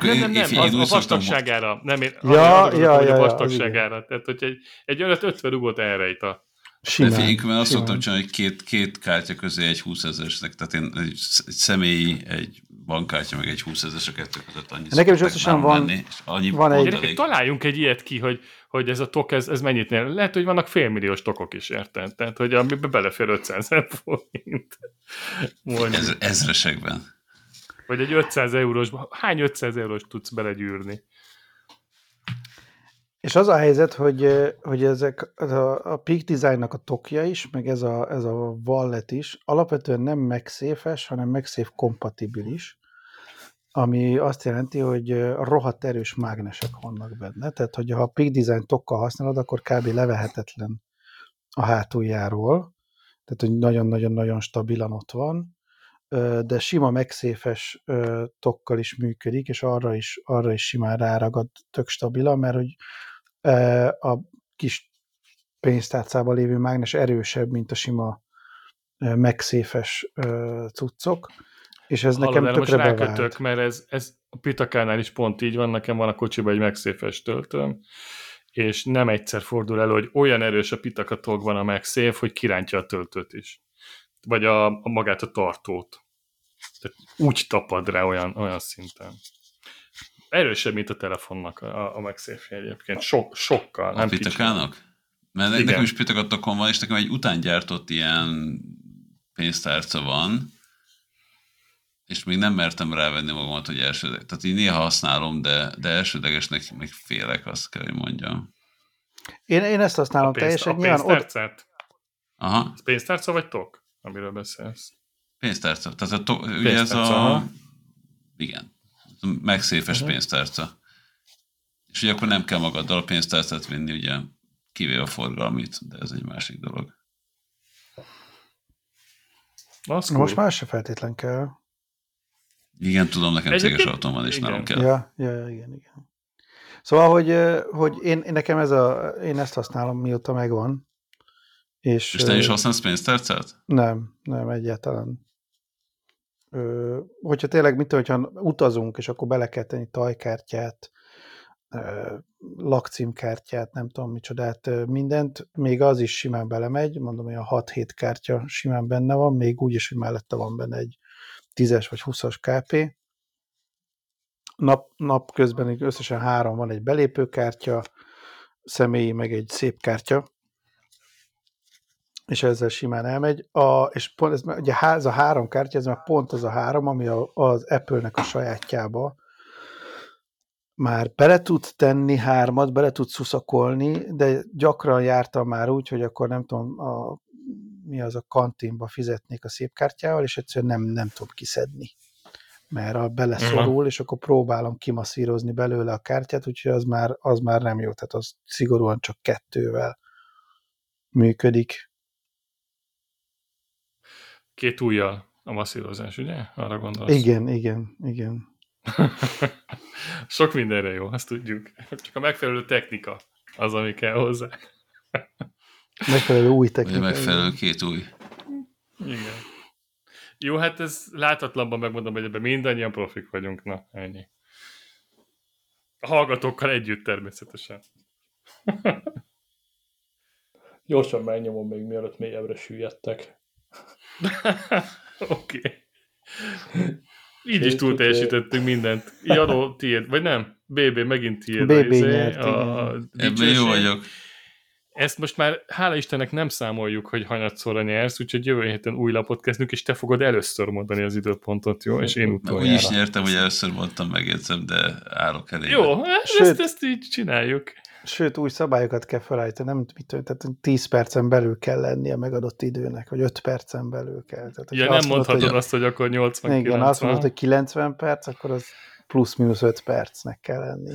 nem, nem, nem, az a vastagságára. Nem, én ja, ja, ja, ja, a vastagságára. Tehát, hogy egy, egy 50 rugót elrejt a Simán, De figyelj, mert azt szoktam csinálni, hogy két, két kártya közé egy 20 ezeresnek, tehát én egy, egy személyi, egy bankkártya, meg egy 20 ezeres a kettő között annyi Nekem is összesen van, lenni, annyi van egy... Elég. Találjunk egy ilyet ki, hogy, hogy ez a tok, ez, ez mennyit nél. Lehet, hogy vannak félmilliós tokok is, érted? Tehát, hogy amiben belefér 500 ezer forint. Ez, ezresekben. Vagy egy 500 eurós, hány 500 eurós tudsz belegyűrni? És az a helyzet, hogy, hogy ezek a, a Peak Design-nak a tokja is, meg ez a, ez a wallet is alapvetően nem megszéfes, hanem megszéf kompatibilis, ami azt jelenti, hogy rohadt erős mágnesek vannak benne. Tehát, hogy ha a Peak Design tokkal használod, akkor kb. levehetetlen a hátuljáról, tehát, hogy nagyon-nagyon-nagyon stabilan ott van, de sima megszéfes tokkal is működik, és arra is, arra is simán ráragad tök stabilan, mert hogy a kis pénztárcában lévő mágnes erősebb, mint a sima megszéfes cuccok, és ez Hallod, nekem tökre most rákötök, mert ez, ez a Pitakánál is pont így van, nekem van a kocsiban egy megszéfes töltőm, és nem egyszer fordul elő, hogy olyan erős a pitakatokban a megszéf, hogy kirántja a töltőt is. Vagy a, a magát a tartót. Tehát úgy tapad rá olyan, olyan szinten erősebb, mint a telefonnak a, a megszéfje egyébként. Sok, sokkal. A nem pitakának? Mert Igen. nekem is pitakatokon van, és nekem egy utángyártott ilyen pénztárca van, és még nem mertem rávenni magamat, hogy elsődleges. Tehát így néha használom, de, de elsődlegesnek meg félek, azt kell, hogy mondjam. Én, én ezt használom a pénzt, teljesen. A pénztárcát? Ott... Aha. Ez pénztárca vagy tok, amiről beszélsz? Pénztárca. Tehát a to, ugye ez a... Aha. Igen megszéfes uh-huh. pénztárca. És ugye akkor nem kell magaddal a pénztárcát vinni, ugye kivéve a forgalmit, de ez egy másik dolog. Az cool. Most már se feltétlen kell. Igen, tudom, nekem Egyébként... céges autóm van, és igen. nálom kell. Ja, ja, ja, igen, igen. Szóval, hogy, hogy én, én nekem ez a, én ezt használom, mióta megvan. És, és te is használsz pénztárcát? Nem, nem, egyáltalán hogyha tényleg, mint hogyha utazunk, és akkor bele kell tenni tajkártyát, lakcímkártyát, nem tudom micsodát, mindent, még az is simán belemegy, mondom, hogy a 6-7 kártya simán benne van, még úgy is, hogy mellette van benne egy 10-es vagy 20-as KP. Nap, nap közben összesen három van, egy belépőkártya, személyi, meg egy szép kártya, és ezzel simán elmegy. A, és pont ez, ugye ez a három kártya, ez már pont az a három, ami a, az Apple-nek a sajátjába már bele tud tenni hármat, bele tud szuszakolni, de gyakran jártam már úgy, hogy akkor nem tudom, a, mi az a kantinba fizetnék a szép kártyával, és egyszerűen nem, nem tudom kiszedni. Mert a beleszorul, uh-huh. és akkor próbálom kimasszírozni belőle a kártyát, úgyhogy az már, az már nem jó, tehát az szigorúan csak kettővel működik. Két ujjal a masszírozás, ugye? Arra gondolsz? Igen, igen, igen. Sok mindenre jó, azt tudjuk. Csak a megfelelő technika az, ami kell hozzá. Megfelelő új technika. Vagy megfelelő két új. Igen. Jó, hát ez láthatatlanban megmondom, hogy ebben mindannyian profik vagyunk. Na, ennyi. A hallgatókkal együtt természetesen. Gyorsan megnyomom még mielőtt mélyebbre süllyedtek. Oké. okay. Így is túl teljesítettünk mindent. Jadó, tiéd, vagy nem? BB, megint tiéd. BB izé, nyert, a, a Ebben jó vagyok. Ezt most már, hála Istennek nem számoljuk, hogy hanyatszorra nyersz, úgyhogy jövő héten új lapot kezdünk, és te fogod először mondani az időpontot, jó? És én utoljára. Úgy is nyertem, hogy először mondtam, megjegyzem, de állok elé. Jó, hát Sőt, ezt, ezt így csináljuk. Sőt, új szabályokat kell felállítani, nem mit, tehát 10 percen belül kell lennie a megadott időnek, vagy 5 percen belül kell. Tehát, ja, nem mondhatod hogy, azt, hogy akkor 80 Igen, 90. azt mondod, hogy 90 perc, akkor az plusz-minusz 5 percnek kell lenni.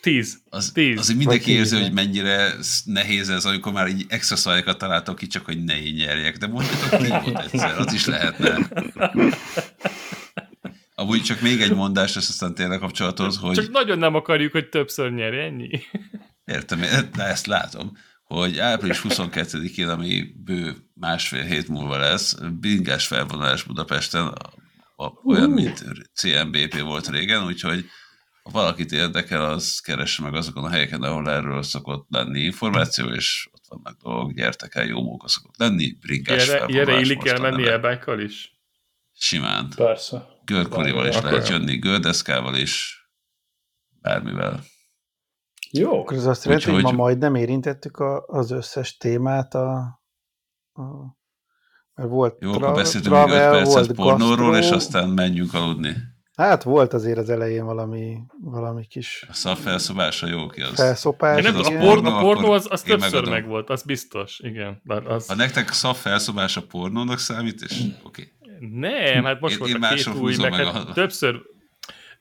10. Az, tíz. Azért mindenki érzi, hogy mennyire nehéz ez, amikor már így extra szabályokat találtok ki, csak hogy ne így nyerjek. De mondjatok ki volt egyszer, az is lehetne. Amúgy csak még egy mondás, ezt aztán tényleg kapcsolathoz, hogy... Csak nagyon nem akarjuk, hogy többször nyerj, ennyi. Értem, de ezt látom, hogy április 22-én, ami bő másfél hét múlva lesz, bingás felvonulás Budapesten, olyan, mint CMBP volt régen, úgyhogy ha valakit érdekel, az keresse meg azokon a helyeken, ahol erről szokott lenni információ, és ott vannak dolgok, gyertek el, jó móka szokott lenni, bringás. Ilyenre illik el menni elbájkal is? Simán. Persze. Gördkorival is lehet jönni, gördeszkával is, bármivel. Jó. Akkor az azt jelenti, hogy ma majd nem érintettük a, az összes témát, a, a mert volt Jó, tra- akkor beszéltünk travel, 5 percet pornóról, gastro. és aztán menjünk aludni. Hát volt azért az elején valami, valami kis... A szav felszobása jó ki az. Felszopás. Nem, a pornó, a pornó az, az többször meg volt, az biztos, igen. Az... Ha nektek szav felszobása pornónak számít, és oké. Okay. Nem, hát most volt a két új, meg, meg hát a... többször,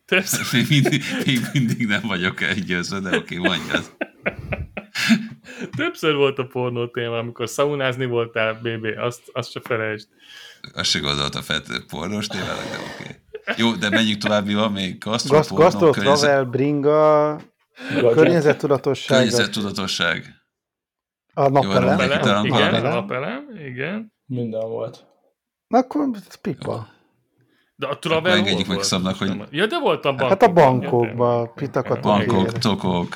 többször... még, mindig, még mindig nem vagyok elgyőzve, de oké, okay, mondjad. Többször volt a pornó téma, amikor szaunázni voltál, BB, azt, azt se felejtsd. Azt se gondolta fel pornós témának, de oké. Okay. Jó, de menjünk tovább, mi van még? Gastro, Gast, gastro környezet... travel, bringa, környezettudatosság. Környezettudatosság. A napelem. Jó, napelem, igen, a napelem, igen. Minden volt. Na akkor pipa. De a travel Akkor engedjük meg szabnak, hogy... Ja, de volt a bankokban. Hát a bankokban, pitakat. Bankok, tokok.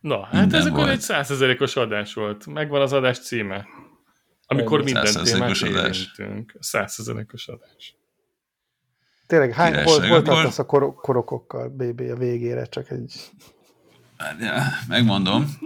Na, hát Minden ez akkor egy százezerékos adás volt. Megvan az adás címe. Amikor minden témát érintünk. Százezerékos adás. Tényleg, hány, hol, hol tartasz a kor, korokokkal, BB, a végére? Csak egy... Ja, megmondom.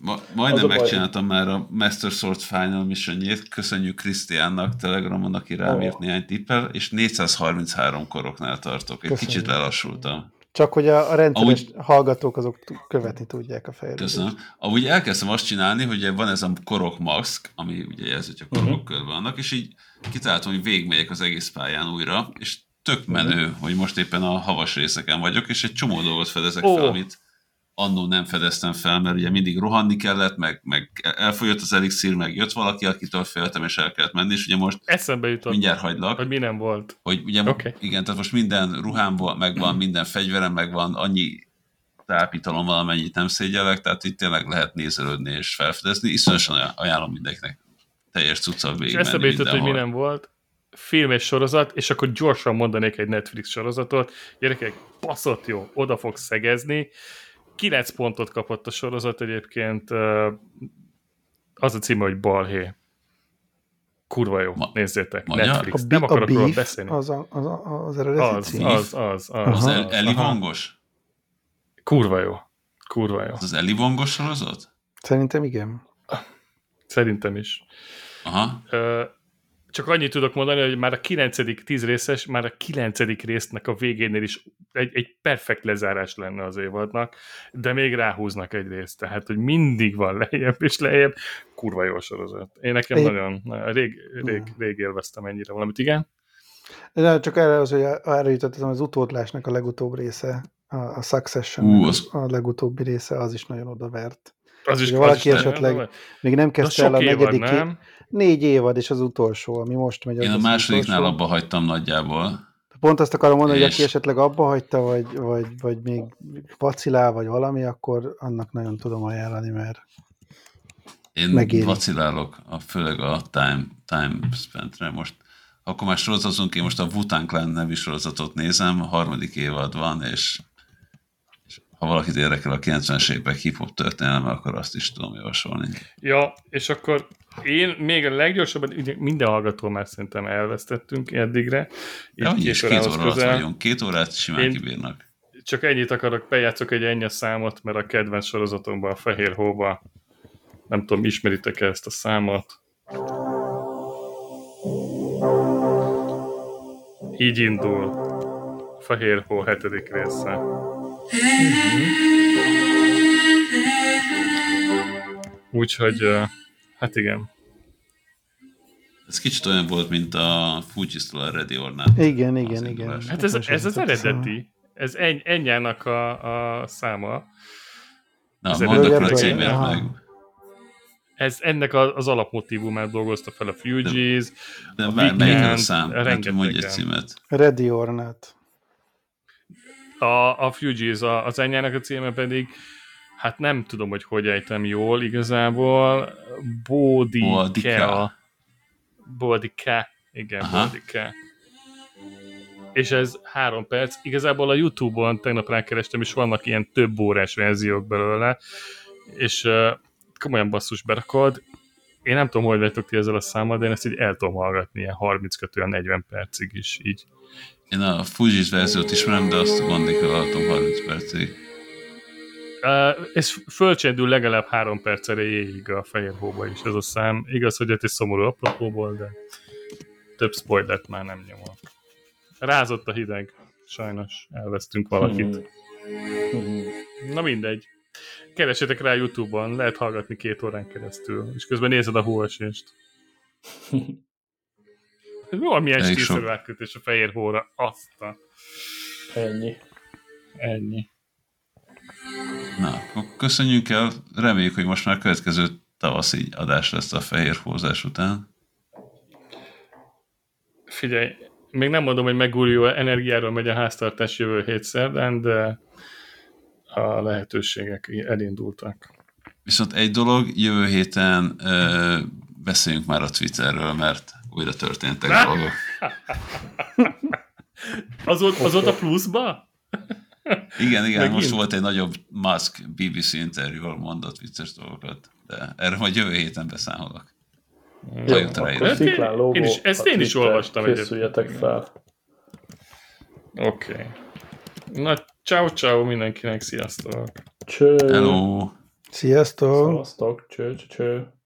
Ma, majdnem megcsináltam már a Master Sword Final mission Köszönjük Krisztiánnak, Telegramon, aki rám írt néhány tippel, és 433 koroknál tartok. Egy Köszönjük. kicsit lelassultam. Csak hogy a, a rendszeres Ahogy... hallgatók azok követni tudják a fejlődést. Köszönöm. Ahogy elkezdtem azt csinálni, hogy van ez a korok mask, ami ugye jelzi, hogy a korok uh-huh. körben vannak, és így kitaláltam, hogy végigmegyek az egész pályán újra, és tök menő, uh-huh. hogy most éppen a havas részeken vagyok, és egy csomó dolgot fedezek oh. fel, amit annó nem fedeztem fel, mert ugye mindig rohanni kellett, meg, meg elfogyott az elixír, meg jött valaki, akitől féltem, és el kellett menni, és ugye most Eszembe jutott, mindjárt hagylak. Hogy mi nem volt. Hogy ugye, okay. igen, tehát most minden ruhám megvan, minden fegyverem megvan, annyi tápítalom valamennyit nem szégyellek, tehát itt tényleg lehet nézelődni és felfedezni. Iszonyosan ajánlom mindenkinek teljes cuccal végig És eszembe jutott, hogy mi nem volt film és sorozat, és akkor gyorsan mondanék egy Netflix sorozatot. Gyerekek, baszott jó, oda fog szegezni. 9 pontot kapott a sorozat egyébként. Az a címe, hogy Balhé. Kurva jó, Ma, nézzétek, magyar? Netflix. A Nem akarok róla beszélni. Az, a, az, a, az eredeti az, cím. Az, az, az. Az el, Eli Vongos? Kurva jó. Kurva jó. Az, az Eli Vongos sorozat? Szerintem igen. Szerintem is. Aha. Csak annyit tudok mondani, hogy már a 9. 10 részes, már a 9. résznek a végénél is egy, egy perfekt lezárás lenne az évadnak, de még ráhúznak egy részt, tehát hogy mindig van lejjebb és lejjebb. Kurva jó sorozat. Én nekem Én... nagyon, rég, rég, rég élveztem ennyire valamit, igen? De csak erre az, hogy erre jutottam, az utódlásnak a legutóbb része, a, a Succession uh, az... a legutóbbi része, az is nagyon odavert. Az is, valaki az esetleg is még nem kezdte el a negyedik, nem? Négy évad, és az utolsó, ami most megy. Én a másodiknál abba hagytam nagyjából. Pont azt akarom mondani, és... hogy aki esetleg abba hagyta, vagy, vagy, vagy még vacilál, vagy valami, akkor annak nagyon tudom ajánlani, mert én megéri. vacilálok, a, főleg a time, time spent-re most. Akkor már sorozatozunk, én most a Wutan Clan nevű sorozatot nézem, a harmadik évad van, és ha valakit érdekel a 90-es évek hip-hop történelme, akkor azt is tudom javasolni. Ja, és akkor én még a leggyorsabban, ugye minden hallgató már szerintem elvesztettünk eddigre. Ja, két, két óra közel. vagyunk, két órát simán én kibírnak. Csak ennyit akarok, bejátszok egy ennyi számot, mert a kedvenc sorozatomban, a Fehér Hóba, nem tudom, ismeritek-e ezt a számot? Így indul. Fehér Hó hetedik része. Úgyhogy, hát igen. Ez kicsit olyan volt, mint a Fujisztól a Ready or Not. Igen, igen, igen. Hát ez, ez az eredeti. Ez eny, ennyának a, a száma. Na, mondd a címért meg. Ez ennek az alapmotívumát dolgozta fel a Fugees. De, de a melyik a szám? Hát mondj egy címet. Ready or Not. A, a Fugees, a, az enyának a címe pedig, hát nem tudom, hogy hogy ejtem jól igazából, Bodikea. Bodike. Igen. Bodike. És ez három perc. Igazából a Youtube-on tegnap rákerestem, és vannak ilyen több órás verziók belőle, és uh, komolyan basszus berakod. Én nem tudom, hogy vagytok ti ezzel a számmal, de én ezt így el tudom hallgatni ilyen 30-40 percig is így. Én a Fujis verziót ismerem, de azt gondolni kell hallgatom 30 percig. Ez fölcsendül legalább három perc erejéig a fehér hóba is ez a szám. Igaz, hogy ez egy szomorú apropóból, de több spoilert már nem nyomol. Rázott a hideg. Sajnos elvesztünk valakit. Hmm. Na mindegy. Keresetek rá Youtube-on, lehet hallgatni két órán keresztül, és közben nézed a hóesést. Valamilyen stílszerű átkötés a fehér hóra. Azt a... Ennyi. Ennyi. Na, köszönjük el. Reméljük, hogy most már következő tavaszi adás lesz a fehér hózás után. Figyelj, még nem mondom, hogy megújuló energiáról megy a háztartás jövő hét szerdán, de a lehetőségek elindultak. Viszont egy dolog, jövő héten ö, beszéljünk már a Twitterről, mert újra történtek dolgok. az volt a pluszba? Igen, igen, Megint? most volt egy nagyobb Musk BBC interjú, ahol mondott vicces dolgokat, de erre majd jövő héten beszámolok. Jó, akkor sziklán lógó, én is, ezt én is olvastam. Készüljetek fel. Oké. Okay. Na, ciao ciao mindenkinek, sziasztok! Cső! Hello! Sziasztok! Sziasztok, cső, cső, cső.